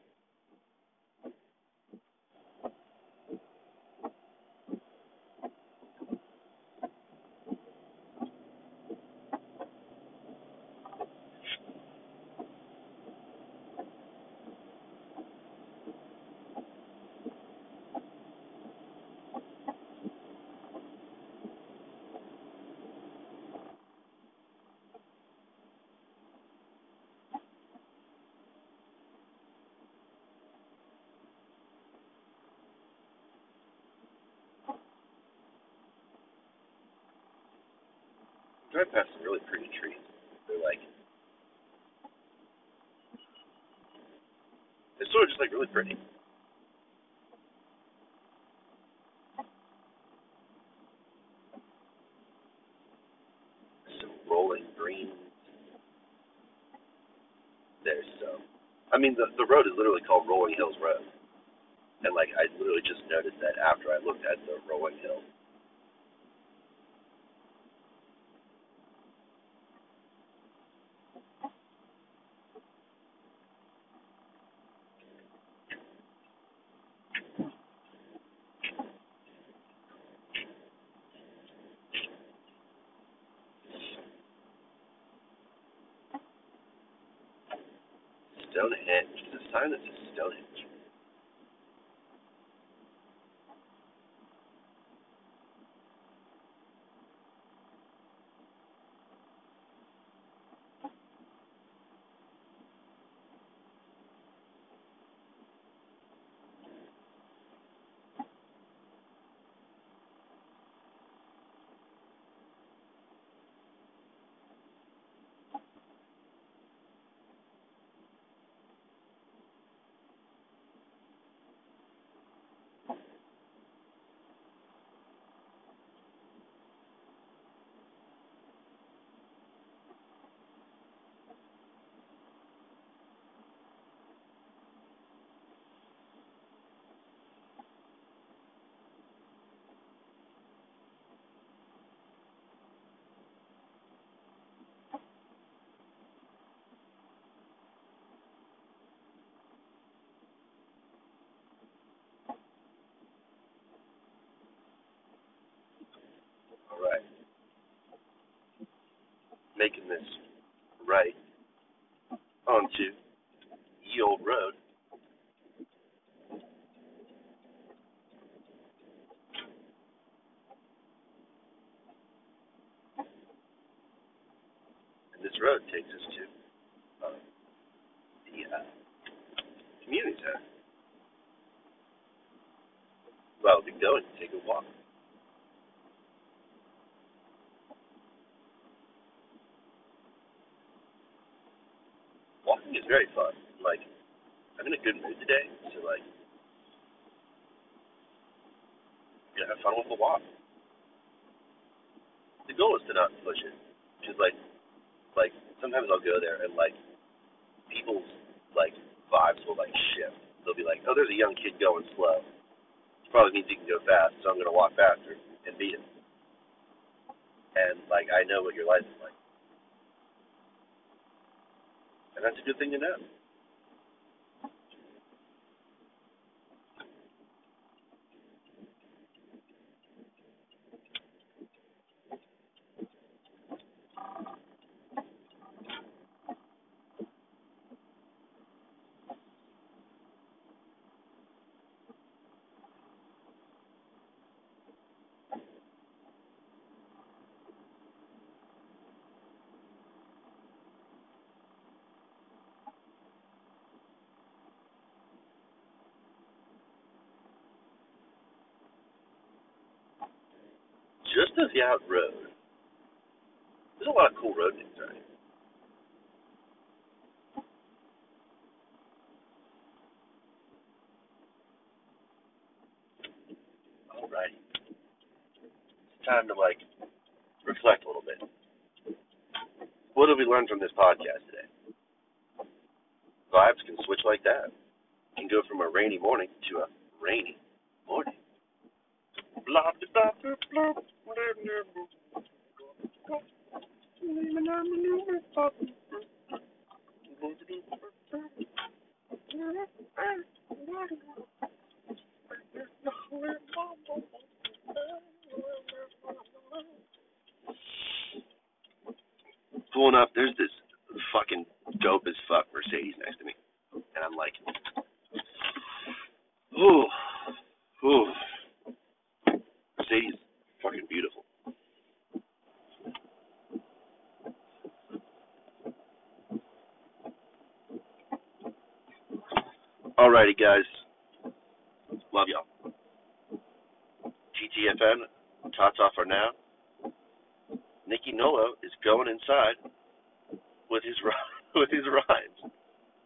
drive past some really pretty trees. They're like they're just like really pretty. Some rolling greens. There's some. I mean, the the road is literally called Rolling Hills Road, and like I literally just noticed that after I looked at the rolling hill. Stonehenge. There's a sign that says Stonehenge. All right. Making this right onto Ye Old Road. And this road takes us to uh, the uh, community center. Well, we can go and take a walk. Walking is very fun. Like, I'm in a good mood today, so like, you know, have fun with the walk. The goal is to not push it. Because like, like sometimes I'll go there and like, people's like vibes will like shift. They'll be like, oh, there's a young kid going slow. It probably means he can go fast, so I'm gonna walk faster and beat him. And like, I know what your life is like. And that's a good thing to know. Out road. There's a lot of cool road names, right? Alrighty. It's time to like reflect a little bit. What did we learn from this podcast today? Vibes can switch like that. can go from a rainy morning to a rainy morning. Pulling up, there's this fucking dope as fuck Mercedes next to me. And I'm like, ooh, ooh. Fucking beautiful. Alrighty, guys. Love y'all. TTFN, Tata for now. Nicky Nolo is going inside with his with his rhymes.